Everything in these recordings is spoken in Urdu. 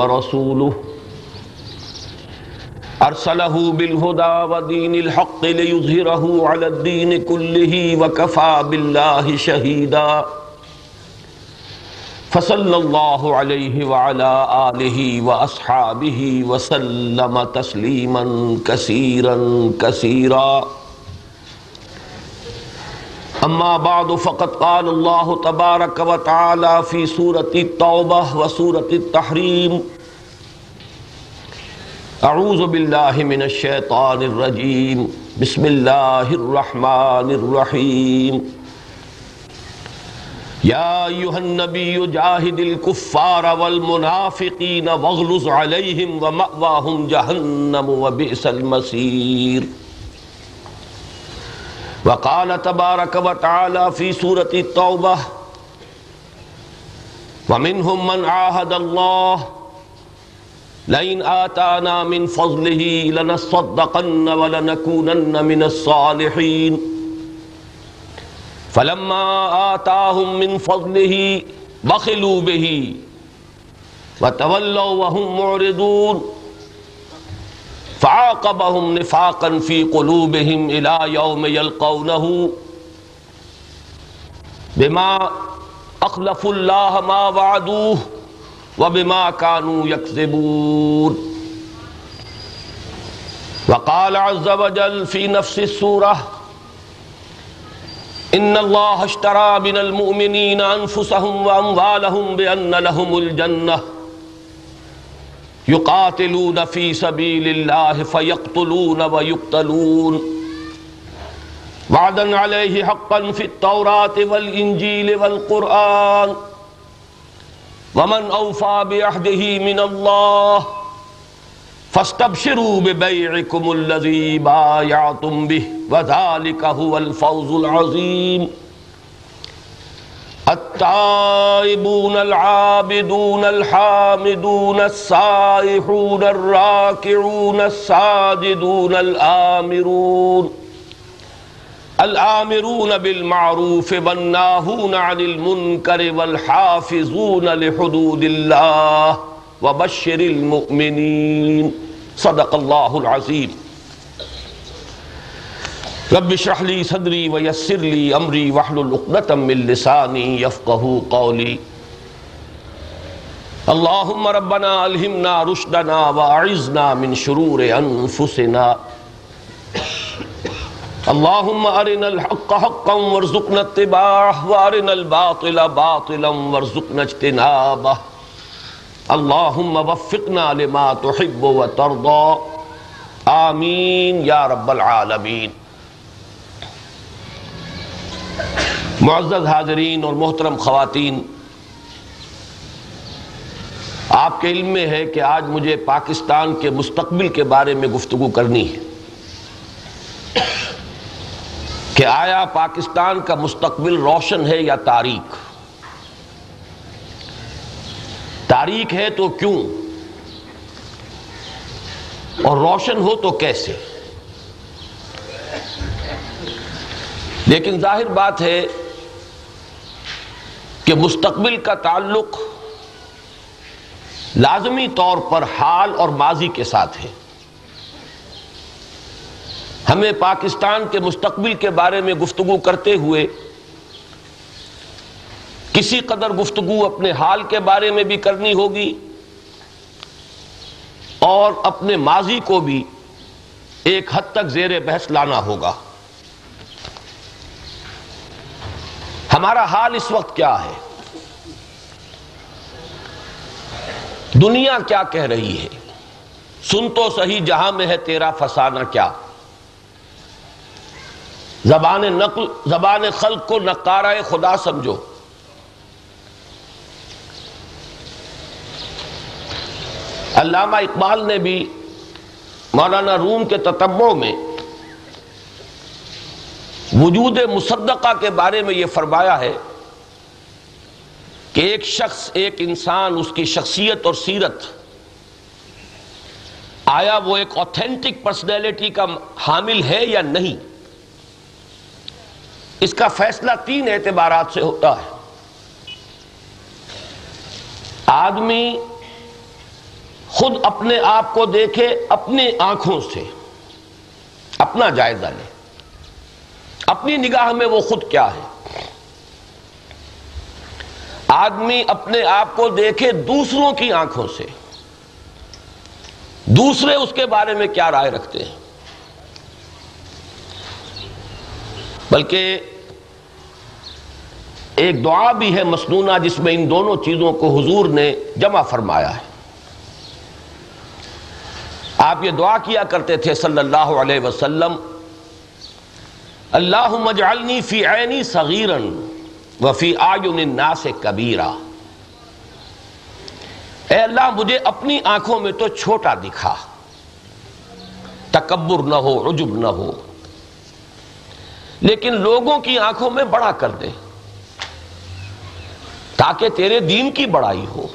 ورسوله. أرسله بالهدى ودين الحق ليظهره على الدين كله وكفى بالله شهيدا. فصلى الله عليه وعلى آله وأصحابه وسلم تسليما كثيرا كثيرا. اما بعد، فقد قال الله تبارك وتعالى في سورة التوبة وسورة التحريم اعوذ بالله من الشيطان الرجيم بسم الله الرحمن الرحيم يا ايها النبي جاهد الكفار والمنافقين واغلظ عليهم ومأواهم جهنم وبئس المصير وقال تبارك وتعالى في سورة التوبة ومنهم من عاهد الله لئن آتانا من فضله لنصدقن ولنكونن من الصالحين فلما آتاهم من فضله بخلوا به وتولوا وهم معرضون۔ فعاقبهم نفاقا في قلوبهم الى يوم يلقونه. بما اخلفوا الله ما وعدوه وبما كانوا يكذبون. وقال عز وجل في نفس السوره ان الله اشترى من المؤمنين انفسهم واموالهم بان لهم الجنه يقاتلون في سبيل الله فيقتلون ويقتلون. وعدا عليه حقا في التوراة والإنجيل والقرآن. ومن أوفى بعهده من الله فاستبشروا ببيعكم الذي بايعتم به، وذلك هو الفوز العظيم. التائبون العابدون الحامدون السائحون الراكعون الساجدون الآمرون الآمرون بالمعروف والناهون عن المنكر والحافظون لحدود الله وبشر المؤمنين. صدق الله العظيم. رب اشرح لي صدري ويسر لي امري واحلل عقدة من لساني يفقهوا قولي. اللهم ربنا الهمنا رشدنا واعذنا من شرور انفسنا اللهم ارنا الحق حقا وارزقنا اتباعه وارنا الباطل باطلا وارزقنا اجتنابه. اللهم وفقنا لما تحب وترضى. آمين يا رب العالمين. معزز حاضرین اور محترم خواتین، آپ کے علم میں ہے کہ آج مجھے پاکستان کے مستقبل کے بارے میں گفتگو کرنی ہے کہ آیا پاکستان کا مستقبل روشن ہے یا تاریخ؟ تاریخ ہے تو کیوں؟ اور روشن ہو تو کیسے؟ لیکن ظاہر بات ہے کہ مستقبل کا تعلق لازمی طور پر حال اور ماضی کے ساتھ ہے۔ ہمیں پاکستان کے مستقبل کے بارے میں گفتگو کرتے ہوئے کسی قدر گفتگو اپنے حال کے بارے میں بھی کرنی ہوگی اور اپنے ماضی کو بھی ایک حد تک زیر بحث لانا ہوگا۔ ہمارا حال اس وقت کیا ہے؟ دنیا کیا کہہ رہی ہے؟ سن تو صحیح جہاں میں ہے تیرا فسانہ کیا؟ زبان نقل، زبان خلق کو نقارہ خدا سمجھو۔ علامہ اقبال نے بھی مولانا روم کے تتبوں میں وجود مصدقہ کے بارے میں یہ فرمایا ہے کہ ایک شخص، ایک انسان، اس کی شخصیت اور سیرت، آیا وہ ایک اوتھینٹک پرسنالٹی کا حامل ہے یا نہیں؟ اس کا فیصلہ تین اعتبارات سے ہوتا ہے۔ آدمی خود اپنے آپ کو دیکھے اپنی آنکھوں سے، اپنا جائزہ لے۔ اپنی نگاہ میں وہ خود کیا ہے؟ آدمی اپنے آپ کو دیکھے دوسروں کی آنکھوں سے۔ دوسرے اس کے بارے میں کیا رائے رکھتے ہیں؟ بلکہ ایک دعا بھی ہے مسنونہ جس میں ان دونوں چیزوں کو حضور نے جمع فرمایا ہے۔ آپ یہ دعا کیا کرتے تھے صلی اللہ علیہ وسلم اللہ مجعلنی فی عینی صغیرن وفی آیون الناس کبیرہ اے اللہ، مجھے اپنی آنکھوں میں تو چھوٹا دکھا۔ تکبر نہ ہو، عجب نہ ہو۔ لیکن لوگوں کی آنکھوں میں بڑا کر دے۔ تاکہ تیرے دین کی بڑائی ہو۔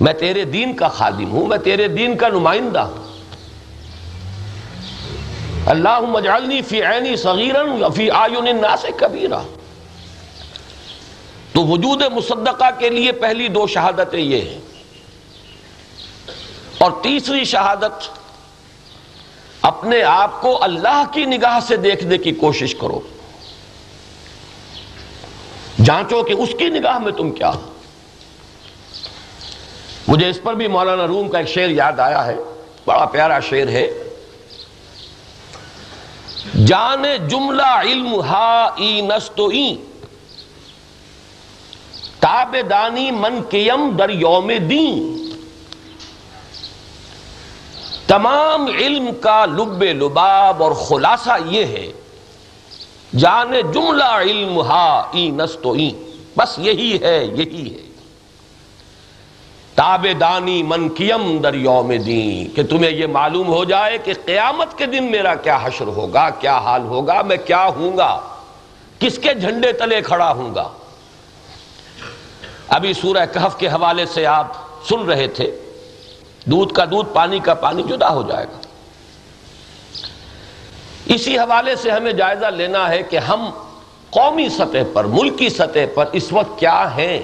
میں تیرے دین کا خادم ہوں، میں تیرے دین کا نمائندہ ہوں۔ اللہ مجعلنی فی عینی صغیرن فی آیون الناس کبیرہ۔ تو وجود مصدقہ کے لیے پہلی دو شہادتیں یہ ہیں۔ اور تیسری شہادت، اپنے آپ کو اللہ کی نگاہ سے دیکھنے کی کوشش کرو۔ جانچو کہ اس کی نگاہ میں تم کیا ہو۔ مجھے اس پر بھی مولانا روم کا ایک شعر یاد آیا ہے، بڑا پیارا شعر ہے۔ جان جملہ علم ہا ای نستو ای۔ تاب دانی من کیم در یوم دین۔ تمام علم کا لب لباب اور خلاصہ یہ ہے جان جملہ علم ہا ای نستو ای۔ بس یہی ہے یہی ہے۔ تاب دانی من کیم در یوم دین، کہ تمہیں یہ معلوم ہو جائے کہ قیامت کے دن میرا کیا حشر ہوگا، کیا حال ہوگا، میں کیا ہوں گا، کس کے جھنڈے تلے کھڑا ہوں گا۔ ابھی سورہ کہف کے حوالے سے آپ سن رہے تھے، دودھ کا دودھ، پانی کا پانی جدا ہو جائے گا۔ اسی حوالے سے ہمیں جائزہ لینا ہے کہ ہم قومی سطح پر، ملکی سطح پر اس وقت کیا ہیں۔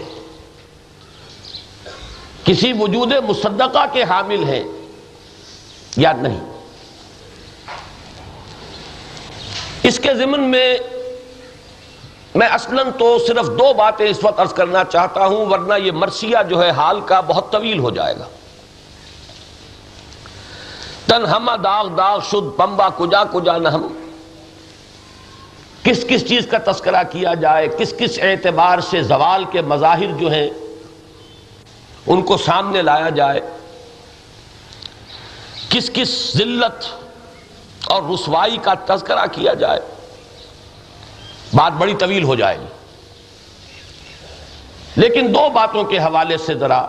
کسی وجود مصدقہ کے حامل ہیں یا نہیں؟ اس کے ضمن میں میں اصلاً تو صرف دو باتیں اس وقت عرض کرنا چاہتا ہوں، ورنہ یہ مرثیہ جو ہے حال کا بہت طویل ہو جائے گا۔ تن داغ داغ شد پمبا کجا کجا نہ ہم کس کس چیز کا تذکرہ کیا جائے؟ کس کس اعتبار سے زوال کے مظاہر جو ہیں ان کو سامنے لایا جائے۔ کس کس ذلت اور رسوائی کا تذکرہ کیا جائے۔ بات بڑی طویل ہو جائے گی۔ لیکن دو باتوں کے حوالے سے ذرا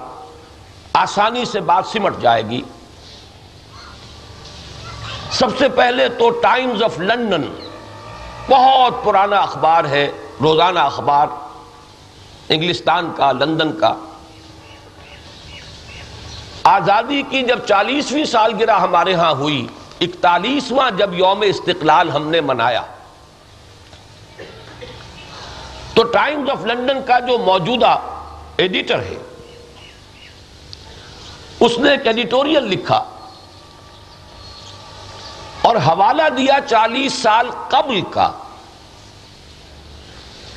آسانی سے بات سمٹ جائے گی۔ سب سے پہلے تو ٹائمز آف لندن بہت پرانا اخبار ہے، روزانہ اخبار، انگلستان کا، لندن کا۔ آزادی کی جب چالیسویں سالگرہ ہمارے ہاں ہوئی، اکتالیسواں جب یوم استقلال ہم نے منایا۔ تو ٹائمز آف لنڈن کا جو موجودہ ایڈیٹر ہے، اس نے ایک ایڈیٹوریل لکھا اور حوالہ دیا چالیس سال قبل کا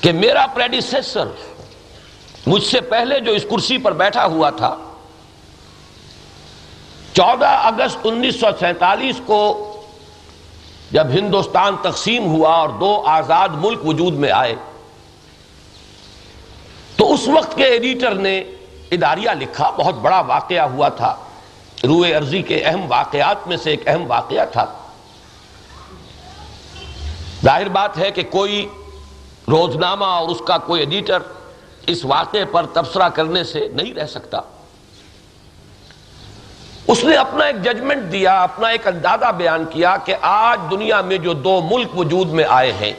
کہ میرا پریڈیسیسر مجھ سے پہلے جو اس کرسی پر بیٹھا ہوا تھا چودہ اگست انیس سو سینتالیس کو جب ہندوستان تقسیم ہوا اور دو آزاد ملک وجود میں آئے، تو اس وقت کے ایڈیٹر نے اداریہ لکھا، بہت بڑا واقعہ ہوا تھا۔ روئے ارضی کے اہم واقعات میں سے ایک اہم واقعہ تھا۔ ظاہر بات ہے کہ کوئی روزنامہ اور اس کا کوئی ایڈیٹر اس واقعے پر تبصرہ کرنے سے نہیں رہ سکتا۔ اس نے اپنا ایک ججمنٹ دیا، اپنا ایک اندازہ بیان کیا کہ آج دنیا میں جو دو ملک وجود میں آئے ہیں،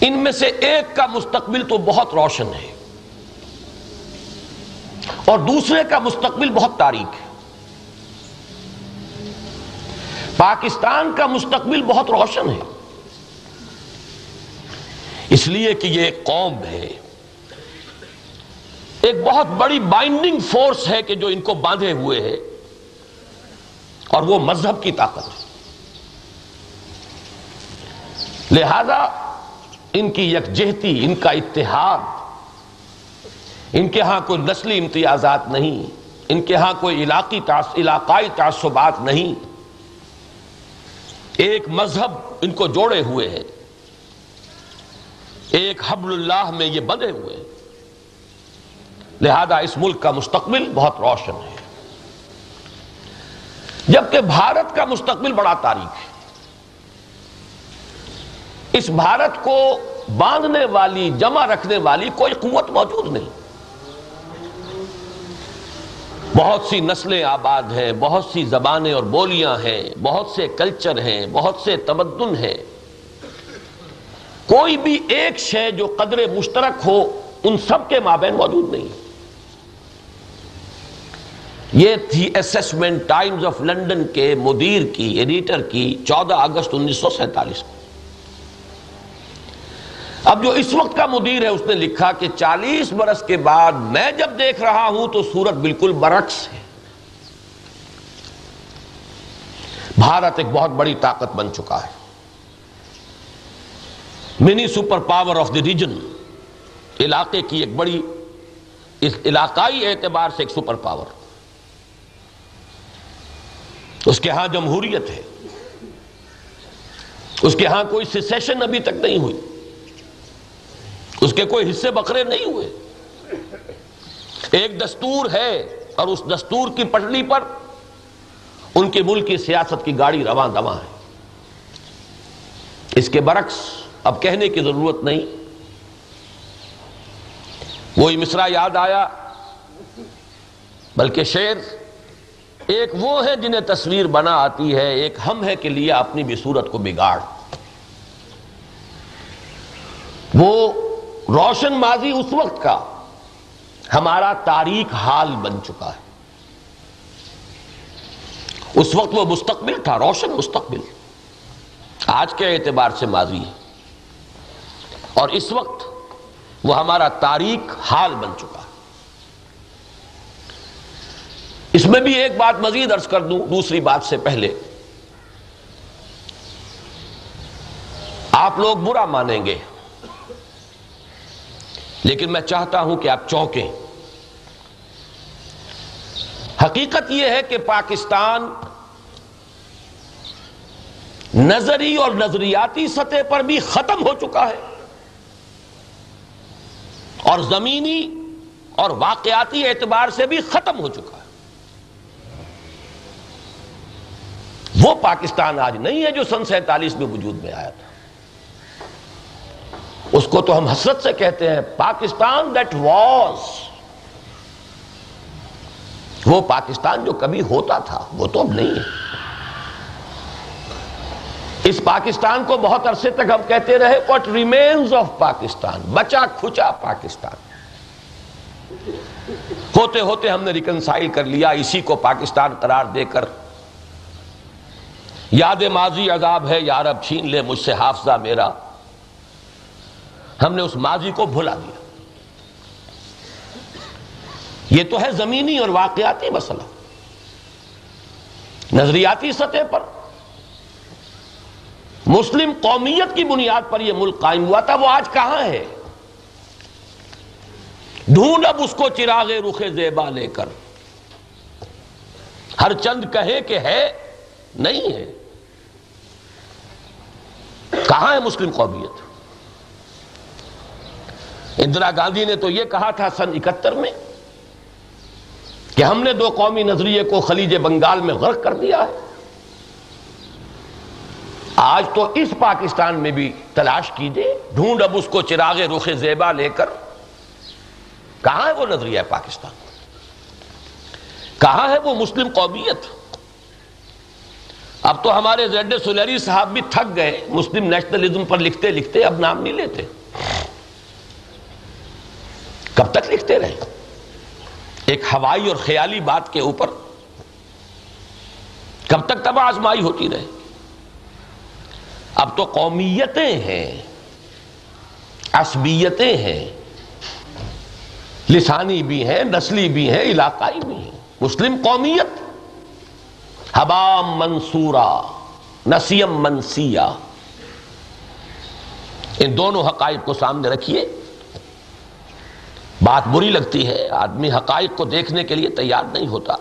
ان میں سے ایک کا مستقبل تو بہت روشن ہے اور دوسرے کا مستقبل بہت تاریخ ہے۔ پاکستان کا مستقبل بہت روشن ہے۔ اس لیے کہ یہ ایک قوم ہے۔ ایک بہت بڑی بائنڈنگ فورس ہے کہ جو ان کو باندھے ہوئے ہے اور وہ مذہب کی طاقت ہے۔ لہذا ان کی یکجہتی، ان کا اتحاد، ان کے ہاں کوئی نسلی امتیازات نہیں، ان کے ہاں کوئی علاقی علاقائی تعصبات نہیں۔ ایک مذہب ان کو جوڑے ہوئے ہیں۔ ایک حبل اللہ میں یہ بندے ہوئے ہیں۔ لہذا اس ملک کا مستقبل بہت روشن ہے۔ جبکہ بھارت کا مستقبل بڑا تاریخ ہے۔ اس بھارت کو باندھنے والی، جمع رکھنے والی کوئی قوت موجود نہیں۔ بہت سی نسلیں آباد ہیں، بہت سی زبانیں اور بولیاں ہیں، بہت سے کلچر ہیں، بہت سے تمدن ہیں۔ کوئی بھی ایک شے جو قدر مشترک ہو، ان سب کے مابین موجود نہیں۔ یہ تھی اسسمنٹ ٹائمز آف لنڈن کے مدیر کی ایڈیٹر کی چودہ اگست انیس سو سینتالیس کو۔ اب جو اس وقت کا مدیر ہے، اس نے لکھا کہ چالیس برس کے بعد میں جب دیکھ رہا ہوں تو صورت بالکل برعکس ہے۔ بھارت ایک بہت بڑی طاقت بن چکا ہے۔ Mini super power of the region, علاقے کی ایک بڑی اس علاقائی اعتبار سے ایک سپر پاور۔ اس کے ہاں جمہوریت ہے۔ اس کے ہاں کوئی سیسن ابھی تک نہیں ہوئی۔ اس کے کوئی حصے بکرے نہیں ہوئے۔ ایک دستور ہے اور اس دستور کی پٹڑی پر ان کے ملک کی سیاست کی گاڑی رواں دواں ہے۔ اس کے برعکس اب کہنے کی ضرورت نہیں۔ وہی مصرا یاد آیا، بلکہ شیر ایک وہ ہے جنہیں تصویر بنا آتی ہے، ایک ہم ہے کہ لیا اپنی بھی صورت کو بگاڑ۔ وہ روشن ماضی اس وقت کا ہمارا تاریخ حال بن چکا ہے۔ اس وقت وہ مستقبل تھا، روشن مستقبل۔ آج کے اعتبار سے ماضی ہے۔ اور اس وقت وہ ہمارا تاریخ حال بن چکا ہے اس میں بھی ایک بات مزید عرض کر دوں، دوسری بات سے پہلے۔ آپ لوگ برا مانیں گے، لیکن میں چاہتا ہوں کہ آپ چونکیں۔ حقیقت یہ ہے کہ پاکستان نظری اور نظریاتی سطح پر بھی ختم ہو چکا ہے۔ اور زمینی اور واقعاتی اعتبار سے بھی ختم ہو چکا ہے۔ وہ پاکستان آج نہیں ہے جو سن سینتالیس میں وجود میں آیا تھا۔ اس کو تو ہم حسرت سے کہتے ہیں، پاکستان دیٹ واز وہ پاکستان جو کبھی ہوتا تھا، وہ تو اب نہیں ہے۔ اس پاکستان کو بہت عرصے تک ہم کہتے رہے واٹ ریمینز آف پاکستان؟ بچا کھچا پاکستان۔ ہوتے ہوتے ہم نے ریکنسائل کر لیا، اسی کو پاکستان قرار دے کر یاد ماضی عذاب ہے یارب چھین لے مجھ سے حافظہ میرا۔ ہم نے اس ماضی کو بھلا دیا۔ یہ تو ہے زمینی اور واقعاتی مسئلہ۔ نظریاتی سطح پر۔ مسلم قومیت کی بنیاد پر یہ ملک قائم ہوا تھا، وہ آج کہاں ہے؟ ڈھونڈ اب اس کو چراغ رخ زیبا لے کر۔ ہر چند کہے کہ ہے، نہیں ہے۔ کہاں ہے مسلم قومیت؟ اندرا گاندھی نے تو یہ کہا تھا سن اکہتر میں کہ ہم نے دو قومی نظریے کو خلیج بنگال میں غرق کر دیا ہے۔ آج تو اس پاکستان میں بھی تلاش کیجیے ڈھونڈ اب اس کو چراغ رخ زیبا لے کر۔ کہاں ہے وہ نظریہ پاکستان؟ کہاں ہے وہ مسلم قومیت؟ اب تو ہمارے زیڈ سلیری صاحب بھی تھک گئے۔ مسلم نیشنلزم پر لکھتے لکھتے اب نام نہیں لیتے۔ کب تک لکھتے رہے؟ ایک ہوائی اور خیالی بات کے اوپر کب تک تباہ آزمائی ہوتی رہے؟ اب تو قومیتیں ہیں، عصبیتیں ہیں، لسانی بھی ہیں، نسلی بھی ہیں، علاقائی بھی ہیں۔ مسلم قومیت حبام منصورہ نسیم منسیہ۔ ان دونوں حقائق کو سامنے رکھیے۔ بات بری لگتی ہے، آدمی حقائق کو دیکھنے کے لیے تیار نہیں ہوتا۔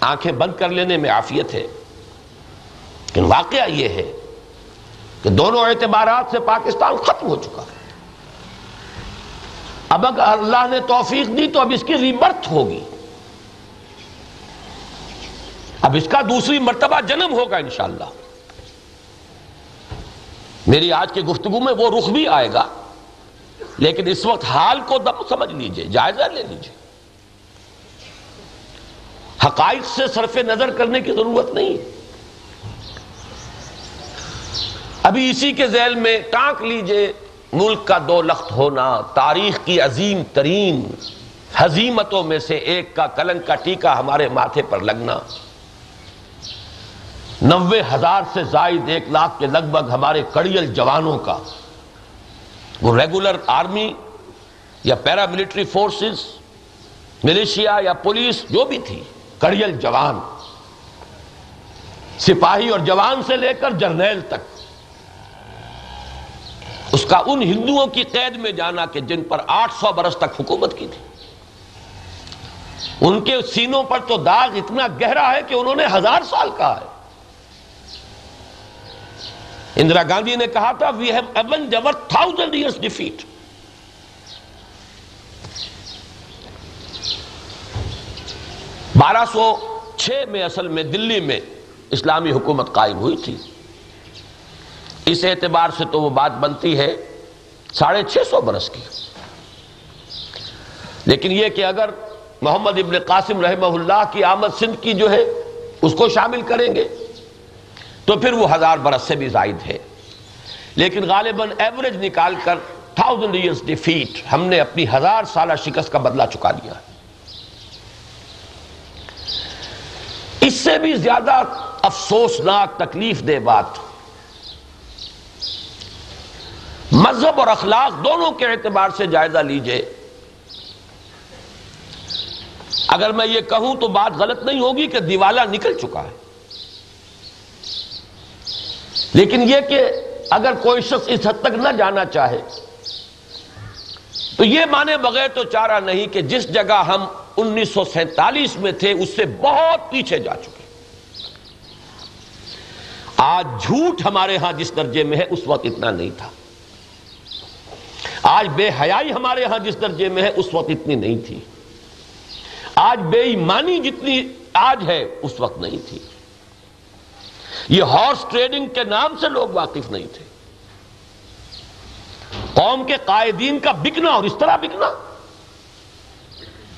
آنکھیں بند کر لینے میں عافیت ہے۔ لیکن واقعہ یہ ہے کہ دونوں اعتبارات سے پاکستان ختم ہو چکا۔ ہے اب اگر اللہ نے توفیق دی تو اب اس کی ریبرتھ ہوگی۔ اب اس کا دوسری مرتبہ جنم ہوگا انشاءاللہ۔ میری آج کی گفتگو میں وہ رخ بھی آئے گا۔ لیکن اس وقت حال کو دم سمجھ لیجیے، جائزہ لے لیجیے۔ حقائق سے صرف نظر کرنے کی ضرورت نہیں۔ ابھی اسی کے ذیل میں ٹانک لیجیے، ملک کا دو لخت ہونا، تاریخ کی عظیم ترین حزیمتوں میں سے ایک کا کلنگ کا ٹیکہ ہمارے ماتھے پر لگنا۔ نوے ہزار سے زائد ایک لاکھ کے لگ بھگ ہمارے کڑیل جوانوں کا وہ ریگولر آرمی یا پیرا ملٹری فورسز، ملیشیا یا پولیس، جو بھی تھی، کڑیل جوان، سپاہی اور جوان سے لے کر جرنیل تک۔ اس کا ان ہندوؤں کی قید میں جانا کہ جن پر آٹھ سو برس تک حکومت کی تھی۔ ان کے سینوں پر تو داغ اتنا گہرا ہے کہ انہوں نے ہزار سال کہا ہے۔ اندرا گاندھی نے کہا تھا we have endured thousand years defeat بارہ سو چھ میں اصل میں دلی میں اسلامی حکومت قائم ہوئی تھی۔ اس اعتبار سے تو وہ بات بنتی ہے ساڑھے چھ سو برس کی۔ لیکن یہ کہ اگر محمد ابن قاسم رحمہ اللہ کی آمد سندھ کی جو ہے اس کو شامل کریں گے تو پھر وہ ہزار برس سے بھی زائد ہے۔ لیکن غالباً ایوریج نکال کر تھاؤزنڈ ایئرس ڈیفیٹ ہم نے اپنی ہزار سالہ شکست کا بدلہ چکا دیا۔ اس سے بھی زیادہ افسوسناک تکلیف دہ بات۔ مذہب اور اخلاق دونوں کے اعتبار سے جائزہ لیجیے۔ اگر میں یہ کہوں تو بات غلط نہیں ہوگی کہ دیوالا نکل چکا ہے۔ لیکن یہ کہ اگر کوئی شخص اس حد تک نہ جانا چاہے، تو یہ مانے بغیر تو چارہ نہیں کہ جس جگہ ہم انیس سو سینتالیس میں تھے، اس سے بہت پیچھے جا چکے۔ آج جھوٹ ہمارے ہاں جس درجے میں ہے، اس وقت اتنا نہیں تھا۔ آج بے حیائی ہمارے ہاں جس درجے میں ہے، اس وقت اتنی نہیں تھی۔ آج بے ایمانی جتنی آج ہے، اس وقت نہیں تھی۔ یہ ہارس ٹریڈنگ کے نام سے لوگ واقف نہیں تھے۔ قوم کے قائدین کا بکنا اور اس طرح بکنا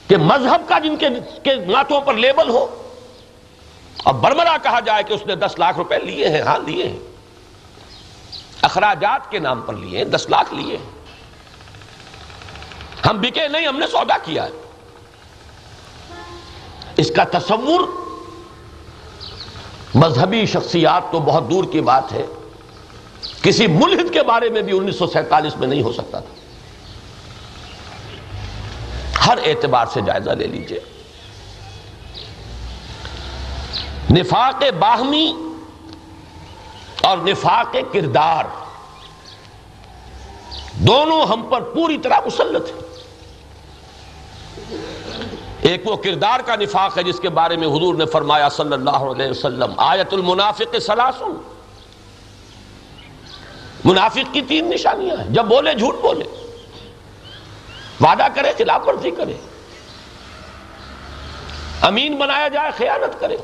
کہ مذہب کا جن کے ناتوں پر لیبل ہو۔ اور برمرا کہا جائے کہ اس نے دس لاکھ روپے لیے ہیں ہاں لیے ہیں۔ اخراجات کے نام پر لیے ہیں، دس لاکھ لیے ہیں۔ ہم بکے نہیں، ہم نے سودا کیا ہے۔ اس کا تصور مذہبی شخصیات تو بہت دور کی بات ہے۔ کسی ملحد کے بارے میں بھی انیس سو سینتالیس میں نہیں ہو سکتا تھا۔ ہر اعتبار سے جائزہ لے لیجیے۔ نفاق باہمی اور نفاق کردار دونوں ہم پر پوری طرح مسلط ہیں۔ ایک وہ کردار کا نفاق ہے جس کے بارے میں حضور نے فرمایا صلی اللہ علیہ وسلم، آیت المنافق سلاسن منافق کی تین نشانیاں ہیں۔ جب بولے جھوٹ بولے۔ وعدہ کرے، خلاف ورزی کرے۔ امین بنایا جائے، خیانت کرے۔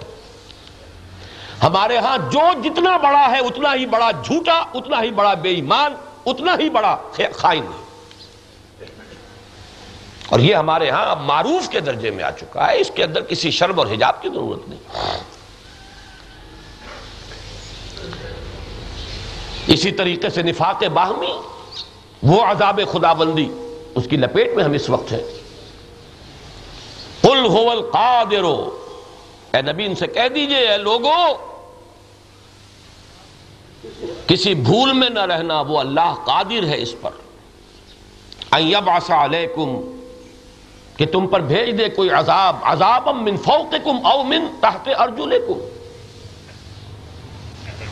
ہمارے ہاں جو جتنا بڑا ہے، اتنا ہی بڑا جھوٹا، اتنا ہی بڑا بے ایمان، اتنا ہی بڑا خائن ہے۔ اور یہ ہمارے ہاں اب معروف کے درجے میں آ چکا ہے، اس کے اندر کسی شرم اور حجاب کی ضرورت نہیں۔ اسی طریقے سے نفاق باہمی، وہ عذاب خدا بندی، اس کی لپیٹ میں ہم اس وقت ہیں۔ قل هو القادر، اے نبی، ان سے کہہ دیجیے، اے لوگوں کسی بھول میں نہ رہنا، وہ اللہ قادر ہے اس پر۔ ان یبعث علیکم کہ تم پر بھیج دے کوئی عذاب عذاب من فوقکم او من تحت ارجلکم۔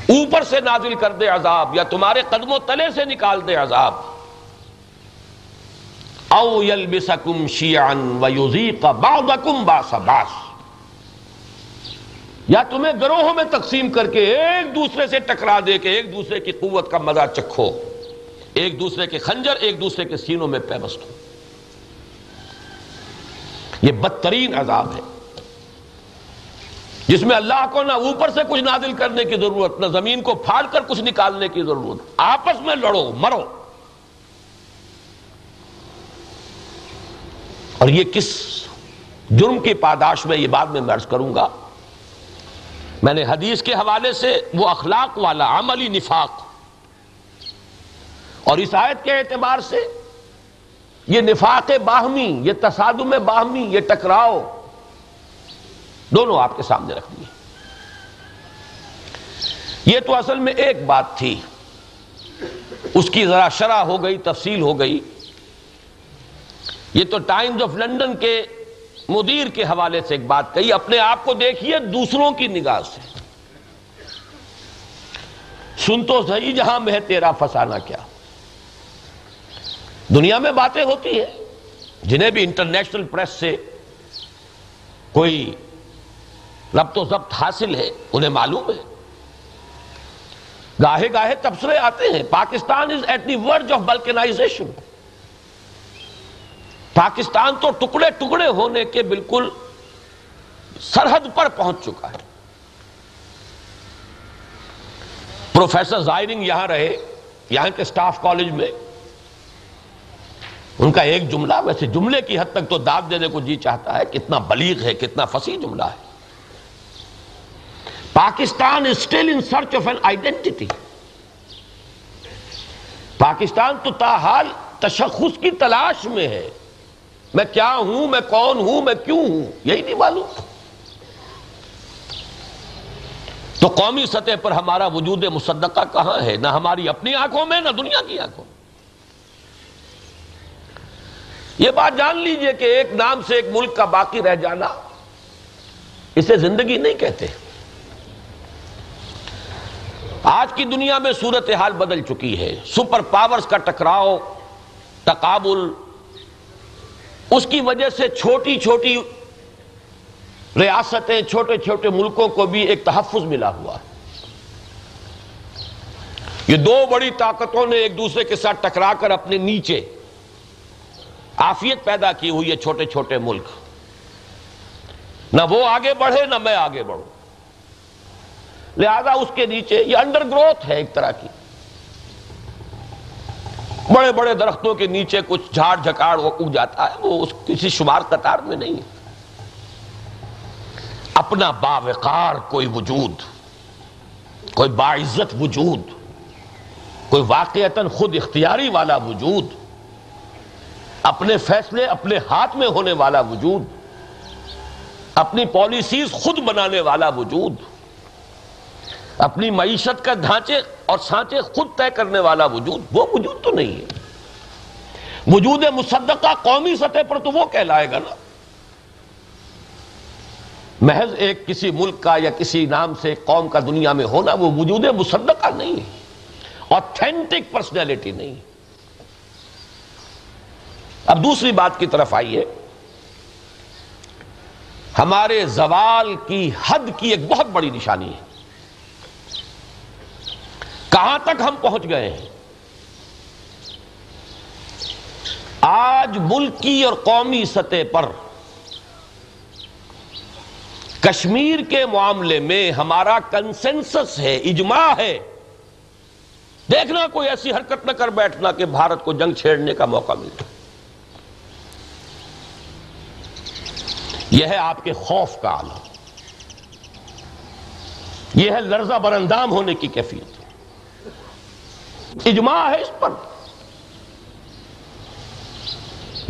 اوپر سے نازل کر دے عذاب یا تمہارے قدموں تلے سے نکال دے عذاب۔ او یلبسکم شیعا ویزیق بعضکم باس باس یا تمہیں گروہوں میں تقسیم کر کے ایک دوسرے سے ٹکرا دے کے ایک دوسرے کی قوت کا مزہ چکھو۔ ایک دوسرے کے خنجر، ایک دوسرے کے سینوں میں پیوست ہو۔ یہ بدترین عذاب ہے۔ جس میں اللہ کو نہ اوپر سے کچھ نازل کرنے کی ضرورت، نہ زمین کو پھاڑ کر کچھ نکالنے کی ضرورت۔ آپس میں لڑو، مرو۔ اور یہ کس جرم کی پاداش میں، یہ بات میں مرض کروں گا۔ میں نے حدیث کے حوالے سے وہ اخلاق والا عملی نفاق اور اس آیت کے اعتبار سے یہ نفاق باہمی، یہ تصادم باہمی، یہ ٹکراؤ، دونوں آپ کے سامنے رکھ دیے۔ یہ تو اصل میں ایک بات تھی۔ اس کی ذرا شرح ہو گئی، تفصیل ہو گئی۔ یہ تو ٹائمز آف لنڈن کے مدیر کے حوالے سے ایک بات کہی، اپنے آپ کو دیکھیے، دوسروں کی نگاہ سے۔ سن تو صحیح جہاں میں تیرا فسانا کیا؟ دنیا میں باتیں ہوتی ہیں، جنہیں بھی انٹرنیشنل پریس سے کوئی ربط و ضبط حاصل ہے، انہیں معلوم ہے۔ گاہے گاہے تبصرے آتے ہیں، Pakistan is at the verge of balkanization Pakistan تو ٹکڑے ٹکڑے ہونے کے بالکل سرحد پر پہنچ چکا ہے۔ پروفیسر زائرنگ یہاں رہے، یہاں کے سٹاف کالج میں ان کا ایک جملہ ویسے جملے کی حد تک تو داد دینے کو جی چاہتا ہے کتنا بلیغ ہے، کتنا فصیح جملہ ہے۔ Pakistan is still in search of an identity Pakistan تو تاحال تشخص کی تلاش میں ہے۔ میں کیا ہوں، میں کون ہوں، میں کیوں ہوں، یہی نہیں معلوم۔ تو قومی سطح پر ہمارا وجود مصدقہ کہاں ہے؟ نہ ہماری اپنی آنکھوں میں، نہ دنیا کی آنکھوں میں۔ یہ بات جان لیجیے کہ ایک نام سے ایک ملک کا باقی رہ جانا اسے زندگی نہیں کہتے۔ آج کی دنیا میں صورتحال بدل چکی ہے۔ سپر پاورز کا ٹکراؤ، تقابل، اس کی وجہ سے چھوٹی چھوٹی ریاستیں، چھوٹے چھوٹے ملکوں کو بھی ایک تحفظ ملا ہوا۔ یہ دو بڑی طاقتوں نے ایک دوسرے کے ساتھ ٹکرا کر اپنے نیچے آفیت پیدا کی ہوئی ہے چھوٹے چھوٹے ملک۔ نہ وہ آگے بڑھے، نہ میں آگے بڑھوں۔ لہذا اس کے نیچے یہ انڈر گروتھ ہے ایک طرح کی۔ بڑے بڑے درختوں کے نیچے کچھ جھاڑ جھکاڑ اگ جاتا ہے، وہ اس کسی شمار قطار میں نہیں ہے۔ اپنا باوقار کوئی وجود، کوئی باعزت وجود، کوئی واقعتاً خود اختیاری والا وجود اپنے فیصلے، اپنے ہاتھ میں ہونے والا وجود، اپنی پالیسیز خود بنانے والا وجود، اپنی معیشت کا ڈھانچے اور سانچے خود طے کرنے والا وجود، وہ وجود تو نہیں ہے۔ وجود مصدقہ قومی سطح پر تو وہ کہلائے گا نا۔ محض ایک کسی ملک کا یا کسی نام سے قوم کا دنیا میں ہونا وہ وجود مصدقہ نہیں ہے۔ آتھینٹک پرسنالٹی نہیں ہے۔ اب دوسری بات کی طرف آئیے۔ ہمارے زوال کی حد کی ایک بہت بڑی نشانی ہے۔ کہاں تک ہم پہنچ گئے ہیں؟ آج ملکی اور قومی سطح پر کشمیر کے معاملے میں ہمارا کنسنسس ہے، اجماع ہے۔ دیکھنا کوئی ایسی حرکت نہ کر بیٹھنا کہ بھارت کو جنگ چھیڑنے کا موقع ملے یہ ہے آپ کے خوف کا عالم۔ یہ ہے لرزہ برندام ہونے کی کیفیت۔ اجماع ہے اس پر۔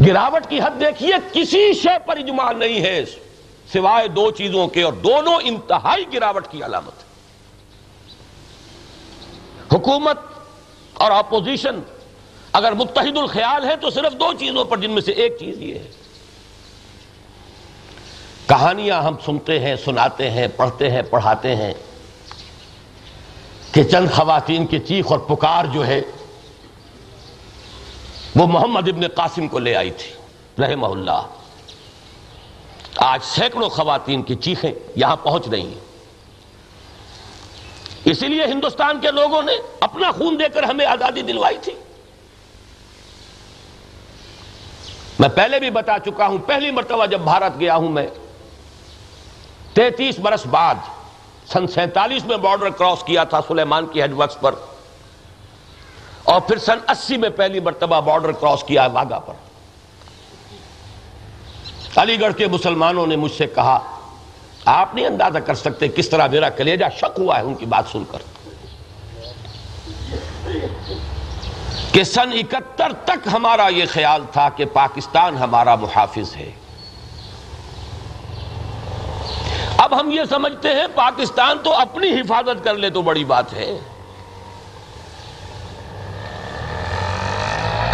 گراوٹ کی حد دیکھیے، کسی شے پر اجماع نہیں ہے۔ سوائے دو چیزوں کے اور دونوں انتہائی گراوٹ کی علامت۔ حکومت اور اپوزیشن۔ اگر متحد الخیال ہے تو صرف دو چیزوں پر، جن میں سے ایک چیز یہ ہے۔ کہانیاں ہم سنتے ہیں، سناتے ہیں، پڑھتے ہیں، پڑھاتے ہیں کہ چند خواتین کی چیخ اور پکار جو ہے، وہ محمد ابن قاسم کو لے آئی تھی، رحمہ اللہ۔ آج سینکڑوں خواتین کی چیخیں یہاں پہنچ رہی ہیں۔ اسی لیے ہندوستان کے لوگوں نے اپنا خون دے کر ہمیں آزادی دلوائی تھی۔ میں پہلے بھی بتا چکا ہوں، پہلی مرتبہ جب بھارت گیا ہوں میں تینتیس برس بعد سن سینتالیس میں بارڈر کراس کیا تھا سلیمان کی ہیڈ ورکس پر اور پھر سن اسی میں پہلی مرتبہ بارڈر کراس کیا واگا پر۔ علی گڑھ کے مسلمانوں نے مجھ سے کہا، آپ نہیں اندازہ کر سکتے کس طرح میرا کلیجہ شک ہوا ہے ان کی بات سن کر۔ کہ سن اکتر تک ہمارا یہ خیال تھا کہ پاکستان ہمارا محافظ ہے۔ اب ہم یہ سمجھتے ہیں پاکستان تو اپنی حفاظت کر لے تو بڑی بات ہے۔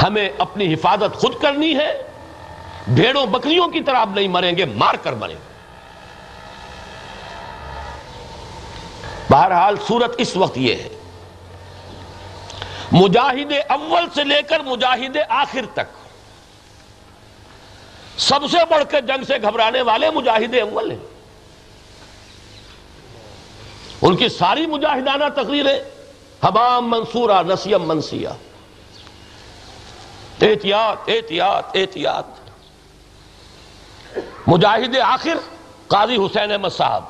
ہمیں اپنی حفاظت خود کرنی ہے۔ بھیڑوں بکریوں کی طرح نہیں مریں گے، مار کر مریں گے۔ بہرحال صورت اس وقت یہ ہے۔ مجاہد اول سے لے کر مجاہد آخر تک۔ سب سے بڑھ کر جنگ سے گھبرانے والے مجاہد اول ہیں۔ ان کی ساری مجاہدانہ تقریریں، حبام منصورہ، نسیم منسیہ احتیاط احتیاط احتیاط۔ مجاہد آخر قاضی حسین احمد صاحب۔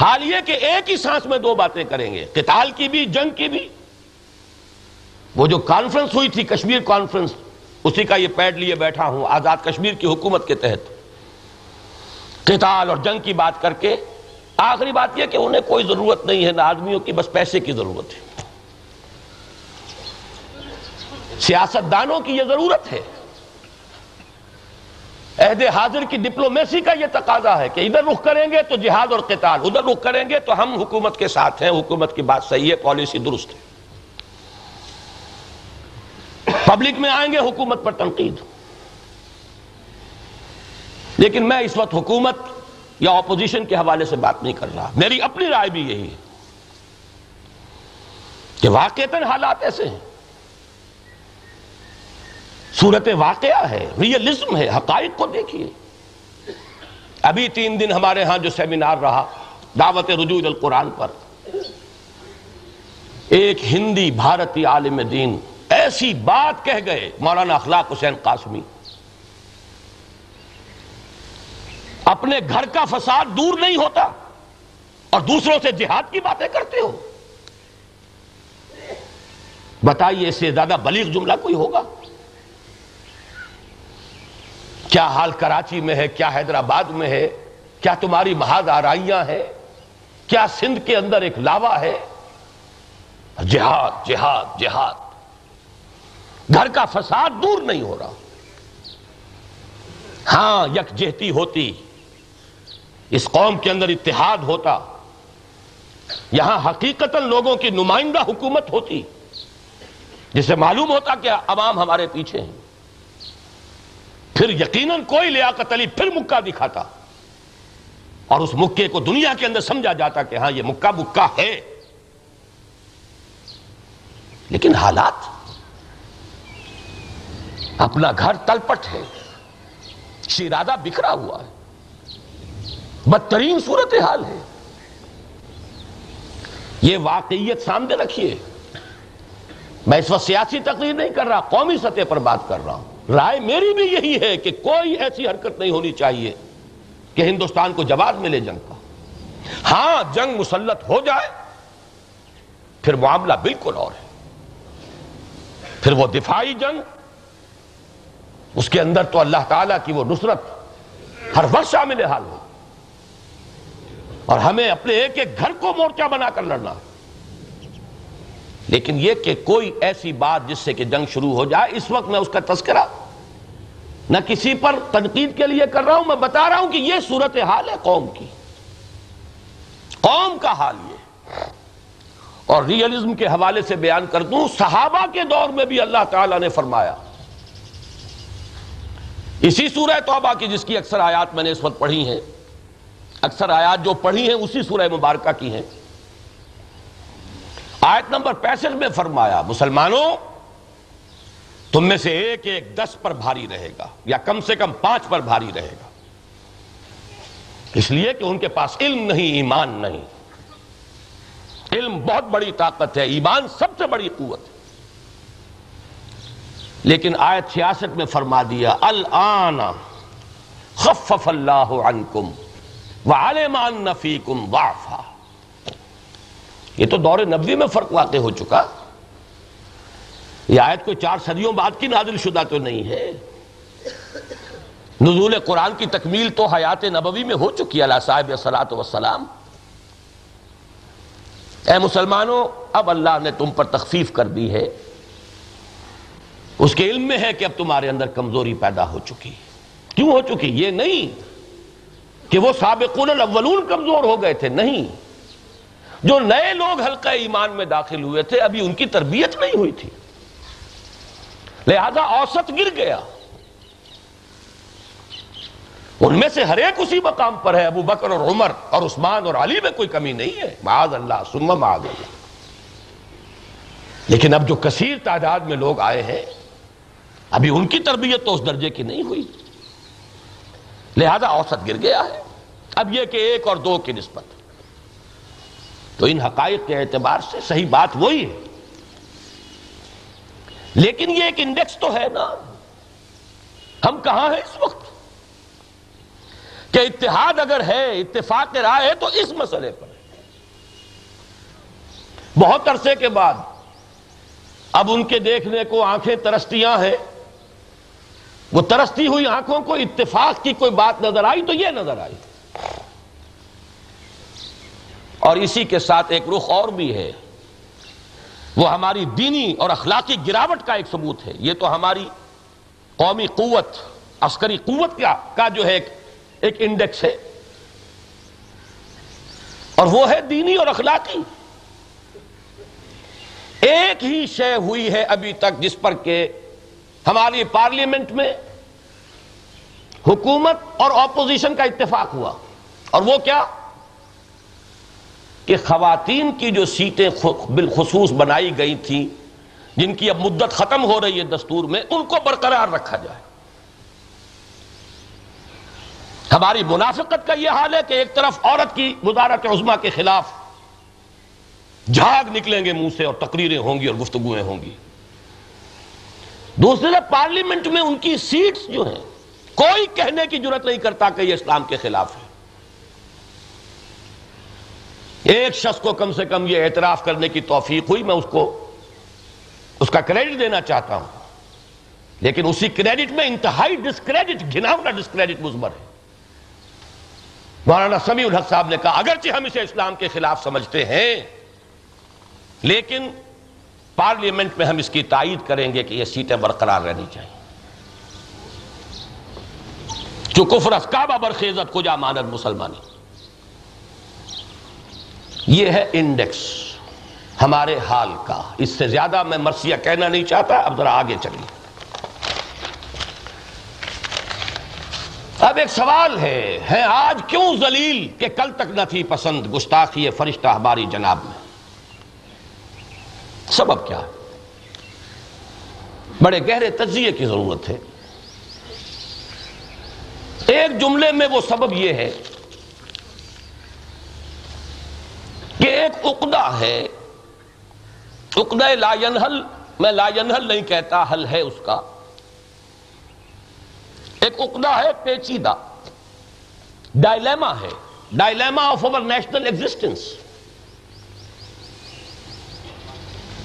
حال یہ کہ ایک ہی سانس میں دو باتیں کریں گے، قتال کی بھی، جنگ کی بھی۔ وہ جو کانفرنس ہوئی تھی، کشمیر کانفرنس، اسی کا یہ پیڈ لیے بیٹھا ہوں، آزاد کشمیر کی حکومت کے تحت۔ قتال اور جنگ کی بات کر کے آخری بات یہ کہ انہیں کوئی ضرورت نہیں ہے، نہ آدمیوں کی، بس پیسے کی ضرورت ہے۔ سیاست دانوں کی یہ ضرورت ہے۔ عہد حاضر کی ڈپلومیسی کا یہ تقاضا ہے کہ ادھر رخ کریں گے تو جہاد اور قتال، ادھر رخ کریں گے تو ہم حکومت کے ساتھ ہیں، حکومت کی بات صحیح ہے، پالیسی درست ہے۔ پبلک میں آئیں گے، حکومت پر تنقید۔ لیکن میں اس وقت حکومت یا اپوزیشن کے حوالے سے بات نہیں کر رہا۔ میری اپنی رائے بھی یہی ہے کہ واقعتاً حالات ایسے ہیں۔ صورت واقعہ ہے ریئلزم ہے، حقائق کو دیکھیے۔ ابھی تین دن ہمارے ہاں جو سیمینار رہا، دعوت رجوع القرآن پر، ایک ہندی بھارتی عالم دین ایسی بات کہہ گئے، مولانا اخلاق حسین قاسمی۔ اپنے گھر کا فساد دور نہیں ہوتا اور دوسروں سے جہاد کی باتیں کرتے ہو۔ بتائیے، اس سے زیادہ بلیغ جملہ کوئی ہوگا؟ کیا حال کراچی میں ہے، کیا حیدرآباد میں ہے، کیا تمہاری محاذ آرائیاں ہیں، کیا سندھ کے اندر ایک لاوا ہے؟ جہاد جہاد جہاد۔ گھر کا فساد دور نہیں ہو رہا۔ ہاں یکجہتی ہوتی۔ اس قوم کے اندر اتحاد ہوتا، یہاں حقیقت لوگوں کی نمائندہ حکومت ہوتی، جسے معلوم ہوتا کہ عوام ہمارے پیچھے ہیں۔ پھر یقیناً کوئی لیاقت علی پھر مکہ دکھاتا، اور اس مکے کو دنیا کے اندر سمجھا جاتا کہ ہاں یہ مکہ مکہ ہے۔ لیکن حالات اپنا گھر تلپٹ ہے، شیرادہ بکھرا ہوا ہے۔ بدترین صورت حال ہے۔ یہ واقعیت سامنے رکھیے۔ میں اس وقت سیاسی تقریر نہیں کر رہا، قومی سطح پر بات کر رہا ہوں۔ رائے میری بھی یہی ہے کہ کوئی ایسی حرکت نہیں ہونی چاہیے کہ ہندوستان کو جواب ملے جنگ کا۔ ہاں جنگ مسلط ہو جائے، پھر معاملہ بالکل اور ہے۔ پھر وہ دفاعی جنگ، اس کے اندر تو اللہ تعالیٰ کی وہ نصرت ہر وقت شامل حال ہو اور ہمیں اپنے ایک ایک گھر کو مورچہ بنا کر لڑنا۔ لیکن یہ کہ کوئی ایسی بات جس سے کہ جنگ شروع ہو جائے، اس وقت میں اس کا تذکرہ نہ کسی پر تنقید کے لیے کر رہا ہوں، میں بتا رہا ہوں کہ یہ صورت حال ہے قوم کی۔ قوم کا حال یہ۔ اور ریئلزم کے حوالے سے بیان کر دوں، صحابہ کے دور میں بھی اللہ تعالی نے فرمایا۔ اسی سورہ توبہ کی جس کی اکثر آیات میں نے اس وقت پڑھی ہیں۔ اکثر آیات جو پڑھی ہیں اسی سورہ مبارکہ کی ہیں۔ آیت نمبر پینسٹھ میں فرمایا، مسلمانوں، تم میں سے ایک ایک دس پر بھاری رہے گا، یا کم سے کم پانچ پر بھاری رہے گا۔ اس لیے کہ ان کے پاس علم نہیں، ایمان نہیں۔ علم بہت بڑی طاقت ہے، ایمان سب سے بڑی قوت ہے۔ لیکن آیت سیاست میں فرما دیا، الان خفف اللہ عنکم۔ وعلمان نفیکم ضعفا یہ تو دور نبوی میں فرق واقع ہو چکا۔ یہ آیت کوئی چار صدیوں بعد کی نازل شدہ تو نہیں ہے۔ نزول قرآن کی تکمیل تو حیات نبوی میں ہو چکی اللہ صاحب صلاحت وسلام اے مسلمانوں، اب اللہ نے تم پر تخفیف کر دی ہے۔ اس کے علم میں ہے کہ اب تمہارے اندر کمزوری پیدا ہو چکی۔ کیوں ہو چکی؟ یہ نہیں۔ کہ وہ سابقون الاولون کمزور ہو گئے تھے، نہیں۔ جو نئے لوگ حلقہ ایمان میں داخل ہوئے تھے، ابھی ان کی تربیت نہیں ہوئی تھی۔ لہذا اوسط گر گیا۔ ان میں سے ہر ایک اسی مقام پر ہے۔ ابو بکر اور عمر اور عثمان اور علی میں کوئی کمی نہیں ہے۔ معاذ اللہ سم معاذ اللہ۔ لیکن اب جو کثیر تعداد میں لوگ آئے ہیں، ابھی ان کی تربیت تو اس درجے کی نہیں ہوئی۔ لہذا اوسط گر گیا ہے۔ اب یہ کہ ایک اور دو کی نسبت۔ تو ان حقائق کے اعتبار سے صحیح بات وہی ہے۔ لیکن یہ ایک انڈیکس تو ہے نا۔ ہم کہاں ہیں اس وقت؟ کہ اتحاد اگر ہے، اتفاق رائے ہے، تو اس مسئلے پر۔ بہت عرصے کے بعد اب ان کے دیکھنے کو آنکھیں ترستیاں ہیں۔ وہ ترستی ہوئی آنکھوں کو، اتفاق کی کوئی بات نظر آئی تو یہ نظر آئی۔ اور اسی کے ساتھ ایک رخ اور بھی ہے۔ وہ ہماری دینی اور اخلاقی گراوٹ کا ایک ثبوت ہے۔ یہ تو ہماری قومی قوت، عسکری قوت کا جو ہے ایک ایک انڈیکس ہے۔ اور وہ ہے دینی اور اخلاقی۔ ایک ہی شے ہوئی ہے ابھی تک جس پر کہ ہماری پارلیمنٹ میں حکومت اور اپوزیشن کا اتفاق ہوا۔ اور وہ کیا؟ کہ خواتین کی جو سیٹیں بالخصوص بنائی گئی تھیں، جن کی اب مدت ختم ہو رہی ہے دستور میں، ان کو برقرار رکھا جائے۔ ہماری منافقت کا یہ حال ہے کہ ایک طرف عورت کی وزارت عظما کے خلاف جھاگ نکلیں گے منہ سے اور تقریریں ہوں گی اور گفتگویں ہوں گی۔ دوسری طرف پارلیمنٹ میں ان کی سیٹس جو ہیں، کوئی کہنے کی ضرورت نہیں کرتا کہ یہ اسلام کے خلاف ہے۔ ایک شخص کو کم سے کم یہ اعتراف کرنے کی توفیق ہوئی، میں اس کو، اس کا کریڈٹ دینا چاہتا ہوں۔ لیکن اسی کریڈٹ میں انتہائی ڈسکریڈٹ گھناؤنا ڈسکریڈٹ مزمر ہے۔ مولانا سمیع الحق صاحب نے کہا، اگرچہ ہم اسے اسلام کے خلاف سمجھتے ہیں، لیکن پارلیمنٹ میں ہم اس کی تائید کریں گے کہ یہ سیٹیں برقرار رہنی چاہیے۔ جو کفر اسکابہ برخیزت کو جا ماند مسلمانی یہ ہے انڈیکس ہمارے حال کا۔ اس سے زیادہ میں مرثیہ کہنا نہیں چاہتا، اب ذرا آگے چلیے۔ اب ایک سوال ہے ہے آج کیوں زلیل کہ کل تک نہ تھی پسند گستاخی فرشتہ ہماری جناب میں؟ سبب کیا ہے؟ بڑے گہرے تجزیے کی ضرورت ہے۔ ایک جملے میں وہ سبب یہ ہے کہ ایک اقدہ ہے۔ اقدہ لا ینحل، میں لا ینحل نہیں کہتا، حل ہے اس کا۔ ایک اقدہ ہے پیچیدہ۔ ڈائلیما ہے۔ Dilemma of our national existence.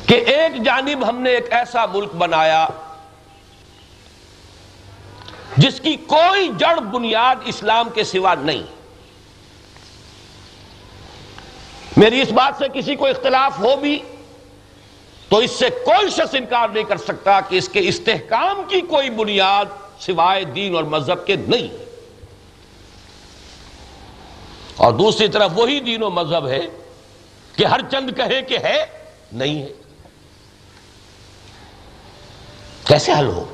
کہ ایک جانب ہم نے ایک ایسا ملک بنایا جس کی کوئی جڑ بنیاد اسلام کے سوا نہیں۔ میری اس بات سے کسی کو اختلاف ہو بھی تو اس سے کوئی شخص انکار نہیں کر سکتا کہ اس کے استحکام کی کوئی بنیاد سوائے دین اور مذہب کے نہیں۔ اور دوسری طرف وہی دین و مذہب ہے کہ ہر چند کہے کہ ہے، نہیں ہے۔ کیسے حل ہو؟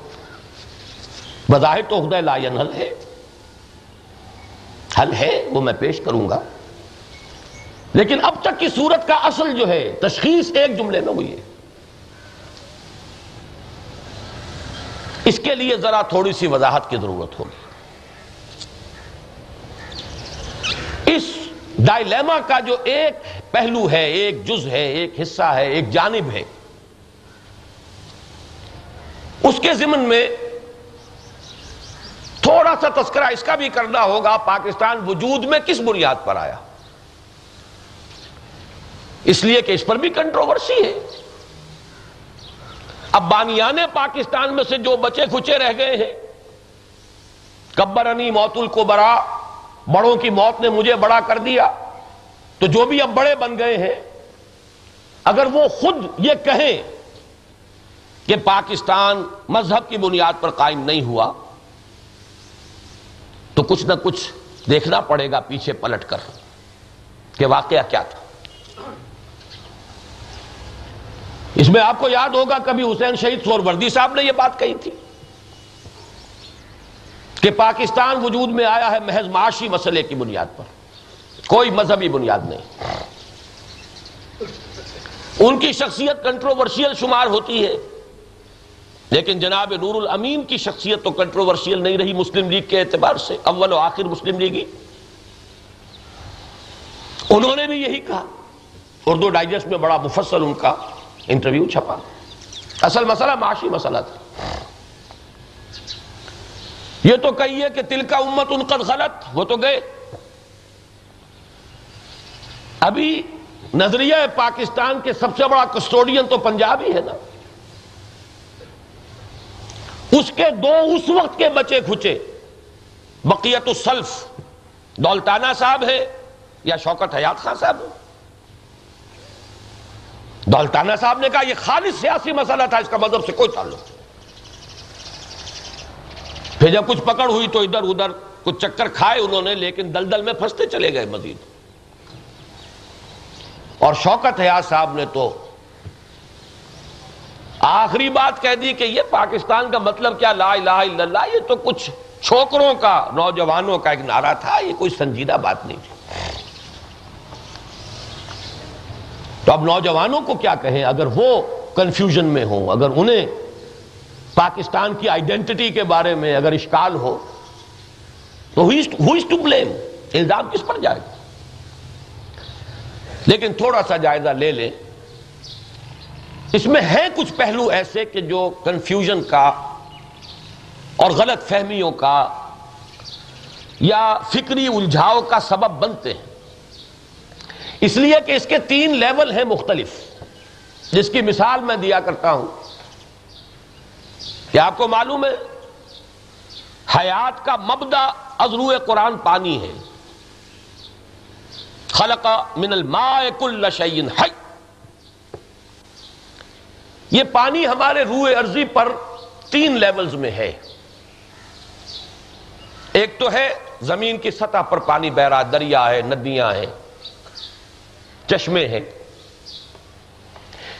بظاہر تو خدا لا ینحل ہے۔ حل ہے، وہ میں پیش کروں گا۔ لیکن اب تک کی صورت کا اصل جو ہے، تشخیص ایک جملے میں ہوئی ہے۔ اس کے لیے ذرا تھوڑی سی وضاحت کی ضرورت ہوگی۔ اس ڈائلیما کا جو ایک پہلو ہے، ایک جز ہے، ایک حصہ ہے، ایک جانب ہے اس کے ضمن میں تھوڑا سا تذکرہ اس کا بھی کرنا ہوگا، پاکستان وجود میں کس بنیاد پر آیا؟ اس لیے کہ اس پر بھی کنٹروورسی ہے۔ اب بانیان پاکستان میں سے جو بچے کھچے رہ گئے ہیں کبرنی موت کو بڑوں کی موت نے مجھے بڑا کر دیا۔ تو جو بھی اب بڑے بن گئے ہیں، اگر وہ خود یہ کہیں کہ پاکستان مذہب کی بنیاد پر قائم نہیں ہوا تو کچھ نہ کچھ دیکھنا پڑے گا پیچھے پلٹ کر کہ واقعہ کیا تھا۔ اس میں آپ کو یاد ہوگا کبھی حسین شہید سور وردی صاحب نے یہ بات کہی تھی کہ پاکستان وجود میں آیا ہے محض معاشی مسئلے کی بنیاد پر۔ کوئی مذہبی بنیاد نہیں۔ ان کی شخصیت کنٹروورشیل شمار ہوتی ہے۔ لیکن جناب نور الامین کی شخصیت تو کنٹروورشیل نہیں رہی مسلم لیگ کے اعتبار سے، اول و آخر مسلم لیگی انہوں نے بھی یہی کہا۔ اردو ڈائجسٹ میں بڑا مفصل ان کا انٹرویو چھپا۔ اصل مسئلہ معاشی مسئلہ تھا۔ یہ تو کہیے کہ تل کا امت ان قد غلط، وہ تو گئے۔ ابھی نظریہ پاکستان کے سب سے بڑا کسٹوڈین تو پنجابی ہے نا۔ اس کے دو اس وقت کے بچے کھچے۔ بقیت السلف۔ دولتانہ صاحب ہے یا شوکت حیات خان صاحب ہے؟ دولتانہ صاحب نے کہا یہ خالص سیاسی مسئلہ تھا، اس کا مذہب سے کوئی تعلق پھر جب کچھ پکڑ ہوئی تو ادھر ادھر کچھ چکر کھائے انہوں نے، لیکن دلدل میں پھنستے چلے گئے مزید۔ اور شوکت حیات صاحب نے تو آخری بات کہہ دی کہ یہ پاکستان کا مطلب کیا؟ لا الہ الا اللہ، یہ تو کچھ چھوکروں کا، نوجوانوں کا ایک نعرہ تھا، یہ کوئی سنجیدہ بات نہیں تھی۔ تو اب نوجوانوں کو کیا کہیں؟ اگر وہ کنفیوژن میں ہوں، اگر انہیں پاکستان کی آئیڈینٹی کے بارے میں اگر اشکال ہو، تو ٹو بلیم الزام کس پر جائے گا؟ لیکن تھوڑا سا جائزہ لے لیں۔ اس میں ہے کچھ پہلو ایسے کہ جو کنفیوژن کا اور غلط فہمیوں کا یا فکری الجھاؤ کا سبب بنتے ہیں۔ اس لیے کہ اس کے تین لیول ہیں مختلف۔ جس کی مثال میں دیا کرتا ہوں۔ کہ آپ کو معلوم ہے؟ حیات کا مبدا ازرو قرآن پانی ہے۔ خلق من الماء کل شعین حی۔ یہ پانی ہمارے روح ارضی پر تین لیولز میں ہے۔ ایک تو ہے زمین کی سطح پر پانی بہ رہا دریا ہے، ندیاں ہیں، چشمے ہیں۔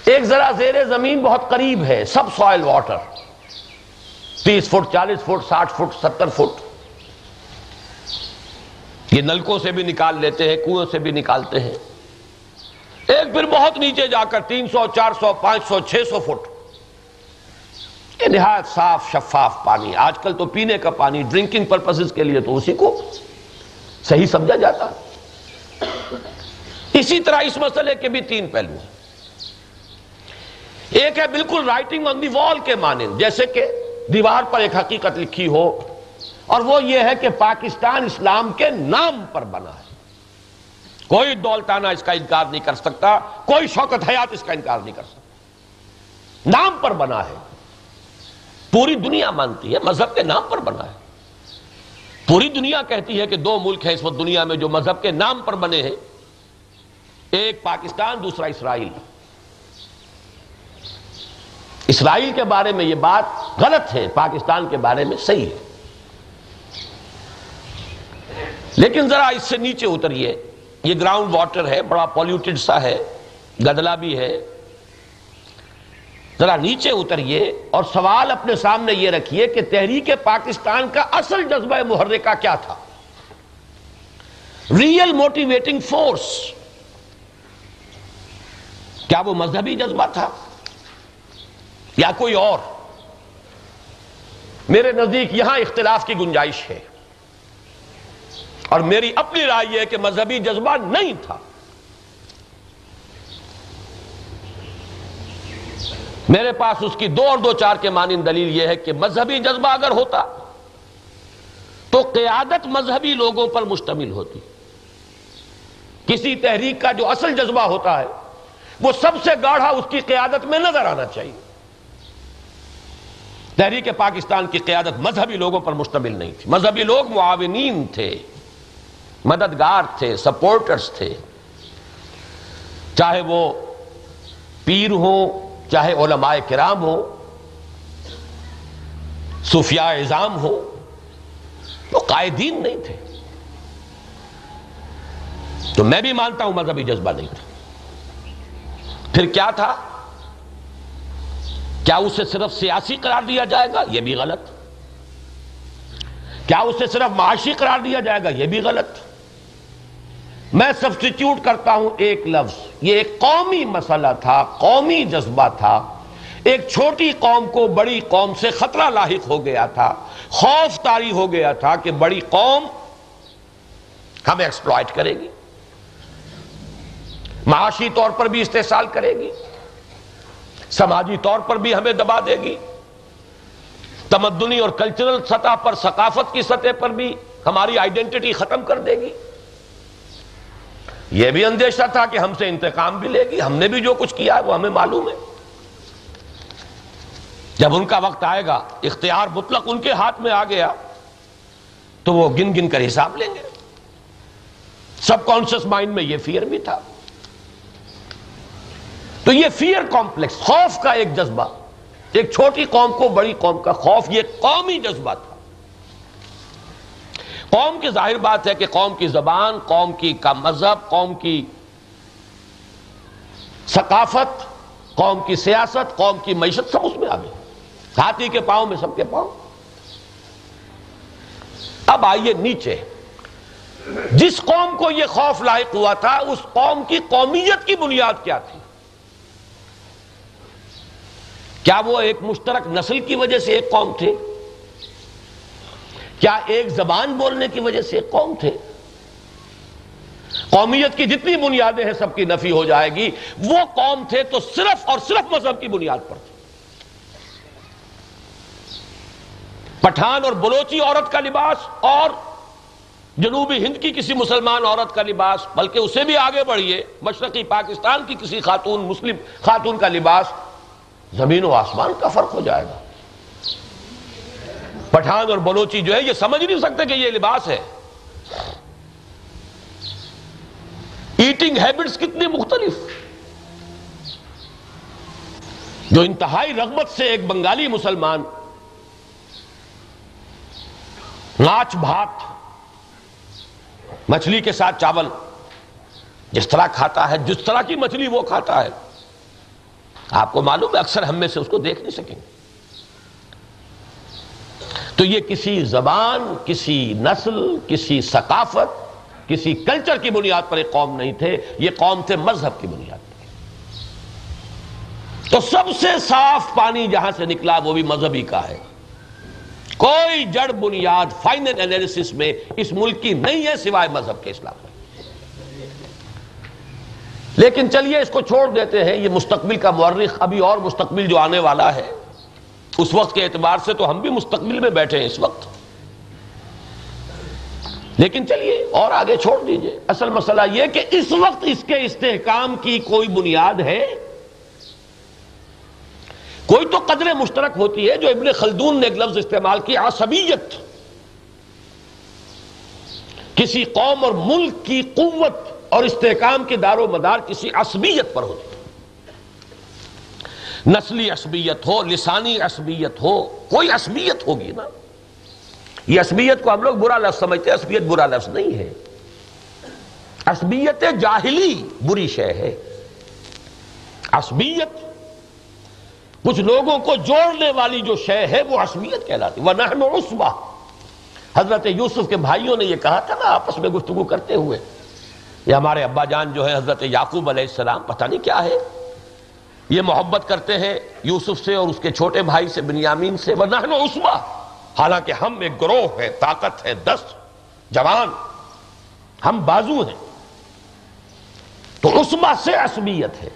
ایک ذرا زیر زمین بہت قریب ہے، سب سوائل واٹر تیس فٹ، چالیس فٹ، ساٹھ فٹ، ستر فٹ۔ یہ نلکوں سے بھی نکال لیتے ہیں کنویں سے بھی نکالتے ہیں۔ ایک پھر بہت نیچے جا کر تین سو، چار سو، پانچ سو، چھ سو فٹ۔ یہ نہایت صاف، شفاف پانی۔ آج کل تو پینے کا پانی ڈرنکنگ پرپسز کے لیے تو اسی کو صحیح سمجھا جاتا۔ اسی طرح اس مسئلے کے بھی تین پہلو ہیں۔ ایک ہے بالکل رائٹنگ آن دی وال کے معنی، جیسے کہ دیوار پر ایک حقیقت لکھی ہو اور وہ یہ ہے کہ پاکستان اسلام کے نام پر بنا ہے۔ کوئی دولتانہ اس کا انکار نہیں کر سکتا، کوئی شوکت حیات اس کا انکار نہیں کر سکتا۔ نام پر بنا ہے۔ پوری دنیا مانتی ہے، مذہب کے نام پر بنا ہے۔ پوری دنیا کہتی ہے کہ دو ملک ہیں اس وقت دنیا میں جو مذہب کے نام پر بنے ہیں۔ ایک پاکستان، دوسرا اسرائیل۔ اسرائیل کے بارے میں یہ بات غلط ہے، پاکستان کے بارے میں صحیح ہے۔ لیکن ذرا اس سے نیچے اتریے۔ یہ گراؤنڈ واٹر ہے، بڑا پولیوٹڈ سا ہے، گدلا بھی ہے۔ ذرا نیچے اتریے اور سوال اپنے سامنے یہ رکھیے کہ تحریک پاکستان کا اصل جذبہ محرکہ کیا تھا؟ ریئل موٹیویٹنگ فورس کیا وہ مذہبی جذبہ تھا؟ یا کوئی اور؟ میرے نزدیک یہاں اختلاف کی گنجائش ہے۔ اور میری اپنی رائے یہ ہے کہ مذہبی جذبہ نہیں تھا۔ میرے پاس اس کی دو اور دو چار کے مانند دلیل یہ ہے کہ مذہبی جذبہ اگر ہوتا تو قیادت مذہبی لوگوں پر مشتمل ہوتی۔ کسی تحریک کا جو اصل جذبہ ہوتا ہے، وہ سب سے گاڑھا اس کی قیادت میں نظر آنا چاہیے۔ تحریک پاکستان کی قیادت مذہبی لوگوں پر مشتمل نہیں تھی۔ مذہبی لوگ معاونین تھے۔ مددگار تھے سپورٹرز تھے۔ چاہے وہ پیر ہوں، چاہے علماء کرام ہو صوفیاء اظام ہو تو قائدین نہیں تھے۔ تو میں بھی مانتا ہوں مذہبی جذبہ نہیں تھا۔ پھر کیا تھا؟ کیا اسے صرف سیاسی قرار دیا جائے گا؟ یہ بھی غلط۔ کیا اسے صرف معاشی قرار دیا جائے گا؟ یہ بھی غلط۔ میں سبسٹیچیوٹ کرتا ہوں ایک لفظ۔ یہ ایک قومی مسئلہ تھا، قومی جذبہ تھا۔ ایک چھوٹی قوم کو بڑی قوم سے خطرہ لاحق ہو گیا تھا، خوف تاری ہو گیا تھا کہ بڑی قوم ہمیں ایکسپلائٹ کرے گی۔ معاشی طور پر بھی استحصال کرے گی۔ سماجی طور پر بھی ہمیں دبا دے گی۔ تمدنی اور کلچرل سطح پر، ثقافت کی سطح پر بھی ہماری آئیڈینٹی ختم کر دے گی۔ یہ بھی اندیشہ تھا کہ ہم سے انتقام بھی لے گی، ہم نے بھی جو کچھ کیا ہے وہ ہمیں معلوم ہے۔ جب ان کا وقت آئے گا، اختیار مطلق ان کے ہاتھ میں آ گیا، تو وہ گن گن کر حساب لیں گے۔ سب کانشس مائنڈ میں یہ فیئر بھی تھا۔ تو یہ فیئر کمپلیکس خوف کا ایک جذبہ۔ ایک چھوٹی قوم کو بڑی قوم کا خوف، یہ قومی جذبہ تھا۔ قوم کی ظاہر بات ہے کہ قوم کی زبان، قوم کی کا مذہب، قوم کی ثقافت، قوم کی سیاست، قوم کی معیشت سب اس میں آ گئی۔ ہاتھی کے پاؤں میں سب کے پاؤں۔ اب آئیے نیچے۔ جس قوم کو یہ خوف لائق ہوا تھا، اس قوم کی قومیت کی بنیاد کیا تھی؟ کیا وہ ایک مشترک نسل کی وجہ سے ایک قوم تھی؟ کیا ایک زبان بولنے کی وجہ سے قوم تھے؟ قومیت کی جتنی بنیادیں ہیں سب کی نفی ہو جائے گی۔ وہ قوم تھے تو صرف اور صرف مذہب کی بنیاد پر تھے۔ پٹھان اور بلوچی عورت کا لباس اور جنوبی ہند کی کسی مسلمان عورت کا لباس، بلکہ اسے بھی آگے بڑھیے مشرقی پاکستان کی کسی خاتون، مسلم خاتون کا لباس، زمین و آسمان کا فرق ہو جائے گا۔ پٹھان اور بلوچی جو ہے، یہ سمجھ نہیں سکتے کہ یہ لباس ہے۔ ایٹنگ ہیبٹس کتنی مختلف۔ جو انتہائی رغبت سے ایک بنگالی مسلمان، ناچ بھات، مچھلی کے ساتھ چاول، جس طرح کھاتا ہے، جس طرح کی مچھلی وہ کھاتا ہے، آپ کو معلوم ہے، اکثر ہم میں سے اس کو دیکھ نہیں سکیں۔ گے تو یہ کسی زبان، کسی نسل، کسی ثقافت، کسی کلچر کی بنیاد پر ایک قوم نہیں تھے، یہ قوم تھے مذہب کی بنیاد پر۔ تو سب سے صاف پانی جہاں سے نکلا وہ بھی مذہبی کا ہے۔ کوئی جڑ بنیاد فائنل انالیسس میں اس ملک کی نہیں ہے سوائے مذہب کے اسلام۔ میں لیکن چلیے اس کو چھوڑ دیتے ہیں، یہ مستقبل کا مورخ ابھی اور مستقبل جو آنے والا ہے۔ اس وقت کے اعتبار سے تو ہم بھی مستقبل میں بیٹھے ہیں اس وقت۔ لیکن چلیے، اور آگے چھوڑ دیجیے۔ اصل مسئلہ یہ کہ اس وقت اس کے استحکام کی کوئی بنیاد ہے۔ کوئی تو قدر مشترک ہوتی ہے جو ابن خلدون نے ایک لفظ استعمال کی عصبیت۔ کسی قوم اور ملک کی قوت اور استحکام کے دار و مدار کسی عصبیت پر ہوتی۔ نسلی عصبیت ہو، لسانی عصبیت ہو، کوئی عصبیت ہوگی نا؟ یہ عصبیت کو ہم لوگ برا لفظ سمجھتے ہیں، عصبیت برا لفظ نہیں ہے۔ عصبیت جاہلی بری شے ہے۔ عصبیت، کچھ لوگوں کو جوڑنے والی جو شے ہے، وہ عصمیت کہلاتی۔ وہ نحن عصبہ حضرت یوسف کے بھائیوں نے یہ کہا تھا نا، آپس میں گفتگو کرتے ہوئے۔ یہ ہمارے ابا جان جو ہے حضرت یعقوب علیہ السلام، پتہ نہیں کیا ہے؟ یہ محبت کرتے ہیں یوسف سے اور اس کے چھوٹے بھائی سے، بنیامین سے وہ نحن عصبہ۔ حالانکہ ہم ایک گروہ ہے طاقت ہے دست، جوان۔ ہم بازو ہیں۔ تو عصبہ سے عصبیت ہے۔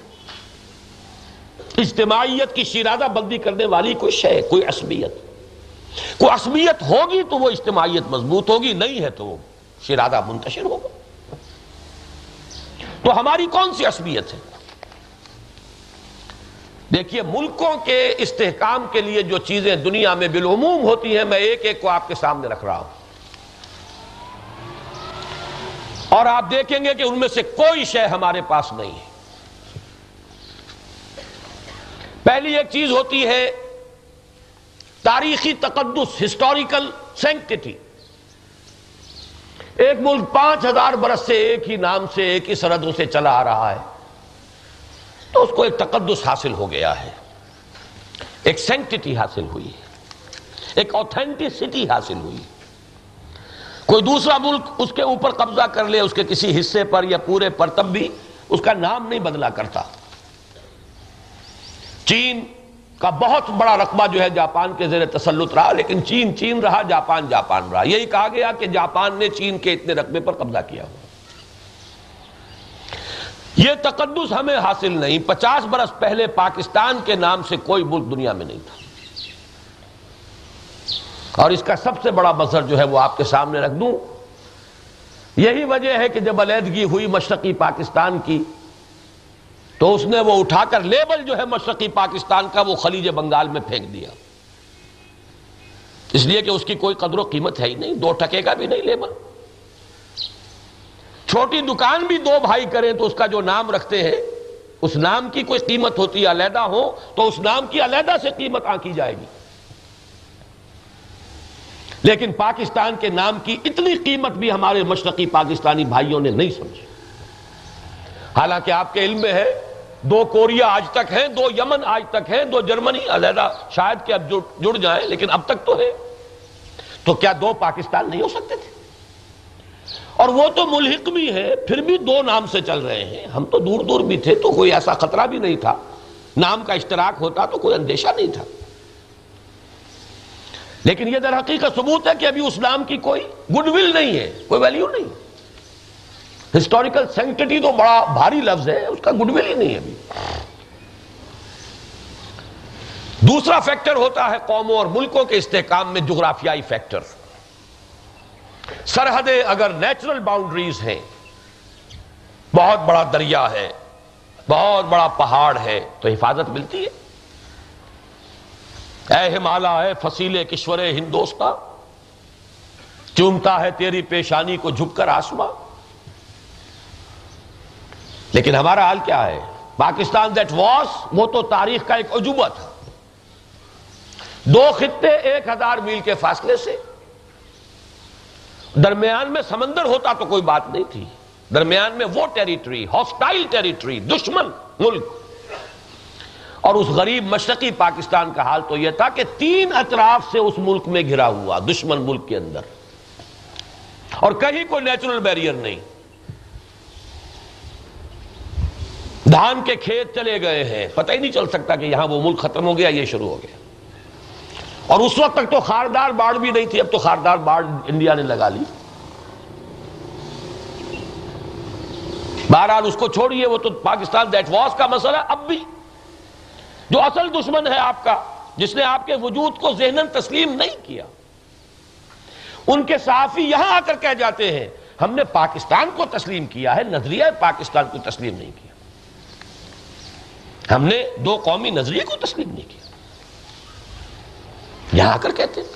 اجتماعیت کی شیرادہ بندی کرنے والی کوئی شے، کوئی عصبیت۔ کوئی عصبیت ہوگی تو وہ اجتماعیت مضبوط ہوگی، نہیں ہے تو وہ شیرادہ منتشر ہوگا۔ تو ہماری کون سی عصبیت ہے؟ دیکھیے، ملکوں کے استحکام کے لیے جو چیزیں دنیا میں بالعموم ہوتی ہیں، میں ایک ایک کو آپ کے سامنے رکھ رہا ہوں۔ اور آپ دیکھیں گے کہ ان میں سے کوئی شے ہمارے پاس نہیں ہے۔ پہلی ایک چیز ہوتی ہے تاریخی تقدس ہسٹوریکل سینکٹی ایک ملک پانچ ہزار برس سے ایک ہی نام سے، ایک ہی سرحدوں سے چلا آ رہا ہے۔ تو اس کو ایک تقدس حاصل ہو گیا ہے۔ ایک سینکٹی حاصل ہوئی ایک اوتھینٹسٹی حاصل ہوئی کوئی دوسرا ملک اس کے اوپر قبضہ کر لے، اس کے کسی حصے پر یا پورے پر، تب بھی اس کا نام نہیں بدلا کرتا۔ چین کا بہت بڑا رقبہ جو ہے جاپان کے زیر تسلط رہا، لیکن چین چین رہا، جاپان جاپان رہا۔ یہی کہا گیا کہ جاپان نے چین کے اتنے رقبے پر قبضہ کیا ہوا۔ یہ تقدس ہمیں حاصل نہیں۔ پچاس برس پہلے پاکستان کے نام سے کوئی ملک دنیا میں نہیں تھا۔ اور اس کا سب سے بڑا مظہر جو ہے وہ آپ کے سامنے رکھ دوں۔ یہی وجہ ہے کہ جب علیحدگی ہوئی مشرقی پاکستان کی، تو اس نے وہ اٹھا کر لیبل جو ہے مشرقی پاکستان کا وہ خلیج بنگال میں پھینک دیا۔ اس لیے کہ اس کی کوئی قدر و قیمت ہے ہی نہیں، دو ٹکے کا بھی نہیں لیبل۔ چھوٹی دکان بھی دو بھائی کریں تو اس کا جو نام رکھتے ہیں، اس نام کی کوئی قیمت ہوتی ہے علیحدہ ہو تو اس نام کی علیحدہ سے قیمت آنکی جائے گی۔ لیکن پاکستان کے نام کی اتنی قیمت بھی ہمارے مشرقی پاکستانی بھائیوں نے نہیں سمجھی۔ حالانکہ آپ کے علم میں ہے، دو کوریا آج تک ہیں، دو یمن آج تک ہیں، دو جرمنی علیحدہ شاید کہ اب جڑ جائیں، لیکن اب تک تو ہے تو کیا دو پاکستان نہیں ہو سکتے تھے؟ اور وہ تو ملحق بھی ہے، پھر بھی دو نام سے چل رہے ہیں۔ ہم تو دور دور بھی تھے تو کوئی ایسا خطرہ بھی نہیں تھا۔ نام کا اشتراک ہوتا تو کوئی اندیشہ نہیں تھا۔ لیکن یہ در حقیقت ثبوت ہے کہ ابھی اس نام کی کوئی گڈ ول نہیں ہے، کوئی ویلیو نہیں۔ ہسٹوریکل سینکٹی تو بڑا بھاری لفظ ہے، اس کا گڈ ول ہی نہیں ابھی۔ دوسرا فیکٹر ہوتا ہے قوموں اور ملکوں کے استحکام میں جغرافیائی فیکٹر سرحدیں اگر نیچرل باؤنڈریز ہیں، بہت بڑا دریا ہے، بہت بڑا پہاڑ ہے، تو حفاظت ملتی ہے۔ اے ہمالا ہے فصیلے کشور ہندوستان، چومتا ہے تیری پیشانی کو جھک کر آسما لیکن ہمارا حال کیا ہے؟ پاکستان دیٹ واس وہ تو تاریخ کا ایک عجوبہ تھا دو خطے ایک ہزار میل کے فاصلے سے۔ درمیان میں سمندر ہوتا تو کوئی بات نہیں تھی۔ درمیان میں وہ ٹیریٹری ہاسٹائل ٹیریٹری دشمن، ملک۔ اور اس غریب مشرقی پاکستان کا حال تو یہ تھا کہ تین اطراف سے اس ملک میں گھرا ہوا، دشمن ملک کے اندر۔ اور کہیں کوئی نیچرل بیریئر نہیں۔ دھان کے کھیت چلے گئے ہیں۔ پتہ ہی نہیں چل سکتا کہ یہاں وہ ملک ختم ہو گیا یہ شروع ہو گیا۔ اور اس وقت تک تو خاردار باڑ بھی نہیں تھی، اب تو خاردار باڑ انڈیا نے لگا لی۔ بہرحال اس کو چھوڑیے، وہ تو پاکستان دیٹ واس کا مسئلہ، اب بھی جو اصل دشمن ہے آپ کا، جس نے آپ کے وجود کو ذہن تسلیم نہیں کیا، ان کے صحافی یہاں آ کر کہہ جاتے ہیں، ہم نے پاکستان کو تسلیم کیا ہے، نظریہ پاکستان کو تسلیم نہیں کیا۔ ہم نے دو قومی نظریے کو تسلیم نہیں کیا۔ یہاں آ کر کہتے ہیں۔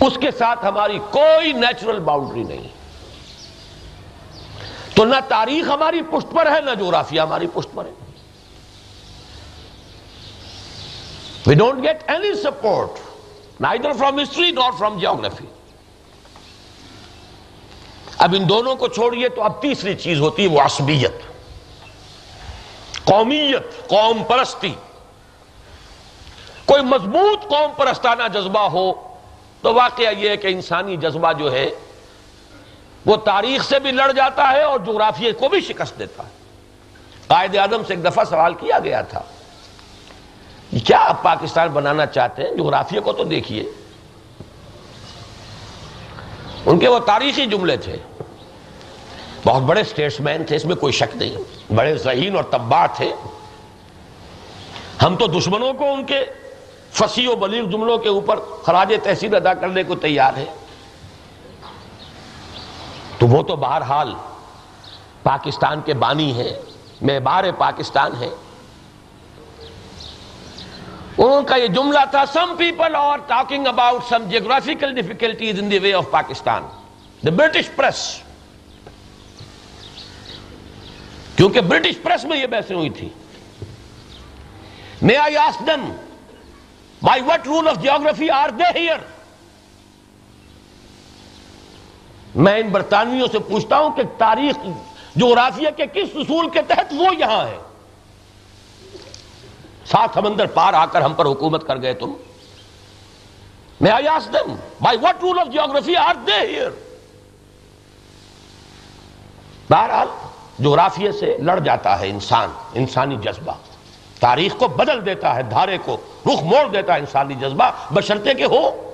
اس کے ساتھ ہماری کوئی نیچرل باؤنڈری نہیں۔ تو نہ تاریخ ہماری پشت پر ہے، نہ جغرافیہ ہماری پشت پر ہے۔ We don't get any support neither from history not from geography اب ان دونوں کو چھوڑیے تو اب تیسری چیز ہوتی ہے، وہ عصبیت۔ قومیت، قوم پرستی۔ کوئی مضبوط قوم پرستانہ جذبہ ہو، تو واقعہ یہ ہے کہ انسانی جذبہ جو ہے، وہ تاریخ سے بھی لڑ جاتا ہے اور جغرافیہ کو بھی شکست دیتا ہے۔ قائد اعظم سے ایک دفعہ سوال کیا گیا تھا کیا آپ پاکستان بنانا چاہتے ہیں؟ جغرافیہ کو تو دیکھیے۔ ان کے وہ تاریخی جملے تھے۔ بہت بڑے سٹیٹس مین تھے، اس میں کوئی شک نہیں۔ بڑے ذہین اور تباہ تھے۔ ہم تو دشمنوں کو ان کے فصیح و بلیغ جملوں کے اوپر خراج تحصیل ادا کرنے کو تیار ہے۔ تو وہ تو بہرحال پاکستان کے بانی ہیں معبار پاکستان ہے ان کا یہ جملہ تھا some people are talking about some geographical difficulties in the way of Pakistan the British press کیونکہ برٹش پریس میں یہ بحثیں ہوئی تھی may I ask by what rule of geography are they here میں ان برطانویوں سے پوچھتا ہوں کہ تاریخ جغرافیہ کے کس اصول کے تحت وہ یہاں ہے؟ سات سمندر پار آ کر ہم پر حکومت کر گئے تم۔ May I ask them by what rule of geography are they here بہرحال، جغرافیہ سے لڑ جاتا ہے انسان، انسانی جذبہ۔ تاریخ کو بدل دیتا ہے، دھارے کو رخ موڑ دیتا ہے انسانی جذبہ بشرتے کے ہو۔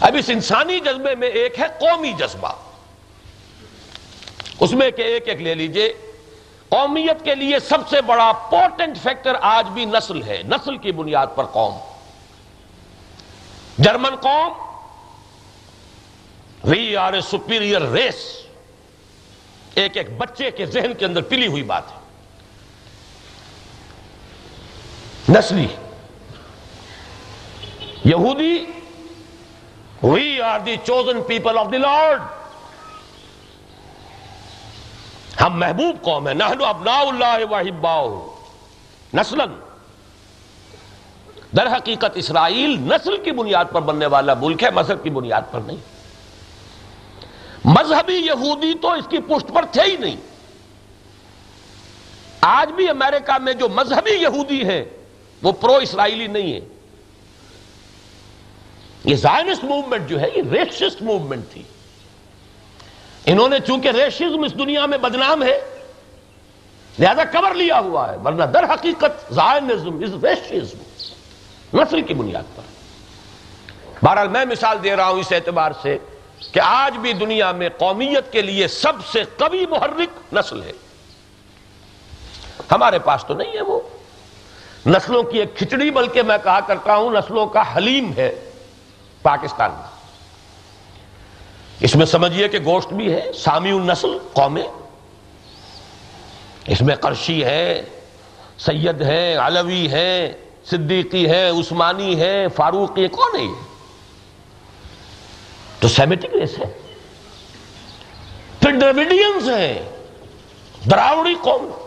اب اس انسانی جذبے میں ایک ہے قومی جذبہ۔ اس میں کہ ایک ایک لے لیجیے۔ قومیت کے لیے سب سے بڑا پورٹنٹ فیکٹر آج بھی نسل ہے، نسل کی بنیاد پر قوم۔ جرمن قوم we are a superior race ایک ایک بچے کے ذہن کے اندر پلی ہوئی بات ہے۔ نسلی یہودی we are the chosen people of the Lord ہم محبوب قوم ہیں، نحن ابناء اللہ وحباؤ نسلن در حقیقت اسرائیل نسل کی بنیاد پر بننے والا ملک ہے، مذہب کی بنیاد پر نہیں۔ مذہبی یہودی تو اس کی پشت پر تھے ہی نہیں۔ آج بھی امریکہ میں جو مذہبی یہودی ہیں وہ پرو اسرائیلی نہیں ہے۔ یہ زائنس موومنٹ جو ہے، یہ ریشسٹ موومنٹ تھی۔ انہوں نے چونکہ ریشزم اس دنیا میں بدنام ہے، لہذا کور لیا ہوا ہے۔ ورنہ در حقیقت زائنزم از ریشزم نسل کی بنیاد پر۔ بہرحال میں مثال دے رہا ہوں اس اعتبار سے کہ آج بھی دنیا میں قومیت کے لیے سب سے قوی محرک نسل ہے۔ ہمارے پاس تو نہیں ہے وہ۔ نسلوں کی ایک کھچڑی بلکہ میں کہا کرتا ہوں نسلوں کا حلیم ہے پاکستان میں۔ اس میں سمجھیے کہ گوشت بھی ہے، سامی النسل قومیں۔ اس میں قرشی ہے، سید ہے، علوی ہے، صدیقی ہے، عثمانی ہے، فاروقی کون ہے یہ؟ تو سیمیٹک ریس ہے۔ پھر ڈریویڈینز ہیں، دراوڑی قوم۔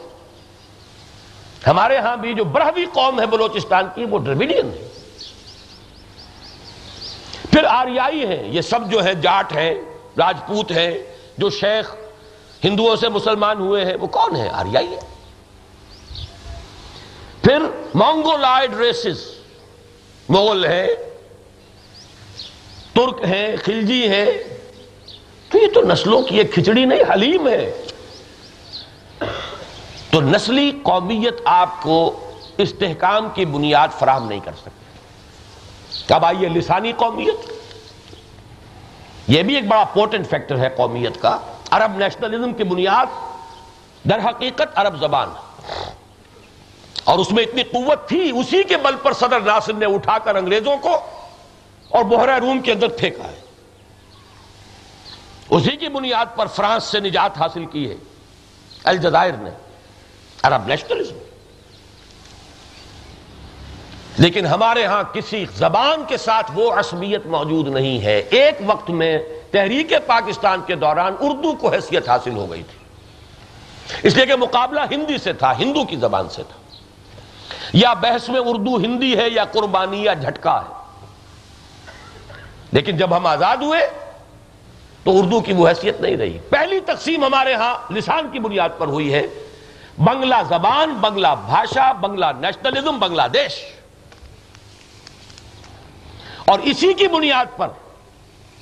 ہمارے ہاں بھی جو برہوی قوم ہے بلوچستان کی، وہ ڈریویڈین ہے۔ پھر آریائی ہیں، یہ سب جو ہے جاٹ ہیں، راجپوت ہیں، جو شیخ ہندوؤں سے مسلمان ہوئے ہیں، وہ کون ہے آریائی ہے پھر مونگولائڈ ریسز، مغل ہیں، ترک ہیں، خلجی ہیں۔ تو یہ تو نسلوں کی ایک کھچڑی نہیں، حلیم ہے۔ تو نسلی قومیت آپ کو استحکام کی بنیاد فراہم نہیں کر سکتی۔ کب آئیے لسانی قومیت۔ یہ بھی ایک بڑا پورٹنٹ فیکٹر ہے قومیت کا۔ عرب نیشنلزم کی بنیاد، در حقیقت عرب زبان۔ اور اس میں اتنی قوت تھی، اسی کے بل پر صدر ناصر نے اٹھا کر انگریزوں کو اور بحرہ روم کے اندر پھینکا ہے۔ اسی کی بنیاد پر فرانس سے نجات حاصل کی ہے، الجزائر نے۔ عرب نیشنلزم لیکن ہمارے ہاں کسی زبان کے ساتھ وہ عصبیت موجود نہیں ہے۔ ایک وقت میں تحریک پاکستان کے دوران اردو کو حیثیت حاصل ہو گئی تھی۔ اس لیے کہ مقابلہ ہندی سے تھا، ہندو کی زبان سے تھا۔ یا بحث میں اردو ہندی ہے یا قربانی یا جھٹکا ہے۔ لیکن جب ہم آزاد ہوئے تو اردو کی وہ حیثیت نہیں رہی۔ پہلی تقسیم ہمارے ہاں لسان کی بنیاد پر ہوئی ہے۔ بنگلہ زبان، بنگلہ بھاشا، بنگلہ نیشنلزم بنگلہ دیش۔ اور اسی کی بنیاد پر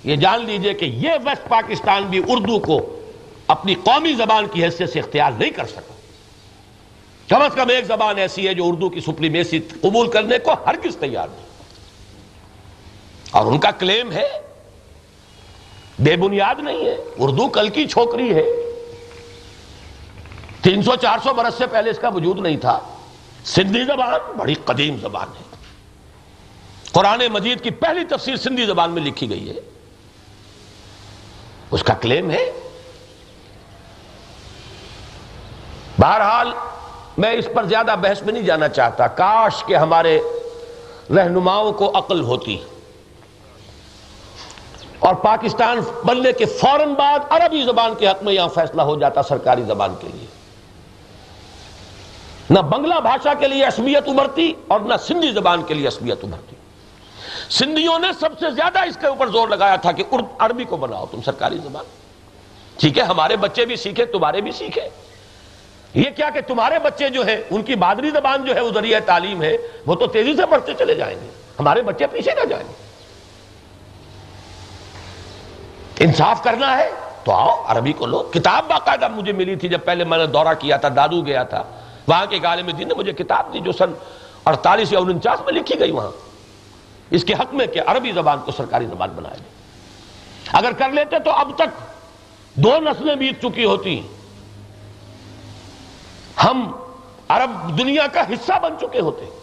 یہ جان لیجیے کہ یہ ویسٹ پاکستان بھی اردو کو اپنی قومی زبان کی حیثیت سے اختیار نہیں کر سکا۔ کم از کم ایک زبان ایسی ہے جو اردو کی سپریمیسی قبول کرنے کو ہر کس تیار نہیں۔ اور ان کا کلیم ہے، بے بنیاد نہیں ہے، اردو کل کی چھوکری ہے۔ تین سو چار سو برس سے پہلے اس کا وجود نہیں تھا۔ سندھی زبان بڑی قدیم زبان ہے۔ قرآن مجید کی پہلی تفسیر سندھی زبان میں لکھی گئی ہے۔ اس کا کلیم ہے۔ بہرحال میں اس پر زیادہ بحث میں نہیں جانا چاہتا۔ کاش کہ ہمارے رہنماؤں کو عقل ہوتی۔ اور پاکستان بننے کے فوراً بعد عربی زبان کے حق میں یہاں فیصلہ ہو جاتا سرکاری زبان کے لیے۔ نہ بنگلہ بھاشا کے لیے عصبیت ابھرتی اور نہ سندھی زبان کے لیے عصبیت ابھرتی۔ سندھیوں نے سب سے زیادہ اس کے اوپر زور لگایا تھا کہ عربی کو بناؤ، تم سرکاری زبان۔ ٹھیک ہے، ہمارے بچے بھی سیکھے، تمہارے بھی سیکھے۔ یہ کیا کہ تمہارے بچے جو ہے ان کی مادری زبان جو ہے، وہ ذریعہ تعلیم ہے، وہ تو تیزی سے پڑھتے چلے جائیں گے۔ ہمارے بچے پیچھے نہ جائیں۔ گے انصاف کرنا ہے تو آؤ، عربی کو لو۔ کتاب باقاعدہ مجھے ملی تھی جب پہلے میں نے دورہ کیا تھا، دادو گیا تھا۔ وہاں کے عالم دین نے مجھے کتاب دی جو سن اڑتالیس یا انچاس میں لکھی گئی وہاں۔ اس کے حق میں کہ عربی زبان کو سرکاری زبان بنایا جائے۔ اگر کر لیتے تو اب تک دو نسلیں بیت چکی ہوتی ہم عرب دنیا کا حصہ بن چکے ہوتے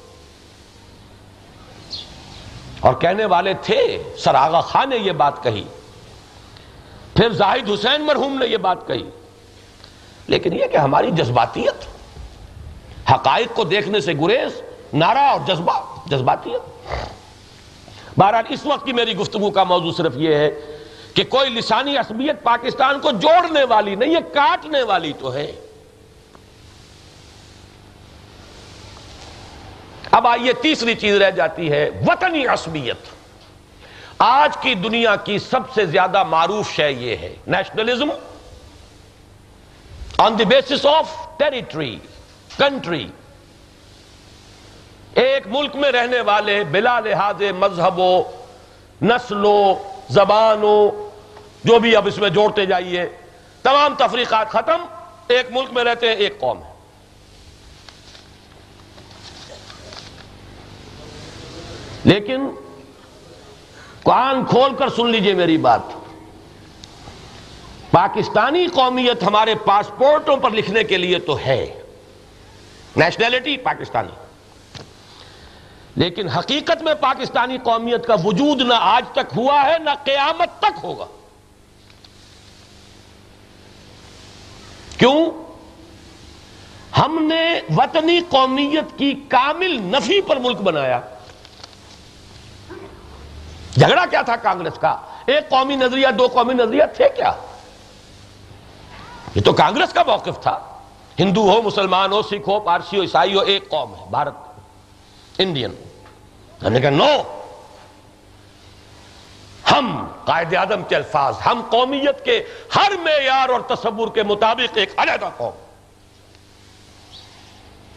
اور کہنے والے تھے، سر آغا خان نے یہ بات کہی۔ پھر زاہد حسین مرحوم نے یہ بات کہی۔ لیکن یہ کہ ہماری جذباتیت حقائق کو دیکھنے سے گریز، نعرہ اور جذبہ، جذباتیت۔ بہرحال اس وقت کی میری گفتگو کا موضوع صرف یہ ہے کہ کوئی لسانی عصبیت پاکستان کو جوڑنے والی نہیں یہ کاٹنے والی تو ہے۔ اب آئیے تیسری چیز رہ جاتی ہے، وطنی عصبیت۔ آج کی دنیا کی سب سے زیادہ معروف شے یہ ہے nationalism on the basis of territory country. ایک ملک میں رہنے والے بلا لحاظ مذہبوں، نسلوں، زبانوں، جو بھی اب اس میں جوڑتے جائیے، تمام تفریقات ختم، ایک ملک میں رہتے ہیں، ایک قوم ہے۔ لیکن کان کھول کر سن لیجیے میری بات۔ پاکستانی قومیت ہمارے پاسپورٹوں پر لکھنے کے لیے تو ہے۔ نیشنلٹی پاکستانی لیکن حقیقت میں پاکستانی قومیت کا وجود نہ آج تک ہوا ہے، نہ قیامت تک ہوگا۔ کیوں؟ ہم نے وطنی قومیت کی کامل نفی پر ملک بنایا۔ جھگڑا کیا تھا کانگریس کا؟ ایک قومی نظریہ، دو قومی نظریہ تھے کیا؟ یہ تو کانگریس کا موقف تھا۔ ہندو ہو، مسلمان ہو، سکھ ہو، پارسی ہو، عیسائی ہو، ایک قوم ہے، بھارت۔ انڈین۔ ہم نے کہا، نو۔ ہم قائد اعظم کے الفاظ، ہم قومیت کے ہر معیار اور تصور کے مطابق ایک علیحدہ قوم۔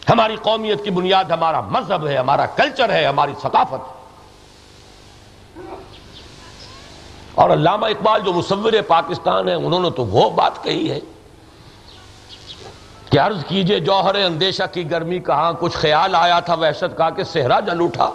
ہماری قومیت کی بنیاد ہمارا مذہب ہے، ہمارا کلچر ہے، ہماری ثقافت ہے۔ اور علامہ اقبال جو مصور پاکستان ہے انہوں نے تو وہ بات کہی ہے۔ کہ عرض کیجیے، جوہر اندیشہ کی گرمی کہاں؟ کچھ خیال آیا تھا وحشت کا کہ صحرا جل اٹھا۔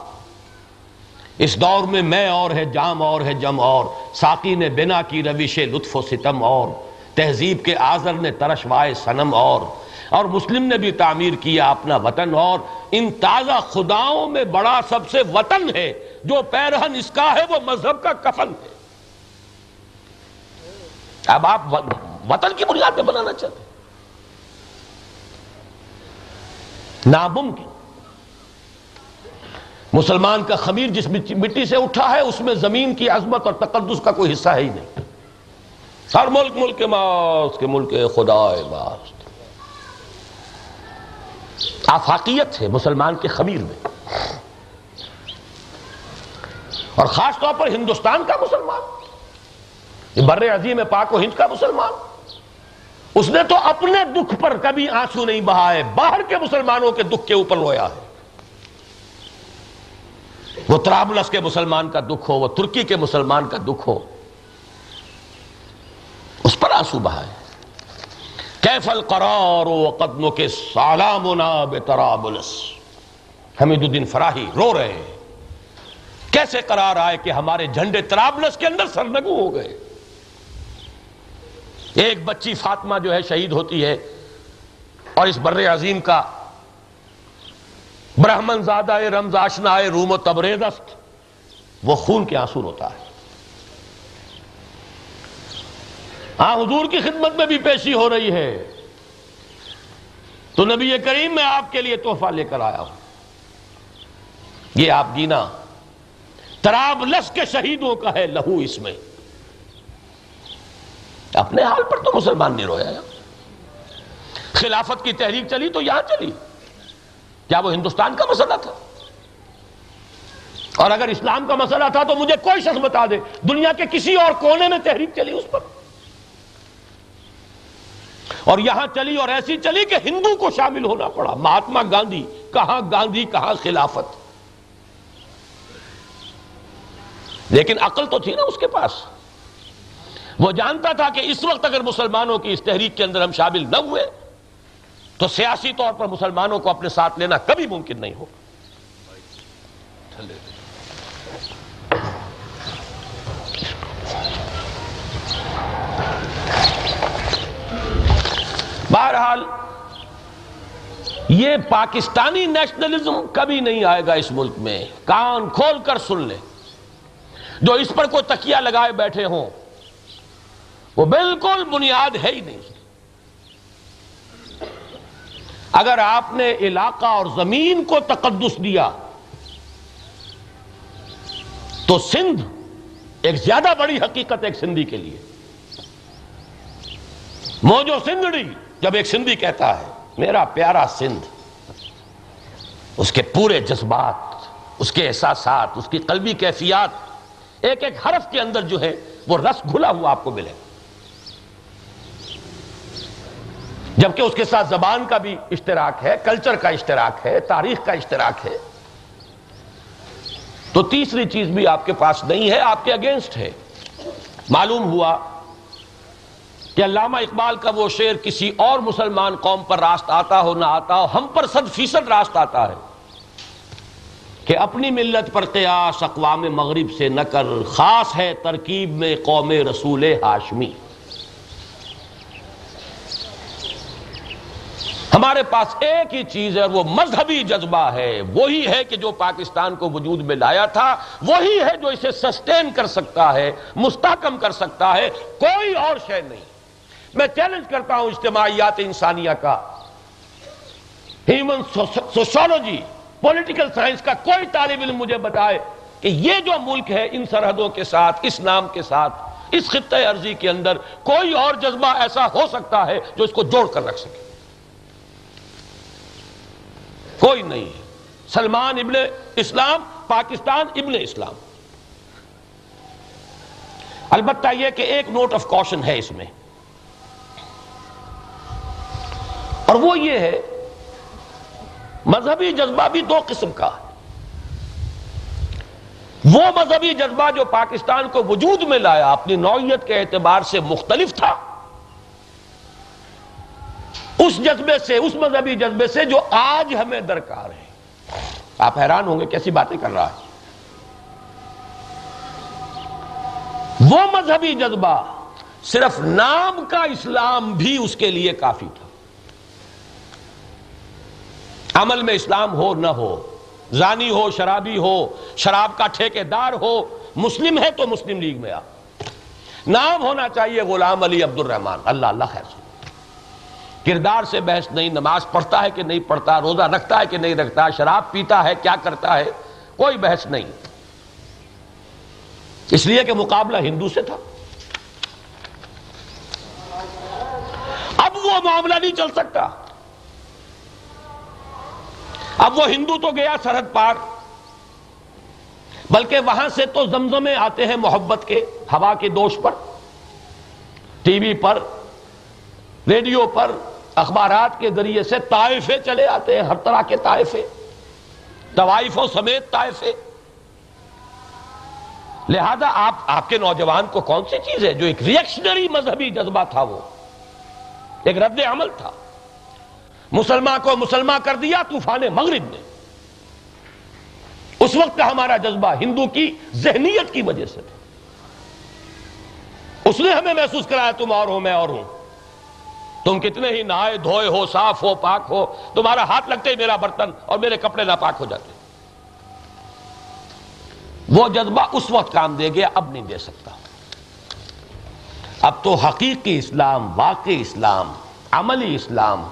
اس دور میں میں اور ہے، جام اور ہے، جم اور۔ ساقی نے بنا کی روش لطف و ستم اور۔ تہذیب کے آزر نے ترشوائے سنم اور۔ اور مسلم نے بھی تعمیر کیا اپنا وطن اور۔ ان تازہ خداؤں میں بڑا سب سے وطن ہے۔ جو پیرہن اس کا ہے، وہ مذہب کا کفن ہے۔ اب آپ وطن کی بنیاد پہ بنانا چاہتے ہیں۔ ناممکن۔ مسلمان کا خمیر جس مٹی سے اٹھا ہے، اس میں زمین کی عظمت اور تقدس کا کوئی حصہ ہے ہی نہیں۔ ہر ملک ملک کے ماس کے ملک خدا ماس آفاقیت ہے مسلمان کے خمیر میں۔ اور خاص طور پر ہندوستان کا مسلمان۔ یہ بر عظیم پاک و ہند کا مسلمان۔ اس نے تو اپنے دکھ پر کبھی آنسو نہیں بہائے، باہر کے مسلمانوں کے دکھ کے اوپر رویا ہے۔ وہ ترابلس کے مسلمان کا دکھ ہو، وہ ترکی کے مسلمان کا دکھ ہو، اس پر آنسو بہائے۔ کیف القرار و قدموں کے سالامنا بے ترابلس حمید الدین فراہی رو رہے ہیں، کیسے قرار آئے کہ ہمارے جھنڈے ترابلس کے اندر سرنگو ہو گئے؟ ایک بچی فاطمہ جو ہے شہید ہوتی ہے اور اس بر عظیم کا برہمن زادہ رمز آشنا روم و تبریدست وہ خون کے آنسور ہوتا ہے۔ ہاں حضور کی خدمت میں بھی پیشی ہو رہی ہے۔ تو نبی کریم، میں آپ کے لیے تحفہ لے کر آیا ہوں۔ یہ آپ گینا، تراب لس کے شہیدوں کا ہے لہو اس میں۔ اپنے حال پر تو مسلمان نہیں رویا خلافت کی تحریک چلی تو یہاں چلی۔ کیا وہ ہندوستان کا مسئلہ تھا؟ اور اگر اسلام کا مسئلہ تھا تو مجھے کوئی شخص بتا دے، دنیا کے کسی اور کونے میں تحریک چلی اس پر۔ اور یہاں چلی اور ایسی چلی کہ ہندو کو شامل ہونا پڑا۔ مہاتما گاندھی، کہاں گاندھی، کہاں خلافت؟ لیکن عقل تو تھی نا اس کے پاس۔ وہ جانتا تھا کہ اس وقت اگر مسلمانوں کی اس تحریک کے اندر ہم شامل نہ ہوئے، تو سیاسی طور پر مسلمانوں کو اپنے ساتھ لینا کبھی ممکن نہیں ہو بہرحال، یہ پاکستانی نیشنلزم کبھی نہیں آئے گا اس ملک میں۔ کان کھول کر سن لے۔ جو اس پر کوئی تکیہ لگائے بیٹھے ہوں وہ بالکل بنیاد ہے ہی نہیں اگر آپ نے علاقہ اور زمین کو تقدس دیا، تو سندھ ایک زیادہ بڑی حقیقت ایک سندھی کے لیے۔ موجو سندھڑی جب ایک سندھی کہتا ہے، میرا پیارا سندھ، اس کے پورے جذبات، اس کے احساسات، اس کی قلبی کیفیات، ایک ایک حرف کے اندر جو ہے، وہ رس گھلا ہوا آپ کو ملے۔ جبکہ اس کے ساتھ زبان کا بھی اشتراک ہے کلچر کا اشتراک ہے، تاریخ کا اشتراک ہے۔ تو تیسری چیز بھی آپ کے پاس نہیں ہے، آپ کے اگینسٹ ہے۔ معلوم ہوا کہ علامہ اقبال کا وہ شعر کسی اور مسلمان قوم پر راست آتا ہو، نہ آتا ہو، ہم پر صد فیصد راست آتا ہے کہ اپنی ملت پر قیاس اقوام مغرب سے نہ کر خاص ہے ترکیب میں قوم رسول ہاشمی۔ ہمارے پاس ایک ہی چیز ہے وہ مذہبی جذبہ ہے، وہی ہے کہ جو پاکستان کو وجود میں لایا تھا، وہی ہے جو اسے سسٹین کر سکتا ہے، مستحکم کر سکتا ہے، کوئی اور شے نہیں۔ میں چیلنج کرتا ہوں اجتماعیات انسانیہ کا۔ ہیومن سوشولوجی پولیٹیکل سائنس کا کوئی طالب علم مجھے بتائے کہ یہ جو ملک ہے ان سرحدوں کے ساتھ، اس نام کے ساتھ، اس خطہ عرضی کے اندر کوئی اور جذبہ ایسا ہو سکتا ہے جو اس کو جوڑ کر رکھ سکے۔ کوئی نہیں سلمان ابن اسلام، پاکستان ابن اسلام۔ البتہ یہ کہ ایک نوٹ آف کوشن ہے اس میں۔ اور وہ یہ ہے، مذہبی جذبہ بھی دو قسم کا ہے۔ وہ مذہبی جذبہ جو پاکستان کو وجود میں لایا، اپنی نوعیت کے اعتبار سے مختلف تھا۔ اس جذبے سے، اس مذہبی جذبے سے جو آج ہمیں درکار ہے۔ آپ حیران ہوں گے کیسی باتیں کر رہا ہے۔ وہ مذہبی جذبہ صرف نام کا اسلام بھی اس کے لیے کافی تھا۔ عمل میں اسلام ہو نہ ہو، زانی ہو، شرابی ہو، شراب کا ٹھیکے دار ہو، مسلم ہے تو مسلم لیگ میں آ۔ نام ہونا چاہیے غلام علی عبد الرحمان اللہ اللہ خیر کردار سے بحث نہیں، نماز پڑھتا ہے کہ نہیں پڑھتا، روزہ رکھتا ہے کہ نہیں رکھتا، شراب پیتا ہے، کیا کرتا ہے؟ کوئی بحث نہیں۔ اس لیے کہ مقابلہ ہندو سے تھا۔ اب وہ معاملہ نہیں چل سکتا۔ اب وہ ہندو تو گیا سرحد پار۔ بلکہ وہاں سے تو زمزمے آتے ہیں محبت کے، ہوا کے دوش پر، ٹی وی پر، ریڈیو پر اخبارات کے ذریعے سے طائفے چلے آتے ہیں، ہر طرح کے طائفے۔ طوائفوں سمیت طائفے۔ لہذا آپ آپ کے نوجوان کو کون سی چیز ہے جو ایک ریئیکشنری مذہبی جذبہ تھا وہ؟ ایک رد عمل تھا۔ مسلمان کو مسلمان کر دیا طوفان مغرب نے۔ اس وقت کا ہمارا جذبہ ہندو کی ذہنیت کی وجہ سے تھا۔ اس نے ہمیں محسوس کرایا، تم اور ہو، میں اور ہوں۔ تم کتنے ہی نہائے دھوئے ہو، صاف ہو، پاک ہو، تمہارا ہاتھ لگتے ہی میرا برتن اور میرے کپڑے ناپاک ہو جاتے۔ وہ جذبہ اس وقت کام دے گیا، اب نہیں دے سکتا۔ اب تو حقیقی اسلام، واقعی اسلام، عملی اسلام،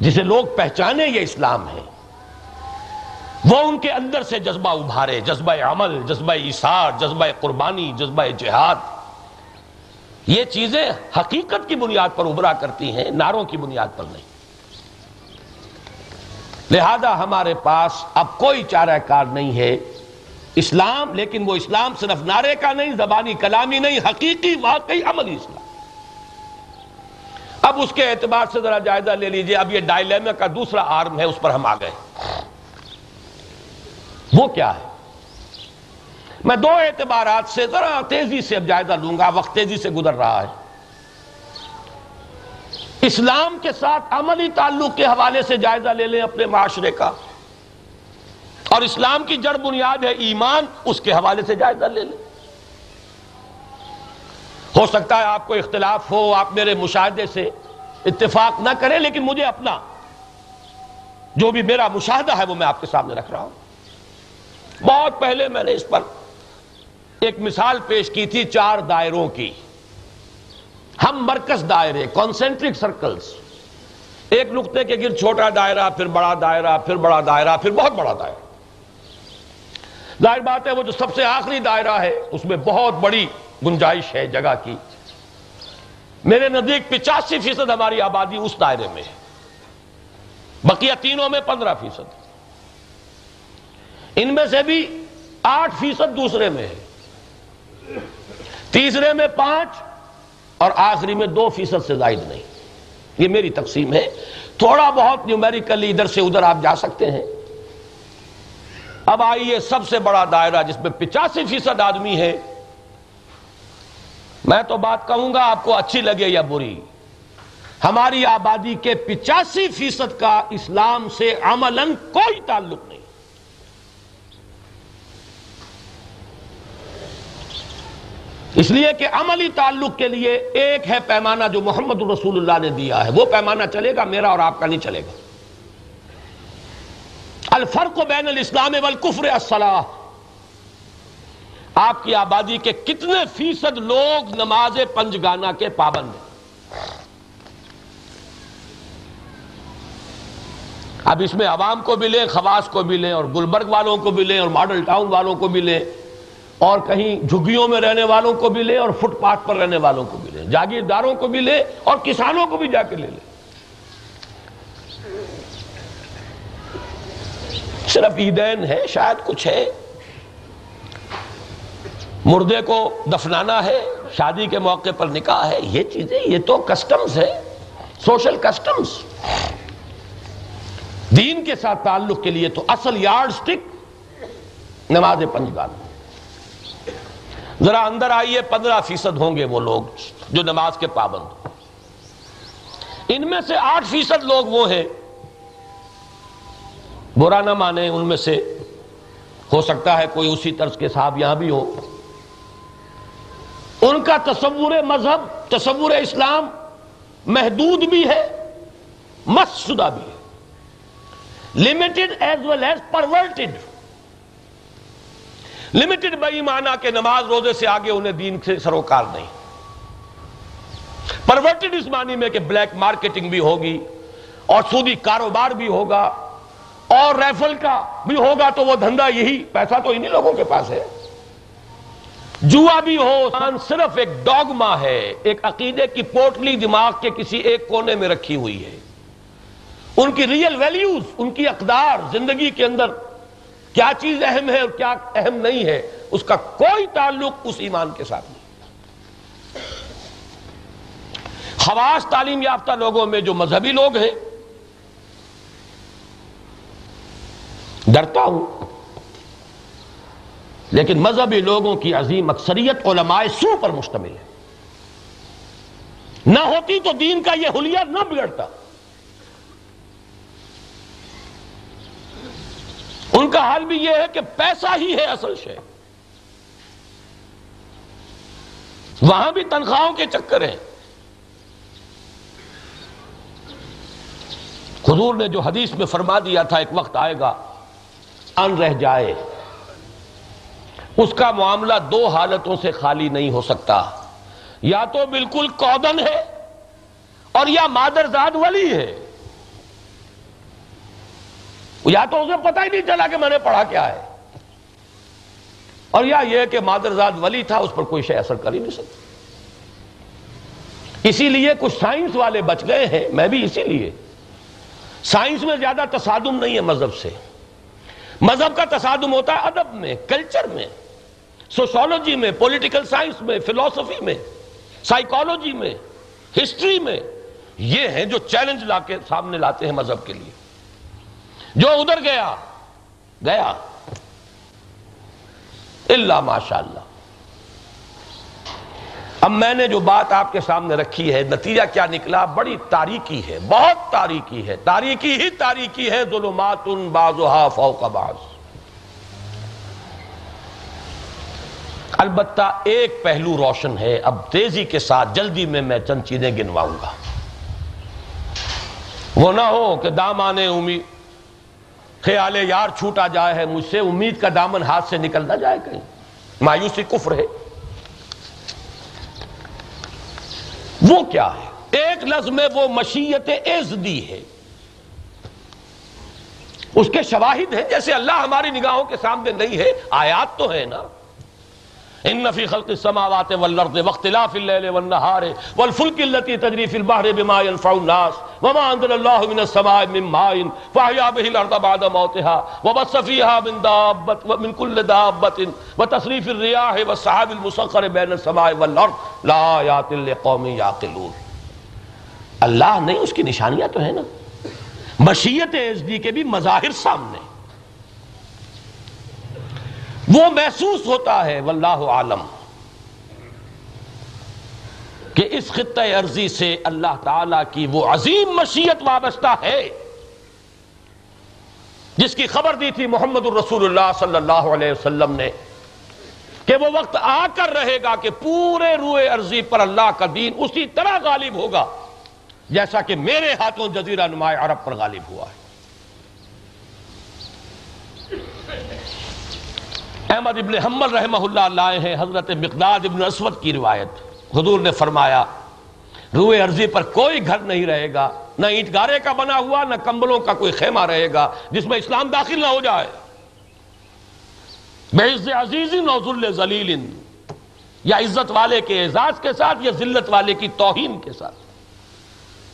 جسے لوگ پہچانے یہ اسلام ہے، وہ ان کے اندر سے جذبہ ابھارے، جذبہ عمل، جذبہ ایثار، جذبہ قربانی، جذبہ جہاد۔ یہ چیزیں حقیقت کی بنیاد پر ابھرا کرتی ہیں ناروں کی بنیاد پر نہیں۔ لہذا ہمارے پاس اب کوئی چارہ کار نہیں ہے۔ اسلام، لیکن وہ اسلام صرف نعرے کا نہیں، زبانی کلامی نہیں، حقیقی واقعی عملی اسلام۔ اب اس کے اعتبار سے ذرا جائزہ لے لیجیے۔ اب یہ ڈائلیما کا دوسرا آرم ہے، اس پر ہم آ گئے وہ کیا ہے؟ میں دو اعتبارات سے ذرا تیزی سے اب جائزہ لوں گا، وقت تیزی سے گزر رہا ہے۔ اسلام کے ساتھ عملی تعلق کے حوالے سے جائزہ لے لیں اپنے معاشرے کا۔ اور اسلام کی جڑ بنیاد ہے ایمان، اس کے حوالے سے جائزہ لے لیں۔ ہو سکتا ہے آپ کو اختلاف ہو، آپ میرے مشاہدے سے اتفاق نہ کریں، لیکن مجھے اپنا جو بھی میرا مشاہدہ ہے وہ میں آپ کے سامنے رکھ رہا ہوں۔ بہت پہلے میں نے اس پر ایک مثال پیش کی تھی چار دائروں کی۔ ہم مرکز دائرے کانسنٹرک سرکلز ایک نقطے کے گر چھوٹا دائرہ، پھر بڑا دائرہ، پھر بڑا دائرہ، پھر بہت بڑا دائرہ۔ ظاہر بات ہے، وہ جو سب سے آخری دائرہ ہے، اس میں بہت بڑی گنجائش ہے جگہ کی۔ میرے نزدیک پچاسی فیصد ہماری آبادی اس دائرے میں ہے۔ بقیہ تینوں میں پندرہ فیصد۔ ان میں سے بھی آٹھ فیصد دوسرے میں ہے۔ تیسرے میں پانچ اور آخری میں دو فیصد سے زائد نہیں۔ یہ میری تقسیم ہے۔ تھوڑا بہت نیومیریکلی ادھر سے ادھر آپ جا سکتے ہیں۔ اب آئیے سب سے بڑا دائرہ جس میں پچاسی فیصد آدمی ہے میں تو بات کہوں گا آپ کو اچھی لگے یا بری۔ ہماری آبادی کے پچاسی فیصد کا اسلام سے عملاً کوئی تعلق نہیں۔ اس لیے کہ عملی تعلق کے لیے ایک ہے پیمانہ جو محمد رسول اللہ نے دیا ہے۔ وہ پیمانہ چلے گا، میرا اور آپ کا نہیں چلے گا۔ الفرق بین الاسلام والکفر الصلاح۔ آپ کی آبادی کے کتنے فیصد لوگ نماز پنج گانا کے پابند ہیں؟ اب اس میں عوام کو بھی لیں، خواص کو بھی لیں اور گلبرگ والوں کو بھی لیں اور ماڈل ٹاؤن والوں کو بھی لیں۔ اور کہیں جھگیوں میں رہنے والوں کو بھی لے اور فٹ پاتھ پر رہنے والوں کو بھی لے، جاگیرداروں کو بھی لے اور کسانوں کو بھی جا کے لے لے۔ صرف عیدین ہے، شاید کچھ ہے۔ مردے کو دفنانا ہے، شادی کے موقع پر نکاح ہے، یہ چیزیں، یہ تو کسٹمز ہے سوشل کسٹمز دین کے ساتھ تعلق کے لیے تو اصل یارڈ سٹک نماز پنجگان۔ ذرا اندر آئیے، پندرہ فیصد ہوں گے وہ لوگ جو نماز کے پابند ان میں سے آٹھ فیصد لوگ وہ ہیں، برا نہ مانے ان میں سے۔ ہو سکتا ہے کوئی اسی طرز کے صاحب یہاں بھی ہو۔ ان کا تصور مذہب، تصور اسلام محدود بھی ہے مس شدہ بھی ہے۔ Limited as well as perverted limited بئی مانا کہ نماز روزے سے آگے انہیں دین سے سروکار نہیں۔ پرورٹڈ اس معنی میں کہ بلیک مارکیٹنگ بھی ہوگی اور سودی کاروبار بھی ہوگا اور ریفل کا بھی ہوگا تو وہ دھندا یہی پیسہ تو انہی لوگوں کے پاس ہے۔ جوا بھی ہو صرف ایک ڈوگما ہے، ایک عقیدے کی پوٹلی دماغ کے کسی ایک کونے میں رکھی ہوئی ہے۔ ان کی ریئل ویلیوز ان کی اقدار زندگی کے اندر کیا چیز اہم ہے اور کیا اہم نہیں ہے، اس کا کوئی تعلق اس ایمان کے ساتھ نہیں۔ خواص تعلیم یافتہ لوگوں میں جو مذہبی لوگ ہیں، ڈرتا ہوں، لیکن مذہبی لوگوں کی عظیم اکثریت علماء سو پر مشتمل ہے نہ ہوتی تو دین کا یہ حلیہ نہ بگڑتا۔ ان کا حال بھی یہ ہے کہ پیسہ ہی ہے اصل شے۔ وہاں بھی تنخواہوں کے چکر ہیں۔ حضور نے جو حدیث میں فرما دیا تھا، ایک وقت آئے گا، ان رہ جائے۔ اس کا معاملہ دو حالتوں سے خالی نہیں ہو سکتا۔ یا تو بالکل کودن ہے اور یا مادرزاد ولی ہے۔ یا تو اسے پتہ ہی نہیں چلا کہ میں نے پڑھا کیا ہے۔ اور یا یہ کہ مادرزاد ولی تھا، اس پر کوئی شے اثر کر ہی نہیں سکتا۔ اسی لیے کچھ سائنس والے بچ گئے ہیں، میں بھی اسی لیے۔ سائنس میں زیادہ تصادم نہیں ہے مذہب سے۔ مذہب کا تصادم ہوتا ہے ادب میں، کلچر میں۔ سوشولوجی میں، پولیٹیکل سائنس میں، فلسفی میں، سائیکالوجی میں، ہسٹری میں۔ یہ ہیں جو چیلنج لا کے سامنے لاتے ہیں مذہب کے لیے۔ جو ادھر گیا گیا۔ اللہ ماشاء اللہ اب میں نے جو بات آپ کے سامنے رکھی ہے، نتیجہ کیا نکلا؟ بڑی تاریکی ہے، بہت تاریکی ہے۔ تاریکی ہی تاریکی ہے ظلمات بازوہا فوق باز البتہ ایک پہلو روشن ہے، اب تیزی کے ساتھ جلدی میں میں چند چیزیں گنواؤں گا۔ وہ نہ ہو کہ دامان امید خیال یار چھوٹا جائے ہے مجھ سے، امید کا دامن ہاتھ سے نکل نہ جائے کہیں۔ مایوسی کفر ہے۔ وہ کیا ہے؟ ایک لفظ میں وہ مشیت ازدی ہے۔ اس کے شواہد ہیں جیسے اللہ ہماری نگاہوں کے سامنے نہیں ہے۔ آیات تو ہے نا۔ ان فی خلق السماوات والارض واختلاف الليل والنهار والفلك التي تجري في البحر بما ينفع الناس وما انزل الله من السماء من ماء فاحيا به الارض بعد موتها وبث فيها من دابة ومن كل دابة وتصريف الرياح والسحاب المسخر بين السماء والارض لآيات لقوم يعقلون اللہ نہیں اس کی نشانیاں تو ہیں نا۔ مشیت ازدی کے بھی مظاہر سامنے۔ وہ محسوس ہوتا ہے، واللہ عالم کہ اس خطہ عرضی سے اللہ تعالی کی وہ عظیم مشیت وابستہ ہے۔ جس کی خبر دی تھی محمد الرسول اللہ صلی اللہ علیہ وسلم نے، کہ وہ وقت آ کر رہے گا کہ پورے روئے عرضی پر اللہ کا دین اسی طرح غالب ہوگا، جیسا کہ میرے ہاتھوں جزیرہ نمایاں عرب پر غالب ہوا ہے۔ احمد ابن حمل رحمہ اللہ لائے ہیں حضرت مقداد ابن اسود کی روایت۔ حضور نے فرمایا، روئے عرضی پر کوئی گھر نہیں رہے گا، نہ اینٹ گارے کا بنا ہوا، نہ کمبلوں کا کوئی خیمہ رہے گا، جس میں اسلام داخل نہ ہو جائے۔ بے عزیز ذلیل، یا عزت والے کے اعزاز کے ساتھ، یا ذلت والے کی توہین کے ساتھ۔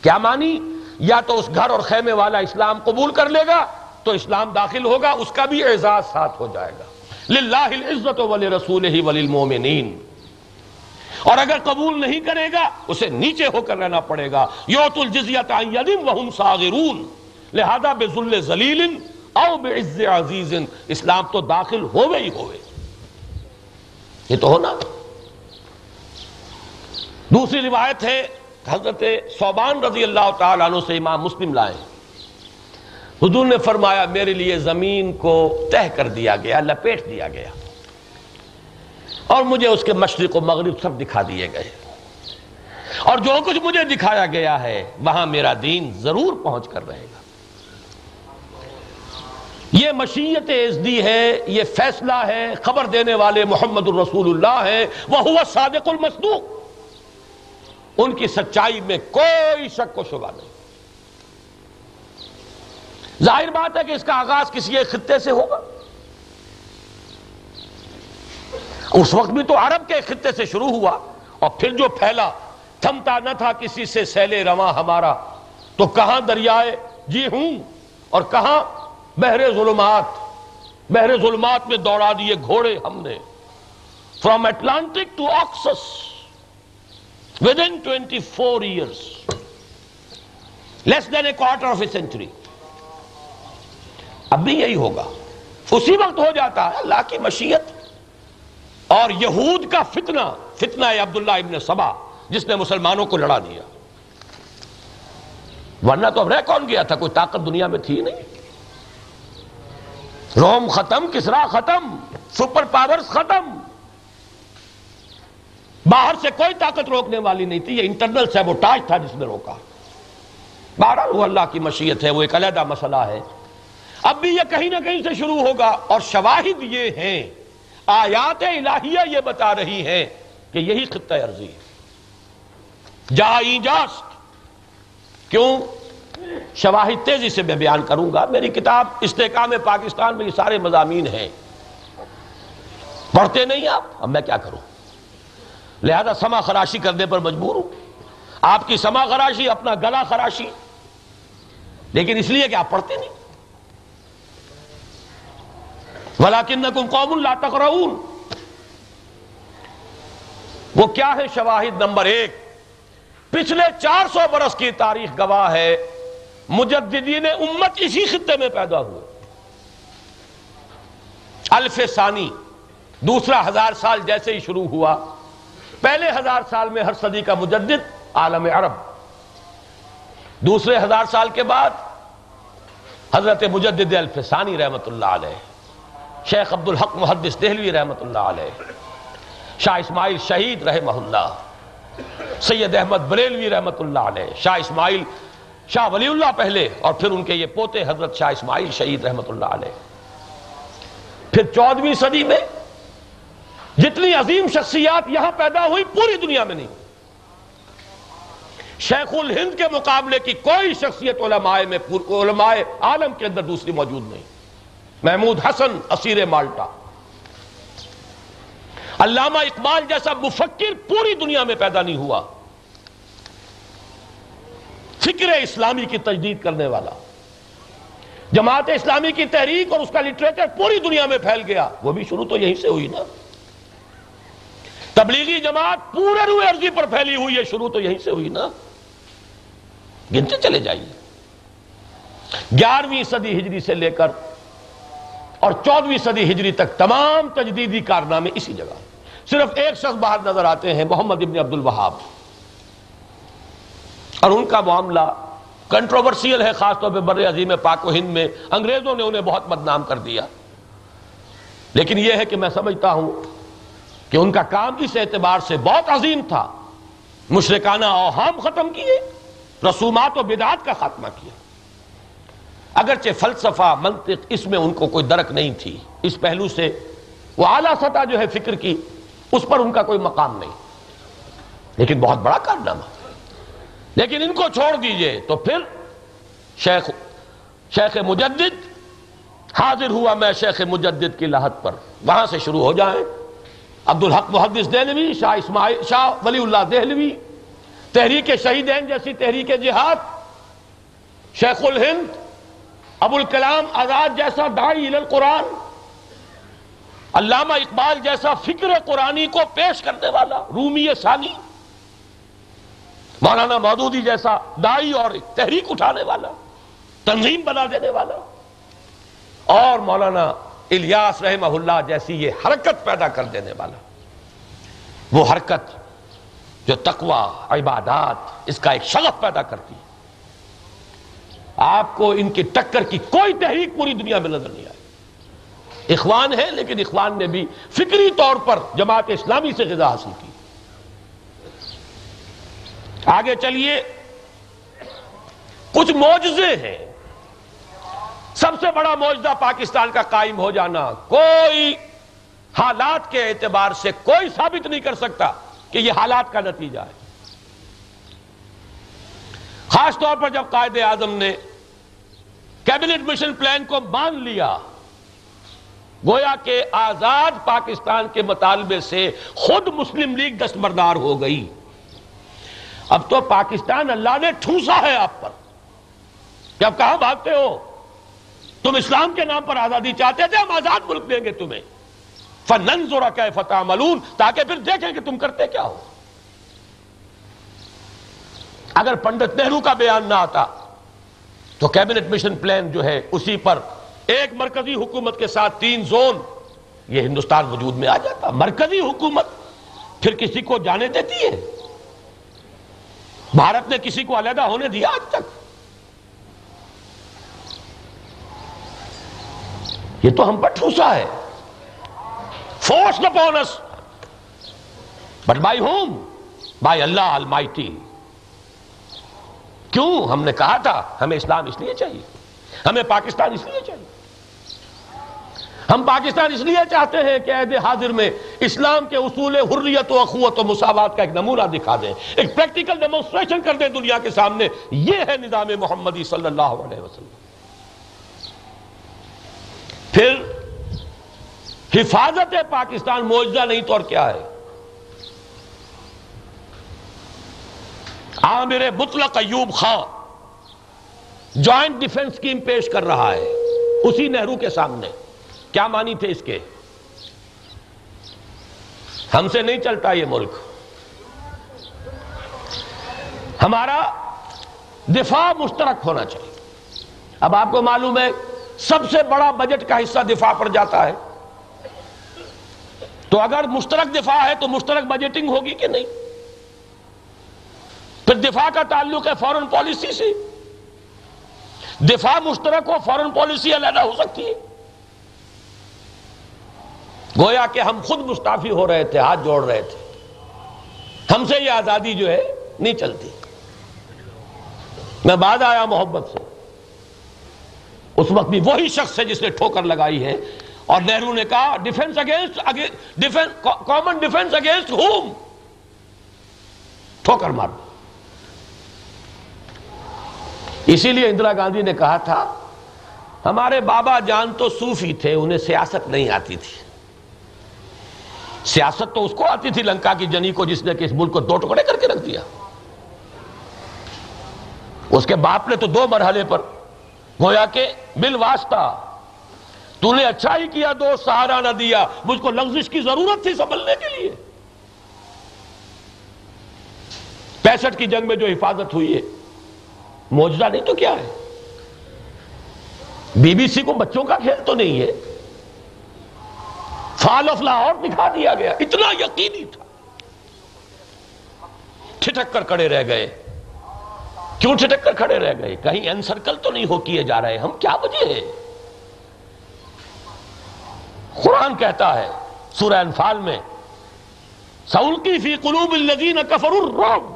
کیا مانی؟ یا تو اس گھر اور خیمے والا اسلام قبول کر لے گا، تو اسلام داخل ہوگا، اس کا بھی اعزاز ساتھ ہو جائے گا۔ للہ العزت ولی رسول ہی ولی المومنین اور اگر قبول نہیں کرے گا، اسے نیچے ہو کر رہنا پڑے گا۔ یوت الجزیت یدم وہم صاغرون۔ لہذا بذل ذلیل او بعز عزیز، اسلام تو داخل ہوئے ہی ہوئے۔ یہ تو ہونا۔ دوسری روایت ہے، حضرت صوبان رضی اللہ تعالیٰ عنہ سے امام مسلم لائے۔ حضور نے فرمایا، میرے لیے زمین کو تہ کر دیا گیا، لپیٹ دیا گیا۔ اور مجھے اس کے مشرق و مغرب سب دکھا دیے گئے۔ اور جو کچھ مجھے دکھایا گیا ہے، وہاں میرا دین ضرور پہنچ کر رہے گا۔ یہ مشیت ازدی ہے، یہ فیصلہ ہے، خبر دینے والے محمد الرسول اللہ ہے وہ ہوا صادق المصدوق۔ ان کی سچائی میں کوئی شک و شبہ نہیں۔ ظاہر بات ہے کہ اس کا آغاز کسی ایک خطے سے ہوگا۔ اس وقت بھی تو عرب کے خطے سے شروع ہوا اور پھر جو پھیلا، تھمتا نہ تھا کسی سے سیلے رواں ہمارا۔ تو کہاں دریائے؟ جی ہوں۔ اور کہاں؟ بحر ظلمات۔ بحر ظلمات میں دوڑا دیے گھوڑے ہم نے۔ From Atlantic to Oxus with in twenty four years less than a quarter of a century اب بھی یہی ہوگا۔ اسی وقت ہو جاتا ہے اللہ کی مشیت۔ اور یہود کا فتنہ فتنہ ہے عبداللہ ابن سبا جس نے مسلمانوں کو لڑا دیا۔ ورنہ تو اب رہ کون گیا تھا؟ کوئی طاقت دنیا میں تھی نہیں۔ روم ختم، کسرا ختم، سپر پاورز ختم۔ باہر سے کوئی طاقت روکنے والی نہیں تھی۔ یہ انٹرنل سیبوٹاج تھا جس نے روکا۔ بہرحال وہ اللہ کی مشیت ہے، وہ ایک علیحدہ مسئلہ ہے۔ اب بھی یہ کہیں نہ کہیں سے شروع ہوگا اور شواہد یہ ہیں، آیات الہیہ یہ بتا رہی ہیں کہ یہی خطہ عرضی ہے۔ جا جاست کیوں؟ شواہد تیزی سے میں بیان کروں گا۔ میری کتاب استحکام پاکستان میں یہ سارے مضامین ہیں۔ پڑھتے نہیں آپ؟ اب میں کیا کروں؟ لہذا سما خراشی کرنے پر مجبور ہوں۔ آپ کی سما خراشی، اپنا گلا خراشی۔ لیکن اس لیے کہ آپ پڑھتے نہیں۔ وَلَكِنَّكُمْ قَوْمٌ لَا تَقْرَؤُونَ۔ وہ کیا ہے شواہد نمبر ایک؟ پچھلے چار سو برس کی تاریخ گواہ ہے، مجددین امت اسی خطے میں پیدا ہوئے۔ الف ثانی، دوسرا ہزار سال جیسے ہی شروع ہوا۔ پہلے ہزار سال میں ہر صدی کا مجدد عالم عرب۔ دوسرے ہزار سال کے بعد حضرت مجدد الفسانی رحمت اللہ علیہ۔ شیخ عبد الحق محدث دہلوی رحمت اللہ علیہ، شاہ اسماعیل شہید رحمہ اللہ، سید احمد بریلوی رحمت اللہ علیہ، شاہ اسماعیل، شاہ ولی اللہ پہلے اور پھر ان کے یہ پوتے حضرت شاہ اسماعیل شہید رحمت اللہ علیہ۔ پھر چودویں صدی میں جتنی عظیم شخصیات یہاں پیدا ہوئی پوری دنیا میں نہیں۔ شیخ الہند کے مقابلے کی کوئی شخصیت علماء میں علماء عالم کے اندر دوسری موجود نہیں۔ محمود حسن، اسیر مالٹا۔ علامہ اقبال جیسا مفکر پوری دنیا میں پیدا نہیں ہوا۔ فکر اسلامی کی تجدید کرنے والا۔ جماعت اسلامی کی تحریک اور اس کا لٹریچر پوری دنیا میں پھیل گیا۔ وہ بھی شروع تو یہیں سے ہوئی نا۔ تبلیغی جماعت پورے روئے عرضی پر پھیلی ہوئی ہے، شروع تو یہیں سے ہوئی نا۔ گنتے چلے جائیے۔ گیارہویں صدی ہجری سے لے کر اور چودویں صدی ہجری تک تمام تجدیدی کارنامے اسی جگہ۔ صرف ایک شخص باہر نظر آتے ہیں، محمد ابن عبد الوہاب اور ان کا معاملہ کنٹروورسیل ہے، خاص طور پہ بر عظیم پاک و ہند میں۔ انگریزوں نے انہیں بہت بدنام کر دیا۔ لیکن یہ ہے کہ میں سمجھتا ہوں کہ ان کا کام اس اعتبار سے بہت عظیم تھا۔ مشرکانہ اوہام ختم کیے، رسومات و بدعات کا خاتمہ کیا۔ اگرچہ فلسفہ، منطق اس میں ان کو کوئی درک نہیں تھی۔ اس پہلو سے وہ اعلیٰ سطح جو ہے فکر کی، اس پر ان کا کوئی مقام نہیں۔ لیکن بہت بڑا کارنامہ۔ لیکن ان کو چھوڑ دیجیے تو پھر شیخ شیخ مجدد حاضر ہوا میں شیخ مجدد کی لحت پر۔ وہاں سے شروع ہو جائیں۔ عبدالحق محدث دہلوی، شاہ اسماعیل، شاہ ولی اللہ دہلوی، تحریک شہیدین جیسی تحریک جہاد، شیخ الہند ابو الکلام آزاد جیسا دائی القرآن، علامہ اقبال جیسا فکر قرآنی کو پیش کرنے والا رومی ثانی، مولانا مودودی جیسا دائی اور تحریک اٹھانے والا، تنظیم بنا دینے والا، اور مولانا الیاس رحمہ اللہ جیسی یہ حرکت پیدا کر دینے والا۔ وہ حرکت جو تقوی، عبادات، اس کا ایک شغف پیدا کرتی۔ ہے آپ کو ان کی ٹکر کی کوئی تحریک پوری دنیا میں نظر نہیں آئی۔ اخوان ہے لیکن اخوان نے بھی فکری طور پر جماعت اسلامی سے غذا حاصل کی۔ آگے چلیے، کچھ موجزے ہیں۔ سب سے بڑا موجزہ پاکستان کا قائم ہو جانا، کوئی حالات کے اعتبار سے کوئی ثابت نہیں کر سکتا کہ یہ حالات کا نتیجہ ہے۔ خاص طور پر جب قائد اعظم نے کیبنٹ مشن پلان کو مان لیا، گویا کہ آزاد پاکستان کے مطالبے سے خود مسلم لیگ دستبردار ہو گئی۔ اب تو پاکستان اللہ نے ٹھوسا ہے آپ پر۔ کہ اب کہاں بھاگتے ہو؟ تم اسلام کے نام پر آزادی چاہتے تھے، ہم آزاد ملک دیں گے تمہیں۔ فنن زورا کیا فتح ملون تاکہ پھر دیکھیں کہ تم کرتے کیا ہو۔ اگر پنڈت نہرو کا بیان نہ آتا، تو کیبنٹ مشن پلان جو ہے، اسی پر ایک مرکزی حکومت کے ساتھ تین زون، یہ ہندوستان وجود میں آ جاتا۔ مرکزی حکومت پھر کسی کو جانے دیتی ہے؟ بھارت نے کسی کو علیحدہ ہونے دیا آج تک؟ یہ تو ہم پر ٹھوسا ہے۔ Force the pounce but by home by Allah almighty کیوں؟ ہم نے کہا تھا، ہمیں اسلام اس لیے چاہیے۔ ہمیں پاکستان اس لیے چاہیے۔ ہم پاکستان اس لیے چاہتے ہیں کہ عہد حاضر میں اسلام کے اصول حریت و اخوت و مساوات کا ایک نمونہ دکھا دیں۔ ایک پریکٹیکل ڈیمونسٹریشن کر دیں دنیا کے سامنے۔ یہ ہے نظام محمدی صلی اللہ علیہ وسلم۔ پھر حفاظت پاکستان موجزہ نہیں تو اور کیا ہے؟ ہاں عامر مطلق Ayub Khan joint defence scheme پیش کر رہا ہے، اسی نہرو کے سامنے۔ کیا مانی تھے اس کے؟ ہم سے نہیں چلتا یہ ملک۔ ہمارا دفاع مشترک ہونا چاہیے۔ اب آپ کو معلوم ہے، سب سے بڑا بجٹ کا حصہ دفاع پر جاتا ہے۔ تو اگر مشترک دفاع ہے تو مشترک بجٹنگ ہوگی کہ نہیں؟ پھر دفاع کا تعلق ہے فورن پالیسی سے۔ دفاع مشترک ہو فورن پالیسی علیحدہ ہو سکتی ہے۔ گویا کہ ہم خود مستعفی ہو رہے تھے، ہاتھ جوڑ رہے تھے۔ ہم سے یہ آزادی جو ہے نہیں چلتی۔ میں بعد آیا محبت سے۔ اس وقت بھی وہی شخص ہے جس نے ٹھوکر لگائی ہے۔ اور نہرو نے کہا defence against common defence against whom ٹھوکر مار اسی لیے اندرا گاندھی نے کہا تھا، ہمارے بابا جان تو صوفی تھے، انہیں سیاست نہیں آتی تھی۔ سیاست تو اس کو آتی تھی، لنکا کی جنی کو جس نے کہ اس ملک کو دو ٹکڑے کر کے رکھ دیا۔ اس کے باپ نے تو دو مرحلے پر گویا کہ بل واسطہ، تو نے اچھا ہی کیا، دو سہارا نہ دیا۔ مجھ کو لغزش کی ضرورت تھی سنبھلنے کے لیے۔ پینسٹھ کی جنگ میں جو حفاظت ہوئی ہے موجودہ نہیں تو کیا ہے؟ بی بی سی کو بچوں کا کھیل تو نہیں ہے۔ فال آف لاہور دکھا دیا گیا۔ اتنا یقینی تھا۔ ٹھٹک کر کھڑے رہ گئے۔ کیوں ٹھٹک کر کھڑے رہ گئے؟ کہیں ان سرکل تو نہیں ہو کیے جا رہے۔ ہم کیا وجہ ہے قرآن کہتا ہے سورہ انفال میں سولکی فی قلوب الذین کفر الرعب۔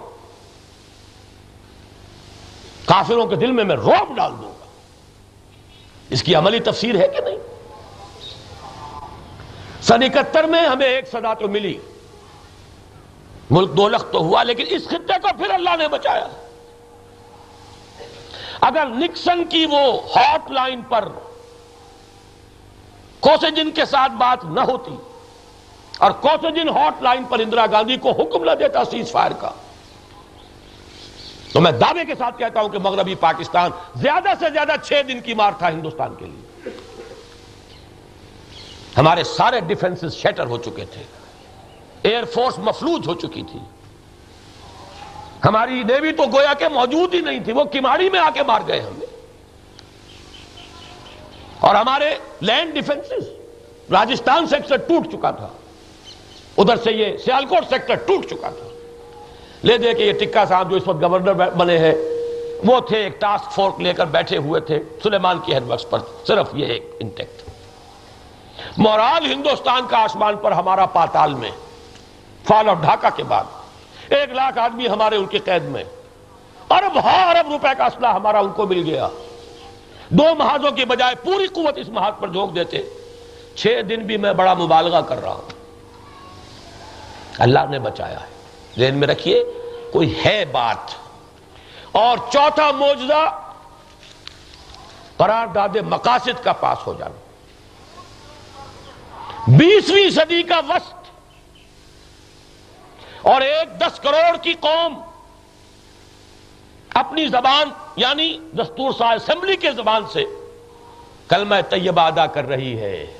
کافروں کے دل میں میں روب ڈال دوں گا۔ اس کی عملی تفسیر ہے کہ نہیں؟ سن اکہتر میں ہمیں ایک صدا تو ملی۔ ملک دو لخت تو ہوا، لیکن اس خطے کو پھر اللہ نے بچایا۔ اگر نکسن کی وہ ہاٹ لائن پر کوسجن کے ساتھ بات نہ ہوتی اور کوسجن ہاٹ لائن پر اندرا گاندھی کو حکم نہ دیتا سیز فائر کا تو میں دعوے کے ساتھ کہتا ہوں کہ مغربی پاکستان زیادہ سے زیادہ چھ دن کی مار تھا ہندوستان کے لیے۔ ہمارے سارے ڈیفنسز شیٹر ہو چکے تھے۔ ایئر فورس مفلوج ہو چکی تھی۔ ہماری نیوی تو گویا کہ موجود ہی نہیں تھی، وہ کماڑی میں آ کے مار گئے ہمیں۔ اور ہمارے لینڈ ڈیفنسز راجستھان سیکٹر ٹوٹ چکا تھا۔ ادھر سے یہ سیالکوٹ سیکٹر ٹوٹ چکا تھا۔ لے دے کہ یہ ٹکا صاحب جو اس وقت گورنر بنے ہیں، وہ تھے ایک ٹاسک فورک لے کر بیٹھے ہوئے تھے سلیمان کی ہیڈ ورکس پر، صرف یہ ایک انٹیکٹ۔ مورال ہندوستان کا آسمان پر ہمارا پاتال میں، فال آف ڈھاکہ کے بعد، ایک لاکھ آدمی ہمارے ان کی قید میں۔ ارب ہاں ارب روپے کا اسلحہ ہمارا ان کو مل گیا۔ دو محاذوں کی بجائے پوری قوت اس محاذ پر جھونک دیتے۔ چھ دن بھی میں بڑا مبالغہ کر رہا ہوں۔ اللہ نے بچایا ہے۔ ذہن میں رکھیے، کوئی ہے بات۔ اور چوتھا موجزہ قرار داد مقاصد کا پاس ہو جانا۔ بیسویں صدی کا وسط۔ اور ایک دس کروڑ کی قوم اپنی زبان یعنی دستور سا اسمبلی کے زبان سے کلمہ طیبہ ادا کر رہی ہے۔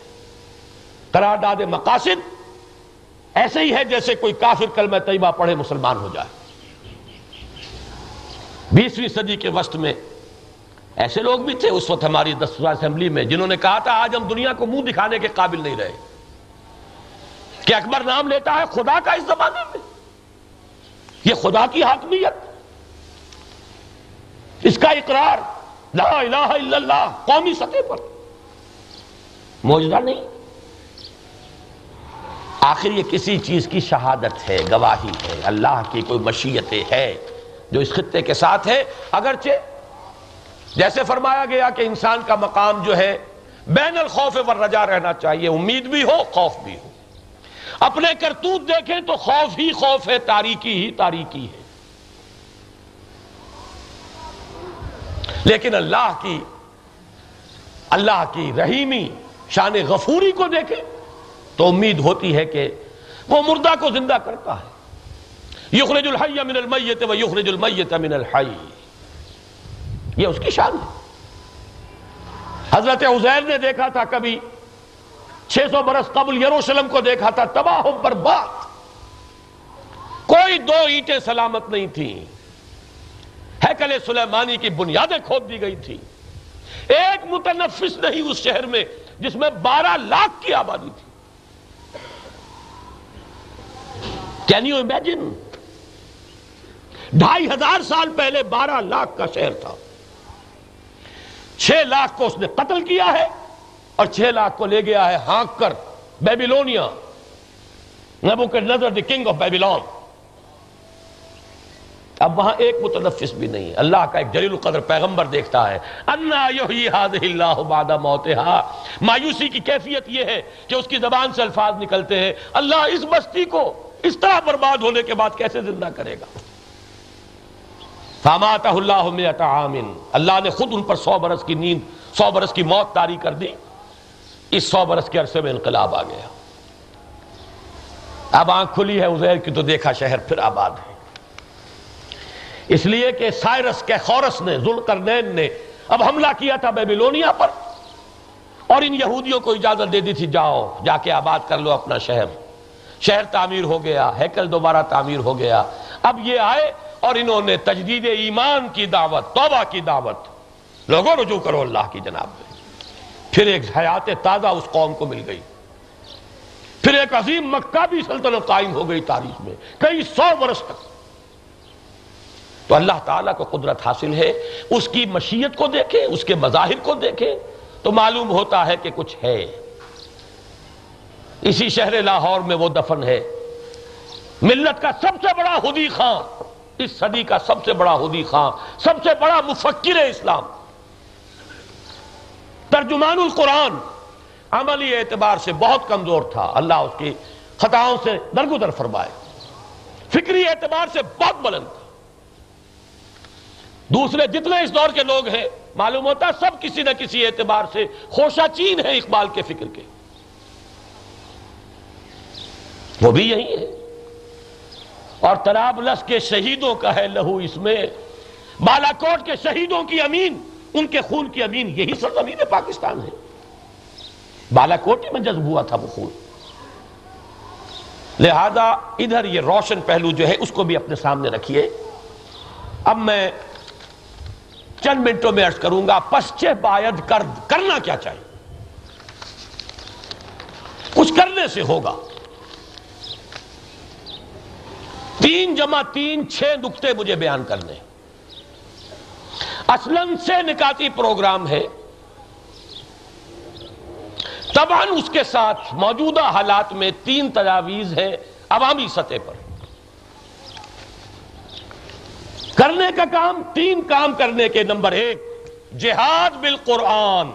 قرارداد مقاصد ایسے ہی ہے جیسے کوئی کافر کلمہ طیبہ پڑھے مسلمان ہو جائے۔ بیسویں صدی کے وسط میں ایسے لوگ بھی تھے اس وقت ہماری دستور اسمبلی میں جنہوں نے کہا تھا، آج ہم دنیا کو منہ دکھانے کے قابل نہیں رہے۔ کہ اکبر نام لیتا ہے خدا کا اس زمانے میں۔ یہ خدا کی حاکمیت۔ اس کا اقرار، لا الہ الا اللہ، قومی سطح پر۔ موجودہ نہیں۔ آخر یہ کسی چیز کی شہادت ہے، گواہی ہے، اللہ کی کوئی مشیت ہے جو اس خطے کے ساتھ ہے۔ اگرچہ جیسے فرمایا گیا کہ انسان کا مقام جو ہے، بین الخوف والرجا رہنا چاہیے، امید بھی ہو، خوف بھی ہو۔ اپنے کرتوت دیکھیں تو خوف ہی خوف ہے، تاریکی ہی تاریکی ہے۔ لیکن اللہ کی اللہ کی رحیمی شان غفوری کو دیکھیں۔ تو امید ہوتی ہے کہ وہ مردہ کو زندہ کرتا ہے۔ یخرج الحی من المیت و یخرج المیت من الحی۔ یہ اس کی شان ہے۔ حضرت عزیر نے دیکھا تھا کبھی چھ سو برس قبل یروشلم کو دیکھا تھا، تباہ و برباد۔ کوئی دو اینٹیں سلامت نہیں تھیں۔ ہیکل سلیمانی کی بنیادیں کھود دی گئی تھی ایک متنفس نہیں اس شہر میں جس میں بارہ لاکھ کی آبادی تھی۔ کین یو امیجن ڈھائی ہزار سال پہلے بارہ لاکھ کا شہر تھا۔ چھ لاکھ کو اس نے قتل کیا ہے اور چھ لاکھ کو لے گیا ہے ہانک کر بیبیلونیا۔ نبو کے نظر دی کنگ آف بیبیلون۔ اب وہاں ایک متنفس بھی نہیں اللہ کا ایک جلیل القدر پیغمبر دیکھتا ہے۔ انا یحیی اللہ بعد موتها مایوسی کی کیفیت یہ ہے کہ اس کی زبان سے الفاظ نکلتے ہیں۔ اللہ اس بستی کو اس طرح برباد ہونے کے بعد کیسے زندہ کرے گا؟ فاماتہ اللہ مئت عام۔ اللہ نے خود ان پر سو برس کی نیند، سو برس کی موت تاری کر دی۔ اس سو برس کے عرصے میں انقلاب آ گیا۔ اب آنکھ کھلی ہے، عزیر کی تو دیکھا شہر پھر آباد ہے۔ اس لیے کہ سائرس کے خورس نے، ذوالقرنین نے اب حملہ کیا تھا بیبیلونیا پر۔ اور ان یہودیوں کو اجازت دے دی تھی، جاؤ، جا کے آباد کر لو اپنا شہر۔ شہر تعمیر ہو گیا، ہیکل دوبارہ تعمیر ہو گیا۔ اب یہ آئے اور انہوں نے تجدید ایمان کی دعوت، توبہ کی دعوت۔ لوگوں رجوع کرو اللہ کی جناب۔ میں پھر ایک حیات تازہ اس قوم کو مل گئی۔ پھر ایک عظیم مکہ بھی سلطنت قائم ہو گئی تاریخ میں، کئی سو برس تک۔ تو اللہ تعالیٰ کو قدرت حاصل ہے، اس کی مشیت کو دیکھیں، اس کے مظاہر کو دیکھیں۔ تو معلوم ہوتا ہے کہ کچھ ہے۔ اسی شہر لاہور میں وہ دفن ہے۔ ملت کا سب سے بڑا خودی خان، اس صدی کا سب سے بڑا خودی خان، سب سے بڑا مفکر اسلام۔ ترجمان القرآن عملی اعتبار سے بہت کمزور تھا۔ اللہ اس کی خطاؤں سے درگدر فرمائے۔ فکری اعتبار سے بہت بلند تھا۔ دوسرے جتنے اس دور کے لوگ ہیں، معلوم ہوتا سب کسی نہ کسی اعتبار سے خوشہ چین ہے اقبال کے فکر کے۔ وہ بھی یہی ہے۔ اور ترابلس کے شہیدوں کا ہے لہو اس میں۔ بالاکوٹ کے شہیدوں کی امین، ان کے خون کی امین، یہی سرزمین پاکستان ہے۔ بالاکوٹ میں جذب ہوا تھا وہ خون۔ لہذا ادھر یہ روشن پہلو جو ہے، اس کو بھی اپنے سامنے رکھیے۔ اب میں چند منٹوں میں ارز کروں گا پسچے باید کر کرنا کیا چاہیے؟ کچھ کرنے سے ہوگا۔ تین جمع تین، چھ نکتے مجھے بیان کرنے اسلم سے نکاتی پروگرام ہے۔ تبان اس کے ساتھ موجودہ حالات میں تین تجاویز ہے عوامی سطح پر۔ کرنے کا کام، تین کام کرنے کے نمبر ایک، جہاد بالقرآن۔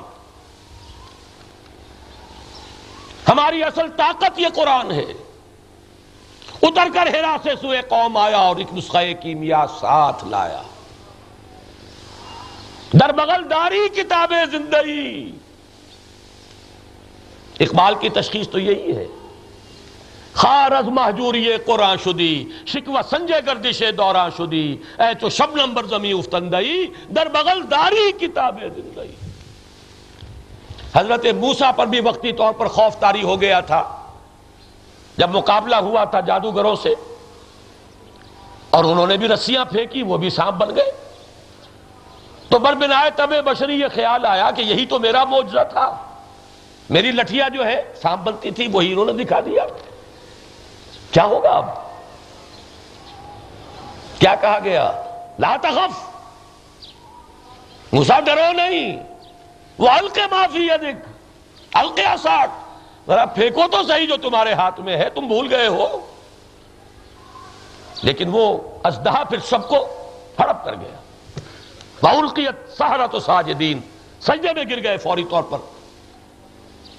ہماری اصل طاقت یہ قرآن ہے۔ اتر کر ہیرا سے سوئے قوم آیا اور ایک نسخہ کیمیا ساتھ لایا۔ در بغل داری کتاب زندگی۔ اقبال کی تشخیص تو یہی ہے۔ خارز محجوری قرآن شدی، شکوہ سنجے گردش دوران شدی۔ اے تو شب نمبر زمین افتندئی، در بغل داری کتاب زندگی۔ حضرت موسیٰ پر بھی وقتی طور پر خوف تاری ہو گیا تھا۔ جب مقابلہ ہوا تھا جادوگروں سے اور انہوں نے بھی رسیاں پھینکی، وہ بھی سانپ بن گئے۔ تو بر بنائے تب بشری یہ خیال آیا کہ یہی تو میرا موجزہ تھا۔ میری لٹھیا جو ہے سانپ بنتی تھی، وہی انہوں نے دکھا دیا۔ کیا ہوگا اب؟ کیا کہا گیا؟ لا تخف۔ مسا ڈرو نہیں۔ وہ ہلکے معافی ادک ہلکے آساٹ ذرا پھینکو تو صحیح جو تمہارے ہاتھ میں ہے، تم بھول گئے ہو۔ لیکن وہ ازدہا پھر سب کو ہڑپ کر گیا۔ باولقیت سہارا تو ساجدین سجدے میں گر گئے فوری طور پر۔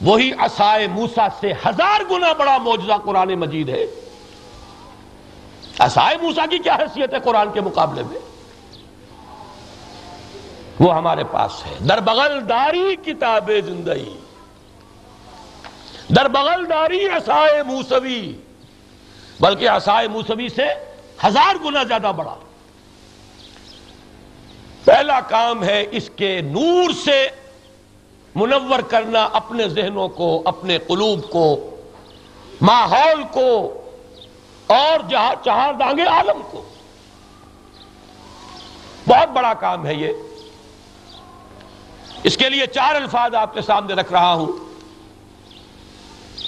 وہی عصائے موسا سے ہزار گنا بڑا موجزہ قرآن مجید ہے۔ عصائے موسا کی کیا حیثیت ہے قرآن کے مقابلے میں؟ وہ ہمارے پاس ہے۔ در بغل داری کتاب زندگی۔ در بغل داری عصائے موسوی، بلکہ عصائے موسوی سے ہزار گنا زیادہ بڑا۔ پہلا کام ہے اس کے نور سے منور کرنا اپنے ذہنوں کو، اپنے قلوب کو، ماحول کو، اور جہاں چہار دانگے عالم کو۔ بہت بڑا کام ہے یہ۔ اس کے لیے چار الفاظ آپ کے سامنے رکھ رہا ہوں۔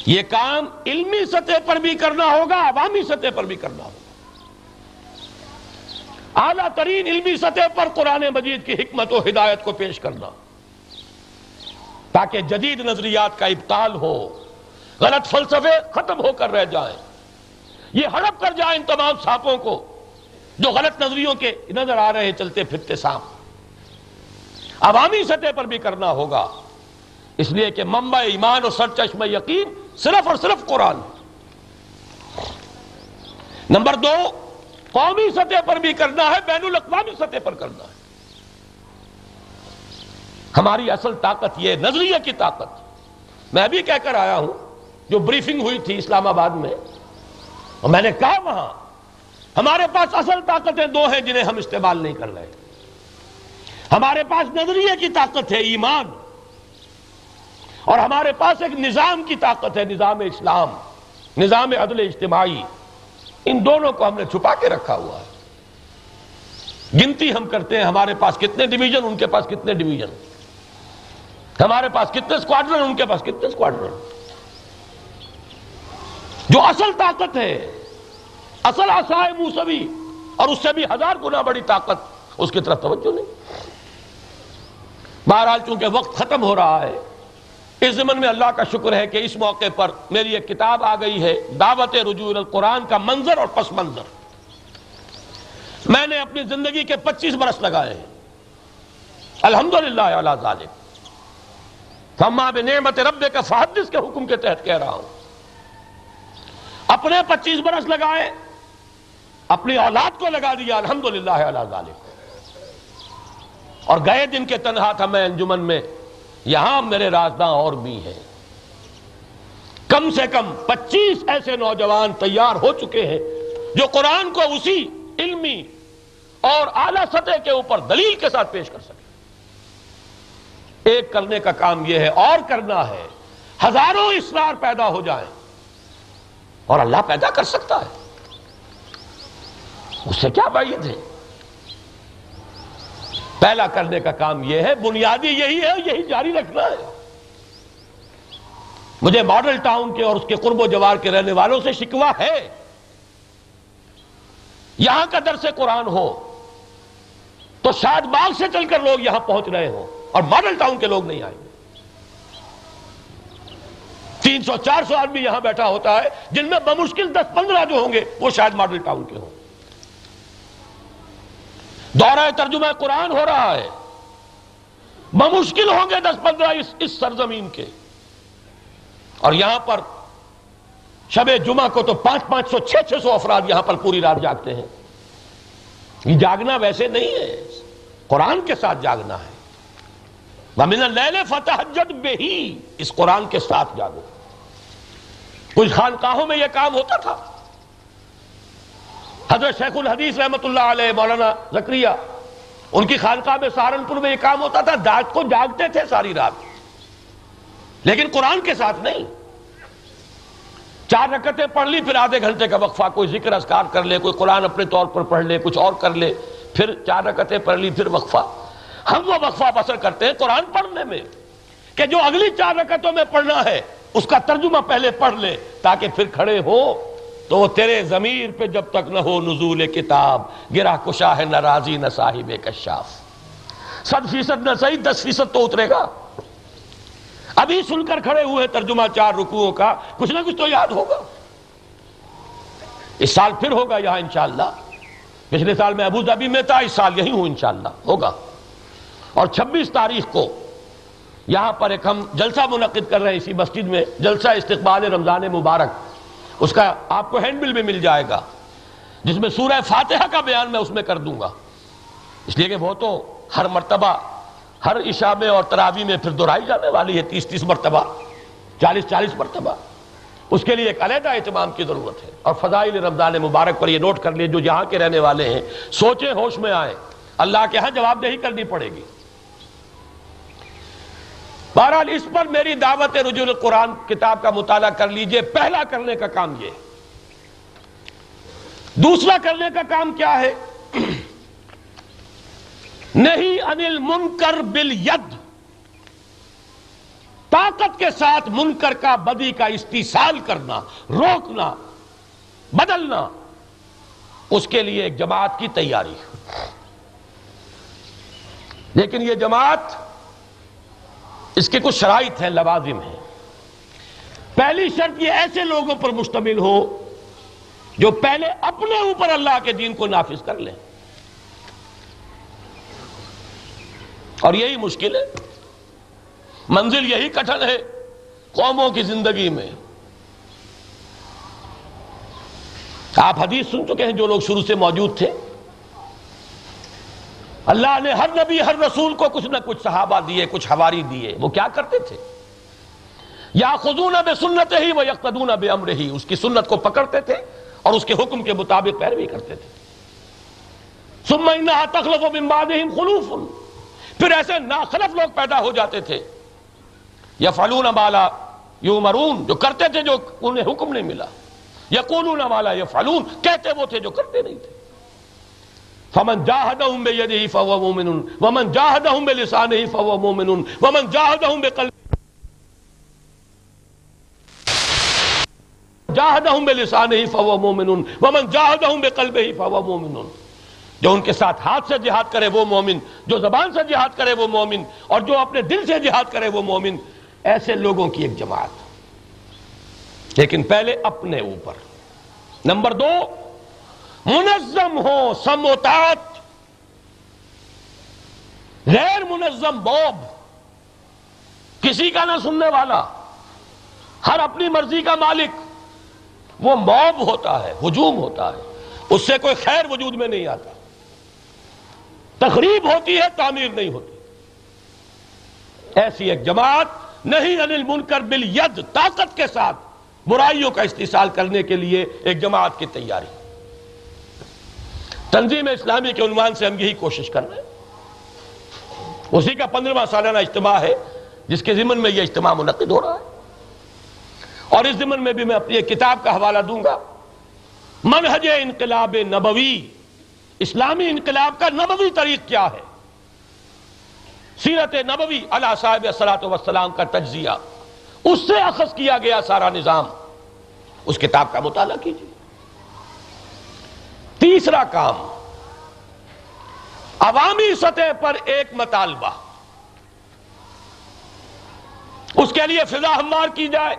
یہ کام علمی سطح پر بھی کرنا ہوگا، عوامی سطح پر بھی کرنا ہوگا۔ اعلیٰ ترین علمی سطح پر قرآن مجید کی حکمت و ہدایت کو پیش کرنا۔ تاکہ جدید نظریات کا ابتال ہو، غلط فلسفے ختم ہو کر رہ جائیں۔ یہ ہڑپ کر جائیں ان تمام سانپوں کو جو غلط نظریوں کے نظر آ رہے ہیں چلتے پھرتے سانپ۔ عوامی سطح پر بھی کرنا ہوگا۔ اس لیے کہ ممبئی ایمان اور سرچشمہ یقین صرف اور صرف قرآن۔ نمبر دو، قومی سطح پر بھی کرنا ہے، بین الاقوامی سطح پر کرنا ہے۔ ہماری اصل طاقت یہ نظریہ کی طاقت۔ میں بھی کہہ کر آیا ہوں، جو بریفنگ ہوئی تھی اسلام آباد میں، اور میں نے کہا وہاں، ہمارے پاس اصل طاقتیں دو ہیں جنہیں ہم استعمال نہیں کر رہے۔ ہمارے پاس نظریے کی طاقت ہے ایمان۔ اور ہمارے پاس ایک نظام کی طاقت ہے، نظام اسلام، نظام عدل اجتماعی۔ ان دونوں کو ہم نے چھپا کے رکھا ہوا ہے۔ گنتی ہم کرتے ہیں، ہمارے پاس کتنے ڈویژن ان کے پاس کتنے ڈویژن ہمارے پاس کتنے سکواڈرن ان کے پاس کتنے سکواڈرن جو اصل طاقت ہے، اصل آسائے موسوی، اور اس سے بھی ہزار گنا بڑی طاقت، اس کی طرف توجہ نہیں۔ بہرحال چونکہ وقت ختم ہو رہا ہے اس زمن میں اللہ کا شکر ہے کہ اس موقع پر میری ایک کتاب آ گئی ہے، دعوت رجوع القرآن کا منظر اور پس منظر۔ میں نے اپنی زندگی کے پچیس برس لگائے ہیں۔ الحمدللہ علی ذالک۔ فما بنعمت رب کا فحدث کے حکم کے تحت کہہ رہا ہوں۔ اپنے پچیس برس لگائے، اپنی اولاد کو لگا دیا، الحمدللہ علی ذالک۔ اور گئے دن کے تنہا تھا میں انجمن میں یہاں میرے رازداں اور بھی ہیں۔ کم سے کم پچیس ایسے نوجوان تیار ہو چکے ہیں جو قرآن کو اسی علمی اور اعلی سطح کے اوپر دلیل کے ساتھ پیش کر سکے ایک کرنے کا کام یہ ہے، اور کرنا ہے، ہزاروں اسرار پیدا ہو جائیں اور اللہ پیدا کر سکتا ہے۔ اس سے کیا بائیت ہے؟ پہلا کرنے کا کام یہ ہے، بنیادی یہی ہے یہی جاری رکھنا ہے۔ مجھے ماڈل ٹاؤن کے اور اس کے قرب و جوار کے رہنے والوں سے شکوا ہے۔ یہاں کا درس قرآن ہو تو شاید باغ سے چل کر لوگ یہاں پہنچ رہے ہوں اور ماڈل ٹاؤن کے لوگ نہیں آئیں گے۔ تین سو، چار سو آدمی یہاں بیٹھا ہوتا ہے، جن میں بمشکل دس، پندرہ جو ہوں گے، وہ شاید ماڈل ٹاؤن کے ہوں۔ دورہ ترجمہ قرآن ہو رہا ہے۔ بمشکل ہوں گے دس پندرہ اس اس سرزمین کے۔ اور یہاں پر شب جمعہ کو تو پانچ پانچ سو، چھ چھ سو افراد یہاں پر پوری رات جاگتے ہیں۔ یہ جاگنا ویسے نہیں ہے۔ قرآن کے ساتھ جاگنا ہے۔ لَيْلِ فَتَحَجَّدْ بِهِ۔ اس قرآن کے ساتھ جاگو۔ کچھ خانقاہوں میں یہ کام ہوتا تھا۔ حضرت شیخ الحدیث رحمت اللہ علیہ، مولانا زکریہ ان کی خانقاہ میں سہارنپور میں یہ کام ہوتا تھا داغ کو جاگتے تھے ساری رات۔ لیکن قرآن کے ساتھ نہیں۔ چار رکتیں پڑھ لی، پھر آدھے گھنٹے کا وقفہ، کوئی ذکر، اذکار کر لے، کوئی قرآن اپنے طور پر پڑھ لے، کچھ اور کر لے، پھر چار رکتیں پڑھ لی، پھر وقفہ۔ ہم وہ وقفہ بسر کرتے ہیں قرآن پڑھنے میں، کہ جو اگلی چار رکعتوں میں پڑھنا ہے، اس کا ترجمہ پہلے پڑھ لے، تاکہ پھر کھڑے ہو۔ تو تیرے ضمیر پہ جب تک نہ ہو نزول کتاب، گرا کشا ہے نہ راضی نہ صاحب کشاف۔ ست فیصد نہ صحیح، دس فیصد تو اترے گا۔ ابھی سن کر کھڑے ہوئے ترجمہ چار رکوعوں کا، کچھ نہ کچھ تو یاد ہوگا۔ اس سال پھر ہوگا یہاں انشاءاللہ۔ پچھلے سال میں ابو دھابی میں تھا، اس سال یہی ہوں انشاءاللہ۔ ہوگا۔ اور چھبیس تاریخ کو یہاں پر ایک ہم جلسہ منعقد کر رہے ہیں اسی مسجد میں، جلسہ استقبال رمضان مبارک۔ اس کا آپ کو ہینڈ بل بھی مل جائے گا، جس میں سورہ فاتحہ کا بیان میں اس میں کر دوں گا۔ اس لیے کہ وہ تو ہر مرتبہ، ہر عشاء میں اور تراوی میں پھر دہرائی جانے والی ہے، تیس تیس مرتبہ، چالیس چالیس مرتبہ۔ اس کے لیے ایک علیحدہ اہتمام کی ضرورت ہے۔ اور فضائل رمضان مبارک پر یہ نوٹ کر لیے جو یہاں کے رہنے والے ہیں، سوچیں، ہوش میں آئیں۔ اللہ کے ہاں جواب دہی کرنی پڑے گی۔ بہرحال اس پر میری دعوت رجوع القرآن کتاب کا مطالعہ کر لیجیے۔ پہلا کرنے کا کام یہ۔ دوسرا کرنے کا کام کیا ہے؟ نہیں انل منکر بل ید طاقت کے ساتھ منکر کا بدی کا استحصال کرنا، روکنا، بدلنا، اس کے لیے ایک جماعت کی تیاری۔ لیکن یہ جماعت اس کے کچھ شرائط ہیں، لوازم ہیں۔ پہلی شرط یہ، ایسے لوگوں پر مشتمل ہو جو پہلے اپنے اوپر اللہ کے دین کو نافذ کر لیں۔ اور یہی مشکل ہے۔ منزل یہی کٹھن ہے قوموں کی زندگی میں۔ آپ حدیث سن چکے ہیں جو لوگ شروع سے موجود تھے۔ اللہ نے ہر نبی، ہر رسول کو کچھ نہ کچھ صحابہ دیے، کچھ ہواری دیے۔ وہ کیا کرتے تھے؟ یا خزون بے سنت ہی وہ یکتدون بے امر ہی اس کی سنت کو پکڑتے تھے اور اس کے حکم کے مطابق پیروی کرتے تھے۔ سمنا تخلف و بمباد خلوف۔ پھر ایسے ناخلف لوگ پیدا ہو جاتے تھے۔ یا فلون بالا یو جو کرتے تھے جو انہیں حکم نہیں ملا۔ یا کولون والا یا فلون کہتے وہ تھے جو کرتے نہیں تھے۔ فمن جاہدہم بیدہی فہو مومن ومن جاہدہم بلسانہی فہو مومن ومن جاہدہم بے بقلب جاہدہم بلسانہی فہو مومن ومن جاہدہم بقلبہی فہو مومن جو ان کے ساتھ ہاتھ سے جہاد کرے وہ مومن، جو زبان سے جہاد کرے وہ مومن، اور جو اپنے دل سے جہاد کرے وہ مومن، ایسے لوگوں کی ایک جماعت۔ لیکن پہلے اپنے اوپر۔ نمبر دو منظم ہو، سموتات۔ غیر منظم بوب۔ کسی کا نہ سننے والا، ہر اپنی مرضی کا مالک۔ وہ موب ہوتا ہے، ہجوم ہوتا ہے۔ اس سے کوئی خیر وجود میں نہیں آتا۔ تقریب ہوتی ہے، تعمیر نہیں ہوتی۔ ایسی ایک جماعت نہیں، انل منکر بل ید، طاقت کے ساتھ برائیوں کا استحصال کرنے کے لیے ایک جماعت کی تیاری۔ تنظیم اسلامی کے عنوان سے ہم یہی کوشش کر رہے ہیں۔ اسی کا پندرہ سالانہ اجتماع ہے، جس کے ضمن میں یہ اجتماع منعقد ہو رہا ہے۔ اور اس ضمن میں بھی میں اپنی ایک کتاب کا حوالہ دوں گا۔ منہج انقلاب نبوی، اسلامی انقلاب کا نبوی طریق کیا ہے؟ سیرت نبوی علیہ صاحب وسلام کا تجزیہ۔ اس سے اخذ کیا گیا سارا نظام۔ اس کتاب کا مطالعہ کیجیے تیسرا کام، عوامی سطح پر ایک مطالبہ۔ اس کے لیے فضا ہموار کی جائے۔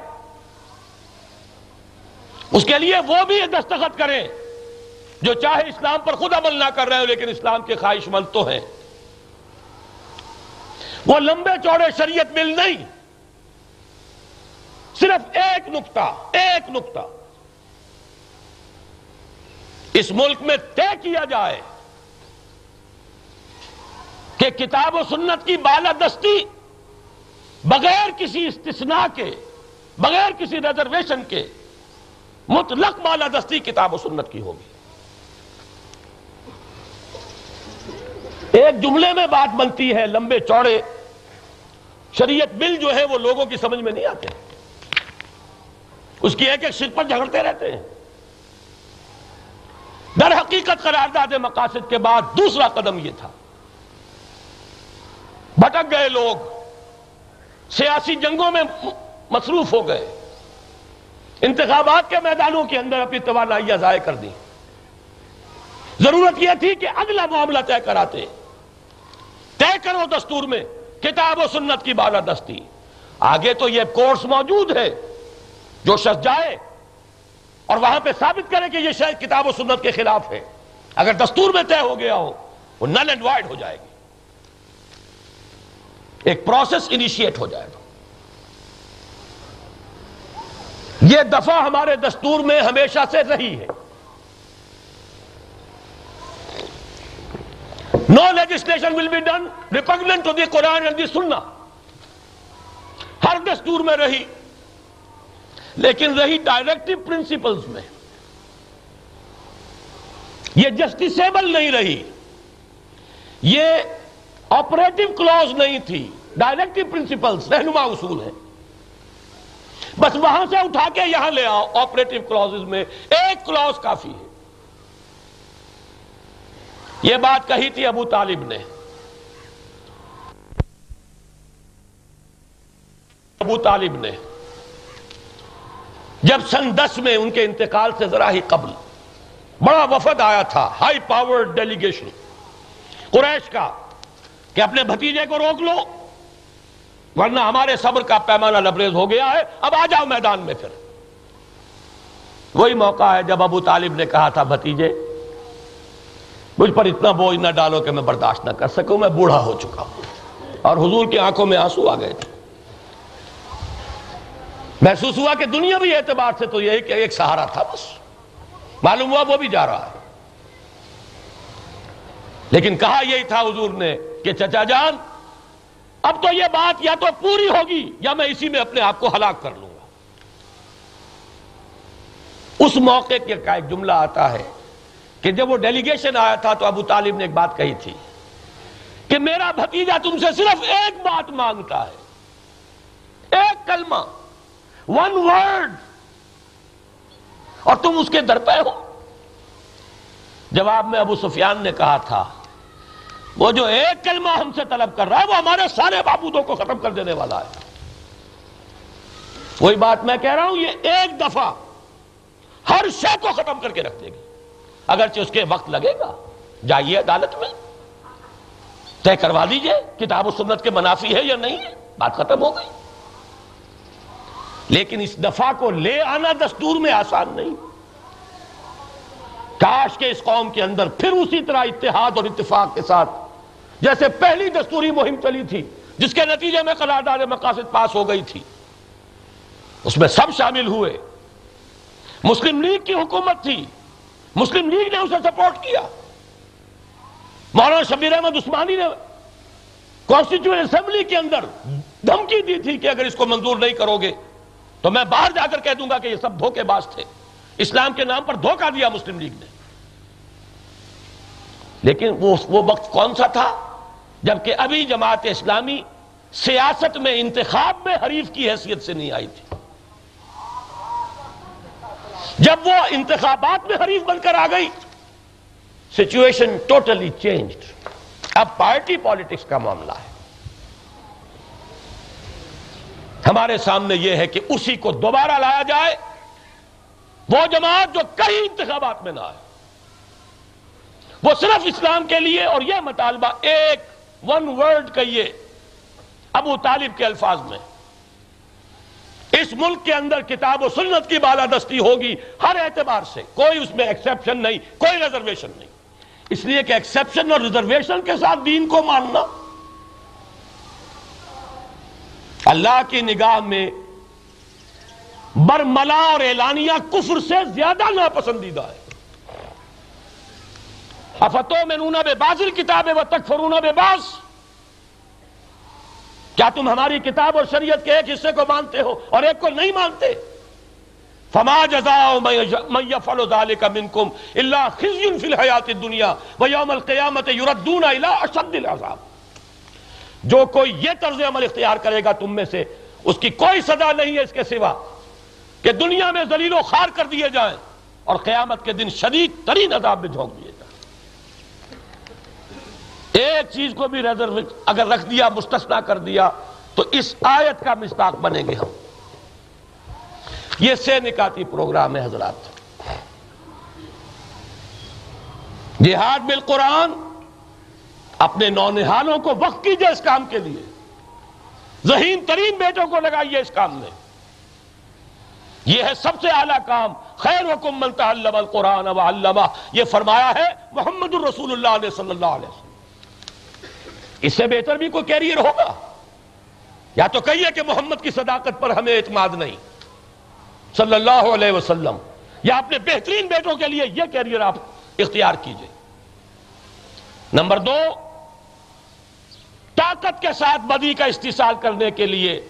اس کے لیے وہ بھی دستخط کریں جو چاہے اسلام پر خود عمل نہ کر رہے ہو لیکن اسلام کے خواہش مند تو ہیں۔ وہ لمبے چوڑے شریعت مل نہیں۔ صرف ایک نکتہ ایک نکتہ اس ملک میں طے کیا جائے کہ کتاب و سنت کی بالادستی بغیر کسی استثناء کے، بغیر کسی ریزرویشن کے مطلق بالادستی کتاب و سنت کی ہوگی۔ ایک جملے میں بات بنتی ہے، لمبے چوڑے، شریعت بل جو ہے وہ لوگوں کی سمجھ میں نہیں آتے۔ اس کی ایک ایک سر پر جھگڑتے رہتے ہیں۔ در حقیقت قرارداد مقاصد کے بعد دوسرا قدم یہ تھا۔ بھٹک گئے لوگ۔ سیاسی جنگوں میں مصروف ہو گئے۔ انتخابات کے میدانوں کے اندر اپنی توانائیاں ضائع کر دی۔ ضرورت یہ تھی کہ اگلا معاملہ طے کراتے۔ طے کرو دستور میں کتاب و سنت کی بالادستی۔ آگے تو یہ کورس موجود ہے۔ جو شخص جائے اور وہاں پہ ثابت کرے کہ یہ شاید کتاب و سنت کے خلاف ہے۔ اگر دستور میں طے ہو گیا ہو، وہ نل اینڈ وائڈ ہو جائے گی۔ ایک پروسیس انیشیٹ ہو جائے گا۔ یہ دفعہ ہمارے دستور میں ہمیشہ سے رہی ہے۔ No legislation will be done repugnant to the Quran and the Sunnah ہر دستور میں رہی۔ لیکن رہی ڈائریکٹو پرنسپلز میں۔ یہ جسٹسیبل نہیں رہی۔ یہ آپریٹو کلوز نہیں تھی۔ ڈائریکٹو پرنسپلز رہنما اصول ہے بس وہاں سے اٹھا کے یہاں لے آؤ۔ آپریٹو کلوز میں ایک کلوز کافی ہے۔ یہ بات کہی تھی ابو طالب نے۔ ابو طالب نے۔ جب سن دس میں ان کے انتقال سے ذرا ہی قبل بڑا وفد آیا تھا ہائی پاور ڈیلیگیشن قریش کا، کہ اپنے بھتیجے کو روک لو، ورنہ ہمارے صبر کا پیمانہ لبریز ہو گیا ہے، اب آ جاؤ میدان میں پھر۔ وہی موقع ہے جب ابو طالب نے کہا تھا، بھتیجے، مجھ پر اتنا بوجھ نہ ڈالو کہ میں برداشت نہ کر سکوں، میں بوڑھا ہو چکا ہوں۔ اور حضور کی آنکھوں میں آنسو آ گئے تھے۔ محسوس ہوا کہ دنیا بھی اعتبار سے تو یہی کہ ایک سہارا تھا بس۔ معلوم ہوا وہ بھی جا رہا ہے۔ لیکن کہا یہی تھا حضور نے کہ چچا جان، اب تو یہ بات یا تو پوری ہوگی یا میں اسی میں اپنے آپ کو ہلاک کر لوں گا۔ اس موقع کے کا ایک جملہ آتا ہے کہ جب وہ ڈیلیگیشن آیا تھا تو ابو طالب نے ایک بات کہی تھی کہ میرا بھتیجا تم سے صرف ایک بات مانگتا ہے۔ ایک کلمہ۔ ون ورڈ اور تم اس کے در پہ ہو۔ جواب میں ابو سفیان نے کہا تھا، وہ جو ایک کلمہ ہم سے طلب کر رہا ہے، وہ ہمارے سارے بابودوں کو ختم کر دینے والا ہے۔ وہی بات میں کہہ رہا ہوں، یہ ایک دفعہ ہر شے کو ختم کر کے رکھ دے گی۔ اگرچہ اس کے وقت لگے گا، جائیے عدالت میں۔ طے کروا دیجیے، کتاب و سنت کے منافی ہے یا نہیں ہے، بات ختم ہو گئی۔ لیکن اس دفعہ کو لے آنا دستور میں آسان نہیں۔ کاش کے اس قوم کے اندر پھر اسی طرح اتحاد اور اتفاق کے ساتھ، جیسے پہلی دستوری مہم چلی تھی، جس کے نتیجے میں قرارداد مقاصد پاس ہو گئی تھی۔ اس میں سب شامل ہوئے۔ مسلم لیگ کی حکومت تھی۔ مسلم لیگ نے اسے سپورٹ کیا۔ مولانا شبیر احمد عثمانی نے کانسٹیٹیوٹ اسمبلی کے اندر دھمکی دی تھی کہ اگر اس کو منظور نہیں کرو گے تو میں باہر جا کر کہہ دوں گا کہ یہ سب دھوکے باز تھے۔ اسلام کے نام پر دھوکہ دیا مسلم لیگ نے۔ لیکن وہ وہ وقت کون سا تھا؟ جبکہ ابھی جماعت اسلامی سیاست میں انتخاب میں حریف کی حیثیت سے نہیں آئی تھی۔ جب وہ انتخابات میں حریف بن کر آ گئی سچویشن ٹوٹلی چینجڈ اب پارٹی پالیٹکس کا معاملہ ہے۔ ہمارے سامنے یہ ہے کہ اسی کو دوبارہ لایا جائے، وہ جماعت جو کئی انتخابات میں نہ آئے۔ وہ صرف اسلام کے لیے اور یہ مطالبہ ایک ون ورڈ کہیے، ابو طالب کے الفاظ میں، اس ملک کے اندر کتاب و سنت کی بالادستی ہوگی ہر اعتبار سے، کوئی اس میں ایکسیپشن نہیں، کوئی ریزرویشن نہیں۔ اس لیے کہ ایکسیپشن اور ریزرویشن کے ساتھ دین کو ماننا اللہ کی نگاہ میں برملا اور اعلانیہ کفر سے زیادہ ناپسندیدہ ہے۔ افتو میں نونا بے بازل کتابیں و تک فرونا بے باز۔ کیا تم ہماری کتاب اور شریعت کے ایک حصے کو مانتے ہو اور ایک کو نہیں مانتے؟ فما جزاء من يفعل ذلك منكم الا خزي في الحیات الدنيا ويوم القيامه يردون الى اشد العذاب۔ جو کوئی یہ طرز عمل اختیار کرے گا تم میں سے، اس کی کوئی سزا نہیں ہے اس کے سوا کہ دنیا میں ذلیل و خار کر دیے جائیں اور قیامت کے دن شدید ترین عذاب میں جھونک دیے جائیں۔ ایک چیز کو بھی ریزرو اگر رکھ دیا مستثنا کر دیا، تو اس آیت کا مستاق بنیں گے ہم۔ یہ سے نکاتی پروگرام ہے حضرات۔ جہاد بالقرآن اپنے نونہالوں کو وقت کیجیے اس کام کے لیے۔ ذہین ترین بیٹوں کو لگائیے اس کام میں۔ یہ ہے سب سے اعلیٰ کام۔ خیر وکم من تعلم القرآن و علمہ۔ یہ فرمایا ہے محمد الرسول اللہ علیہ صلی اللہ علیہ وسلم۔ اس سے بہتر بھی کوئی کیریئر ہوگا؟ یا تو کہیے کہ محمد کی صداقت پر ہمیں اعتماد نہیں۔ صلی اللہ علیہ وسلم۔ یا اپنے بہترین بیٹوں کے لیے یہ کیریئر آپ اختیار کیجیے۔ نمبر دو طاقت کے ساتھ بدی کا استحصال کرنے کے لیے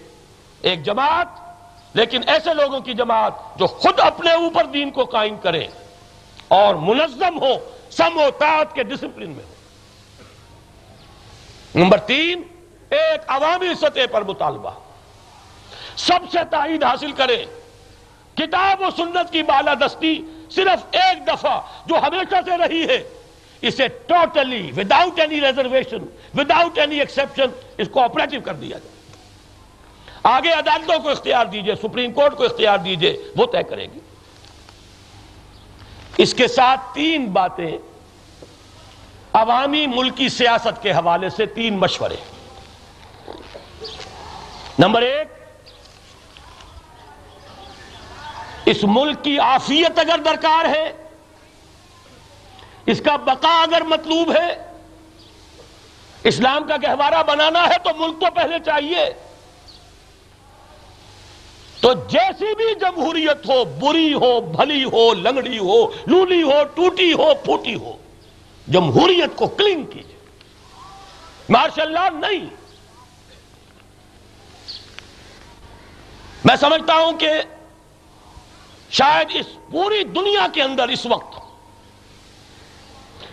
ایک جماعت، لیکن ایسے لوگوں کی جماعت جو خود اپنے اوپر دین کو قائم کرے اور منظم ہو، سم و طاعت کے ڈسپلن میں ہو۔ نمبر تین، ایک عوامی سطح پر مطالبہ۔ سب سے تائید حاصل کرے کتاب و سنت کی بالادستی صرف ایک دفعہ جو ہمیشہ سے رہی ہے، اسے totally without any reservation without any exception اس کو آپریٹو کر دیا جائے۔ آگے عدالتوں کو اختیار دیجیے، سپریم کورٹ کو اختیار دیجیے، وہ طے کرے گی۔ اس کے ساتھ تین باتیں عوامی ملکی سیاست کے حوالے سے تین مشورے۔ نمبر ایک، اس ملک کی آفیت اگر درکار ہے، اس کا بقا اگر مطلوب ہے اسلام کا گہوارہ بنانا ہے تو ملک تو پہلے چاہیے۔ تو جیسی بھی جمہوریت ہو، بری ہو، بھلی ہو، لنگڑی ہو، لولی ہو، ٹوٹی ہو، پھوٹی ہو، جمہوریت کو کلین کیجیے ماشاء اللہ نہیں۔ میں سمجھتا ہوں کہ شاید اس پوری دنیا کے اندر اس وقت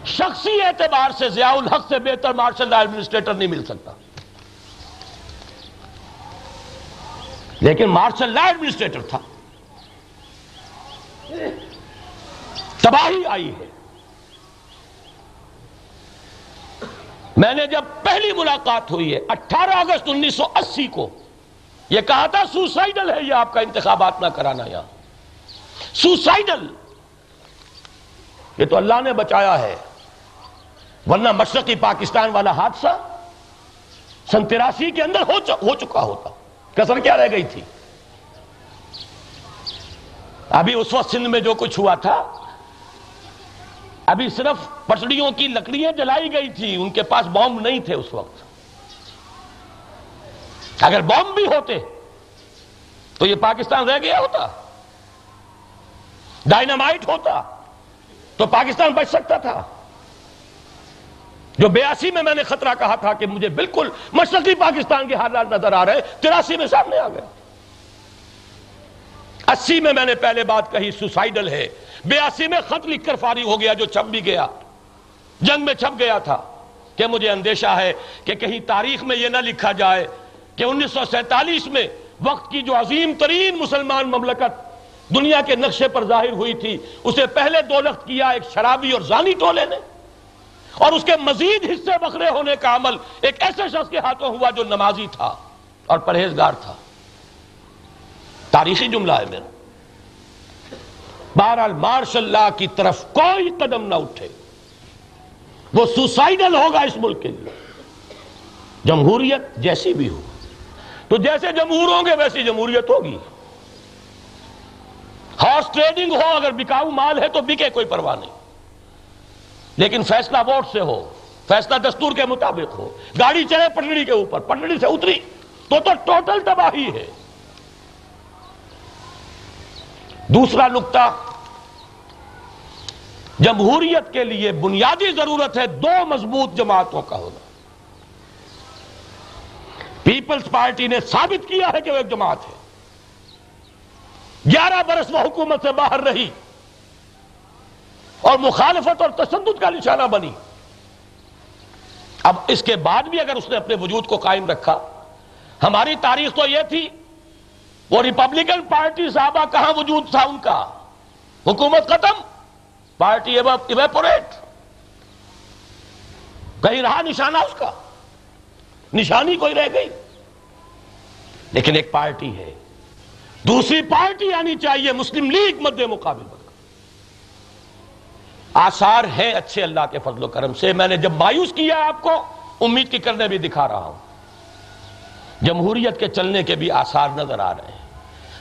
شخصی اعتبار سے ضیاء الحق سے بہتر مارشل ایڈمنسٹریٹر نہیں مل سکتا۔ لیکن مارشل لا ایڈمنسٹریٹر تھا۔ تباہی آئی ہے۔ میں نے جب پہلی ملاقات ہوئی ہے اٹھارہ اگست انیس سو اسی کو، یہ کہا تھا سوسائڈل ہے، یہ آپ کا انتخابات نہ کرانا یہاں۔ سوسائڈل یہ تو اللہ نے بچایا ہے۔ ورنہ مشرقی پاکستان والا حادثہ سن تراسی کے اندر ہو چکا ہوتا۔ کسر کیا رہ گئی تھی۔ ابھی اس وقت سندھ میں جو کچھ ہوا تھا، ابھی صرف پٹڑیوں کی لکڑیاں جلائی گئی تھی، ان کے پاس بوم نہیں تھے اس وقت۔ اگر بوم بھی ہوتے، تو یہ پاکستان رہ گیا ہوتا۔ ڈائنامائٹ ہوتا، تو پاکستان بچ سکتا تھا۔ جو بیاسی میں میں نے خطرہ کہا تھا کہ مجھے بالکل مشرقی پاکستان کے حالات نظر آ رہے تراسی میں سامنے آ گئے۔ اسی میں میں نے پہلے بات کہی سوسائڈل ہے۔ بیاسی میں خط لکھ کر فارغ ہو گیا جو چھپ بھی گیا۔ جنگ میں چھپ گیا تھا کہ مجھے اندیشہ ہے کہ کہیں تاریخ میں یہ نہ لکھا جائے کہ انیس سو سینتالیس میں وقت کی جو عظیم ترین مسلمان مملکت دنیا کے نقشے پر ظاہر ہوئی تھی، اسے پہلے دو لخت کیا ایک شرابی اور زانی ٹولے نے۔ اور اس کے مزید حصے بکرے ہونے کا عمل ایک ایسے شخص کے ہاتھوں ہوا جو نمازی تھا اور پرہیزگار تھا۔ تاریخی جملہ ہے میرا۔ بہرحال مارش اللہ کی طرف کوئی قدم نہ اٹھے۔ وہ سوسائڈل ہوگا اس ملک کے لیے۔ جمہوریت جیسی بھی ہو۔ تو جیسے جمہور ہوں گے ویسی جمہوریت ہوگی۔ ہارس ٹریڈنگ ہو، اگر بکاؤ مال ہے تو بکے کوئی پرواہ نہیں۔ لیکن فیصلہ ووٹ سے ہو، فیصلہ دستور کے مطابق ہو۔ گاڑی چلے پٹڑی کے اوپر پٹڑی سے اتری۔ تو تو ٹوٹل تباہی ہے۔ دوسرا نقطہ، جمہوریت کے لیے بنیادی ضرورت ہے دو مضبوط جماعتوں کا ہونا۔ پیپلز پارٹی نے ثابت کیا ہے کہ وہ ایک جماعت ہے۔ گیارہ برس وہ حکومت سے باہر رہی۔ اور مخالفت اور تشدد کا نشانہ بنی۔ اب اس کے بعد بھی اگر اس نے اپنے وجود کو قائم رکھا، ہماری تاریخ تو یہ تھی، وہ ریپبلکن پارٹی صحابہ کہاں وجود تھا ان کا؟ حکومت ختم، پارٹی ایویپوریٹ۔ کہیں رہا نشانہ اس کا؟ نشانی کوئی رہ گئی۔ لیکن ایک پارٹی ہے۔ دوسری پارٹی آنی چاہیے، مسلم لیگ مد مقابل بن آثار ہیں اچھے اللہ کے فضل و کرم سے۔ میں نے جب مایوس کیا آپ کو، امید کی کرنے بھی دکھا رہا ہوں۔ جمہوریت کے چلنے کے بھی آثار نظر آ رہے ہیں۔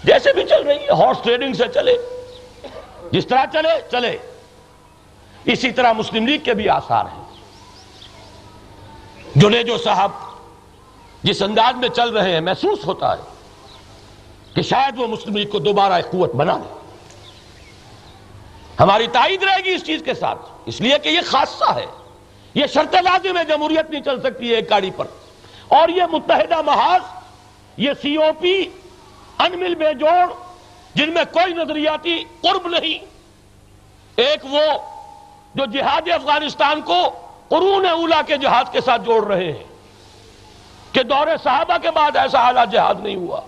جیسے بھی چل رہی ہے ہارس ٹریڈنگ سے چلے۔ جس طرح چلے چلے۔ اسی طرح مسلم لیگ کے بھی آثار ہیں۔ جو صاحب جس انداز میں چل رہے ہیں، محسوس ہوتا ہے کہ شاید وہ مسلم لیگ کو دوبارہ ایک قوت بنا لے۔ ہماری تائید رہے گی اس چیز کے ساتھ۔ اس لیے کہ یہ خاصہ ہے۔ یہ شرط لازم ہے جمہوریت نہیں چل سکتی ہے ایک گاڑی پر۔ اور یہ متحدہ محاذ، یہ سی او پی انمل بے جوڑ، جن میں کوئی نظریاتی قرب نہیں۔ ایک وہ جو جہاد افغانستان کو قرون اولا کے جہاد کے ساتھ جوڑ رہے ہیں۔ کہ دور صحابہ کے بعد ایسا حالات جہاد نہیں ہوا۔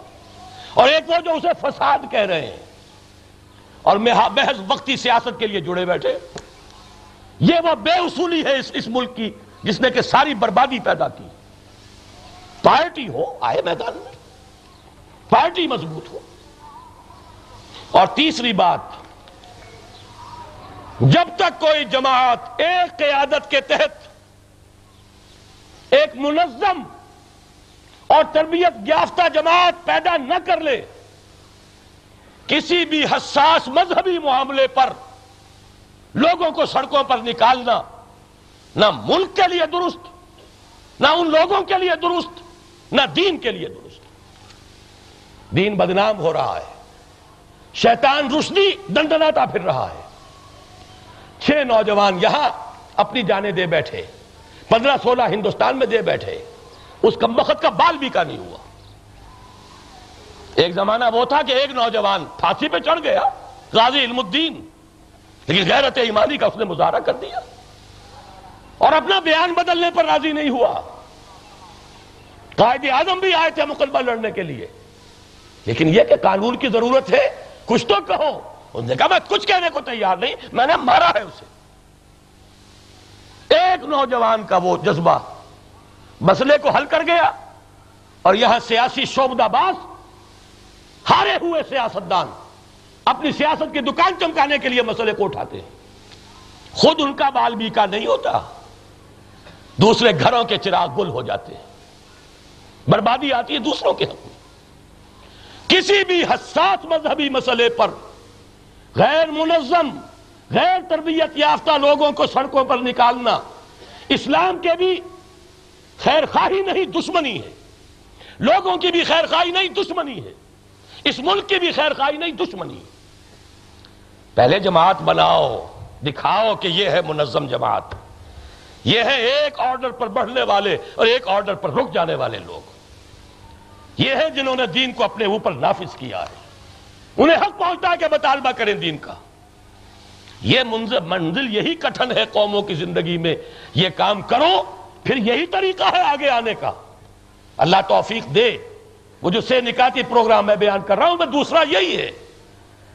اور ایک وہ جو اسے فساد کہہ رہے ہیں۔ اور محض وقتی سیاست کے لیے جڑے بیٹھے۔ یہ وہ بے اصولی ہے اس اس ملک کی جس نے کہ ساری بربادی پیدا کی۔ پارٹی ہو، آئے میدان میں۔ پارٹی مضبوط ہو۔ اور تیسری بات، جب تک کوئی جماعت ایک قیادت کے تحت ایک منظم اور تربیت یافتہ جماعت پیدا نہ کر لے کسی بھی حساس مذہبی معاملے پر لوگوں کو سڑکوں پر نکالنا نہ ملک کے لیے درست، نہ ان لوگوں کے لیے درست، نہ دین کے لیے درست۔ دین بدنام ہو رہا ہے۔ شیطان رشدی دندناتا پھر رہا ہے۔ چھ نوجوان یہاں اپنی جانے دے بیٹھے۔ پندرہ سولہ ہندوستان میں دے بیٹھے۔ اس کا مخت کا بال بھی کا نہیں ہوا۔ ایک زمانہ وہ تھا کہ ایک نوجوان پھانسی پہ چڑھ گیا، غازی علم الدین، لیکن غیرت ایمانی کا اس نے مظاہرہ کر دیا۔ اور اپنا بیان بدلنے پر راضی نہیں ہوا۔ قائد اعظم بھی آئے تھے مقدمہ لڑنے کے لیے۔ لیکن یہ کہ قانون کی ضرورت ہے، کچھ تو کہو۔ اس نے کہا، میں کچھ کہنے کو تیار نہیں، میں نے مارا ہے اسے۔ ایک نوجوان کا وہ جذبہ مسئلے کو حل کر گیا، اور یہاں سیاسی شوبدہ باز ہارے ہوئے سیاستدان اپنی سیاست کی دکان چمکانے کے لیے مسئلے کو اٹھاتے ہیں۔ خود ان کا بال بھی کا نہیں ہوتا۔ دوسرے گھروں کے چراغ گل ہو جاتے ہیں۔ بربادی آتی ہے دوسروں کے حق میں۔ کسی بھی حساس مذہبی مسئلے پر غیر منظم، غیر تربیت یافتہ لوگوں کو سڑکوں پر نکالنا اسلام کے بھی خیر خواہی نہیں، دشمنی ہے۔ لوگوں کی بھی خیر خواہی نہیں، دشمنی ہے۔ اس ملک کی بھی خیر خواہی نہیں، دشمنی۔ پہلے جماعت بناؤ، دکھاؤ کہ یہ ہے منظم جماعت۔ یہ ہے ایک آرڈر پر بڑھنے والے اور ایک آرڈر پر رک جانے والے لوگ۔ یہ ہے جنہوں نے دین کو اپنے اوپر نافذ کیا ہے۔ انہیں حق پہنچتا ہے کہ مطالبہ کریں دین کا۔ یہ منزل یہی کٹھن ہے قوموں کی زندگی میں۔ یہ کام کرو، پھر یہی طریقہ ہے آگے آنے کا۔ اللہ توفیق دے۔ وہ جو سے نکاتی پروگرام میں بیان کر رہا ہوں، میں دوسرا یہی ہے۔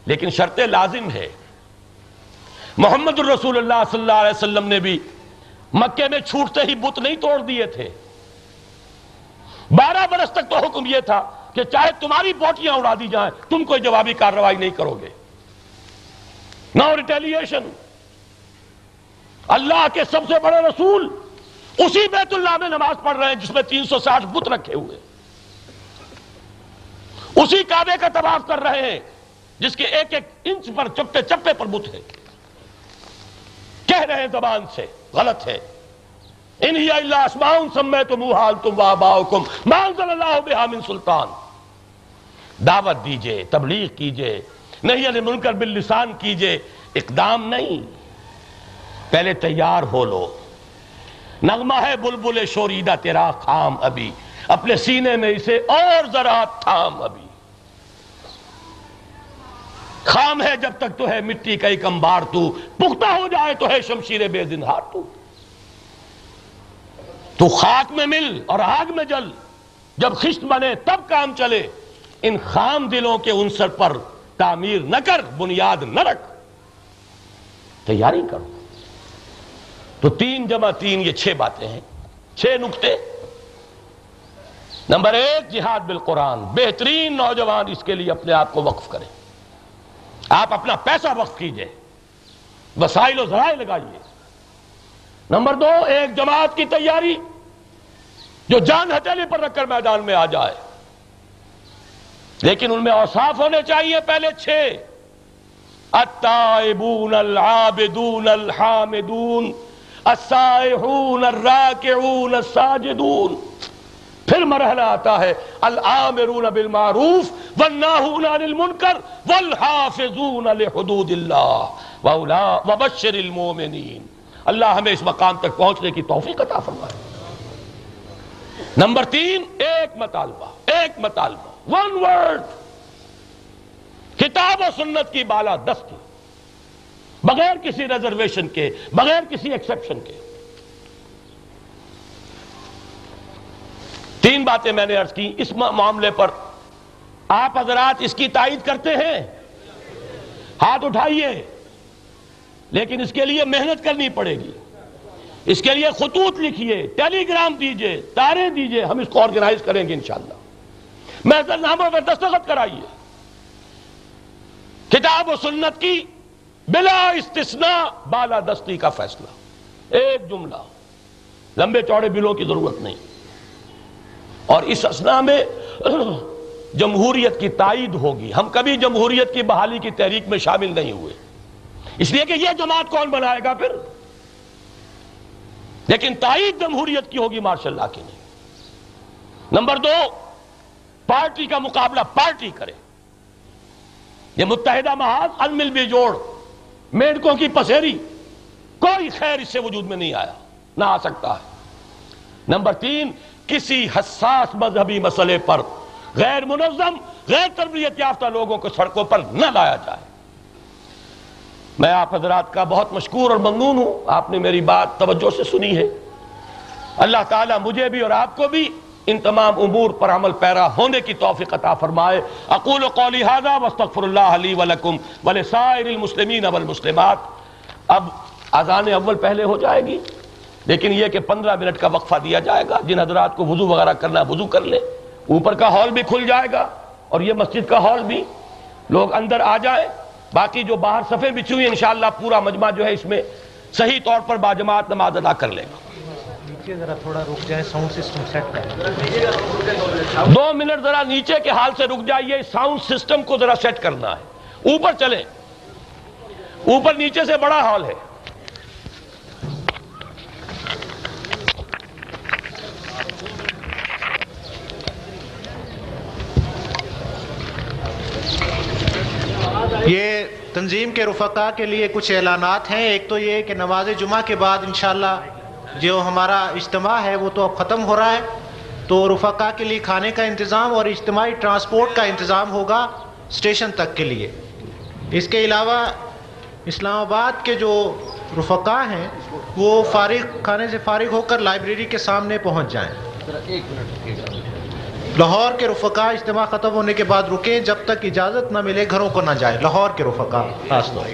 لیکن شرط لازم ہے۔ محمد الرسول اللہ صلی اللہ علیہ وسلم نے بھی مکے میں چھوٹتے ہی بت نہیں توڑ دیے تھے۔ بارہ برس تک تو حکم یہ تھا کہ چاہے تمہاری بوٹیاں اڑا دی جائیں، تم کوئی جوابی کارروائی نہیں کرو گے۔ نو ریٹیلیشن اللہ کے سب سے بڑے رسول اسی بیت اللہ میں نماز پڑھ رہے ہیں، جس میں تین سو ساٹھ بت رکھے ہوئے۔ اسی کعبے کا طواف کر رہے ہیں، جس کے ایک ایک انچ پر چپے چپے پر بت ہے۔ کہہ رہے ہیں زبان سے، غلط ہے۔ انہی اللہ اسمان سمے تم حال تم واباؤکم مانزل اللہ بہا من سلطان۔ دعوت دیجیے، تبلیغ کیجیے۔ نہیں علی منکر باللسان کیجیے۔ اقدام نہیں۔ پہلے تیار ہو لو۔ نغمہ ہے بلبل شوریدہ تیرا خام ابھی۔ اپنے سینے میں اسے اور ذرا تھام ابھی۔ خام ہے جب تک تو ہے مٹی کا ایک امبار تو۔ پختہ ہو جائے تو ہے شمشیر بے دنہار تو۔ تو خاک میں مل اور آگ میں جل۔ جب خشت بنے تب کام چلے۔ ان خام دلوں کے انصر پر تعمیر نہ کر، بنیاد نہ رکھ۔ تیاری کرو۔ تو تین جمع تین، یہ چھ باتیں ہیں۔ چھ نقطے۔ نمبر ایک، جہاد بالقرآن۔ بہترین نوجوان اس کے لیے اپنے آپ کو وقف کریں۔ آپ اپنا پیسہ وقف کیجیے۔ وسائل و ذرائع لگائیے۔ نمبر دو، ایک جماعت کی تیاری جو جان ہتھیلی پر رکھ کر میدان میں آ جائے۔ لیکن ان میں اوصاف ہونے چاہیے پہلے چھ۔ التائبون، العابدون، الحامدون، السائحون، الراکعون، الساجدون۔ پھر مرحلہ آتا ہے العامرون بالمعروف والناہون عن المنکر والحافظون لحدود اللہ وبشر المومنین اللہ ہمیں اس مقام تک پہنچنے کی توفیق عطا فرمائے۔ نمبر تین، ایک مطالبہ ایک مطالبہ۔ ون ورڈ کتاب و سنت کی بالا دستی۔ بغیر کسی ریزرویشن کے، بغیر کسی ایکسپشن کے۔ تین باتیں میں نے عرض کی اس معاملے پر۔ آپ حضرات اس کی تائید کرتے ہیں؟ ہاتھ اٹھائیے۔ لیکن اس کے لیے محنت کرنی پڑے گی۔ اس کے لیے خطوط لکھیے ٹیلی گرام دیجیے، تارے دیجیے، ہم اس کو آرگنائز کریں گے انشاءاللہ۔ محضر ناموں پر دستخط کرائیے۔ کتاب و سنت کی بلا استثناء بالا دستی کا فیصلہ۔ ایک جملہ۔ لمبے چوڑے بلوں کی ضرورت نہیں۔ اور اس اسنا میں جمہوریت کی تائید ہوگی۔ ہم کبھی جمہوریت کی بحالی کی تحریک میں شامل نہیں ہوئے۔ اس لیے کہ یہ جماعت کون بنائے گا پھر؟ لیکن تائید جمہوریت کی ہوگی ماشاء اللہ کی نہیں۔ نمبر دو، پارٹی کا مقابلہ پارٹی کرے۔ یہ متحدہ محاذ المل بھی جوڑ، میڈکوں کی پسیری۔ کوئی خیر اس سے وجود میں نہیں آیا، نہ آ سکتا ہے۔ نمبر تین کسی حساس مذہبی مسئلے پر غیر منظم، غیر تربیت یافتہ لوگوں کو سڑکوں پر نہ لایا جائے۔ میں آپ حضرات کا بہت مشکور اور ممنون ہوں۔ آپ نے میری بات توجہ سے سنی ہے۔ اللہ تعالیٰ مجھے بھی اور آپ کو بھی ان تمام امور پر عمل پیرا ہونے کی توفیق عطا فرمائے۔ اقول قولی هذا واستغفر الله لي ولكم ولسائر المسلمین والمسلمات۔ اب اذان اول پہلے ہو جائے گی۔ لیکن یہ کہ پندرہ منٹ کا وقفہ دیا جائے گا جن حضرات کو وضو وغیرہ کرنا وضو کر لے اوپر کا ہال بھی کھل جائے گا اور یہ مسجد کا ہال بھی۔ لوگ اندر آ جائے باقی جو باہر صفے بچھی ہوئی انشاءاللہ پورا مجمع جو ہے اس میں صحیح طور پر باجماعت نماز ادا کر لے گا دو منٹ ذرا نیچے کے حال سے رک جائیے ساؤنڈ سسٹم کو ذرا سیٹ کرنا ہے۔ اوپر چلیں۔ اوپر نیچے سے بڑا ہال ہے۔ یہ تنظیم کے رفقا کے لیے کچھ اعلانات ہیں۔ ایک تو یہ کہ نماز جمعہ کے بعد انشاءاللہ جو ہمارا اجتماع ہے وہ تو اب ختم ہو رہا ہے۔ تو رفقا کے لیے کھانے کا انتظام اور اجتماعی ٹرانسپورٹ کا انتظام ہوگا اسٹیشن تک کے لیے۔ اس کے علاوہ اسلام آباد کے جو رفقا ہیں وہ فارغ کھانے سے فارغ ہو کر لائبریری کے سامنے پہنچ جائیں۔ لاہور کے رفقا اجتماع ختم ہونے کے بعد رکیں جب تک اجازت نہ ملے گھروں کو نہ جائے لاہور کے رفقا خاص طور۔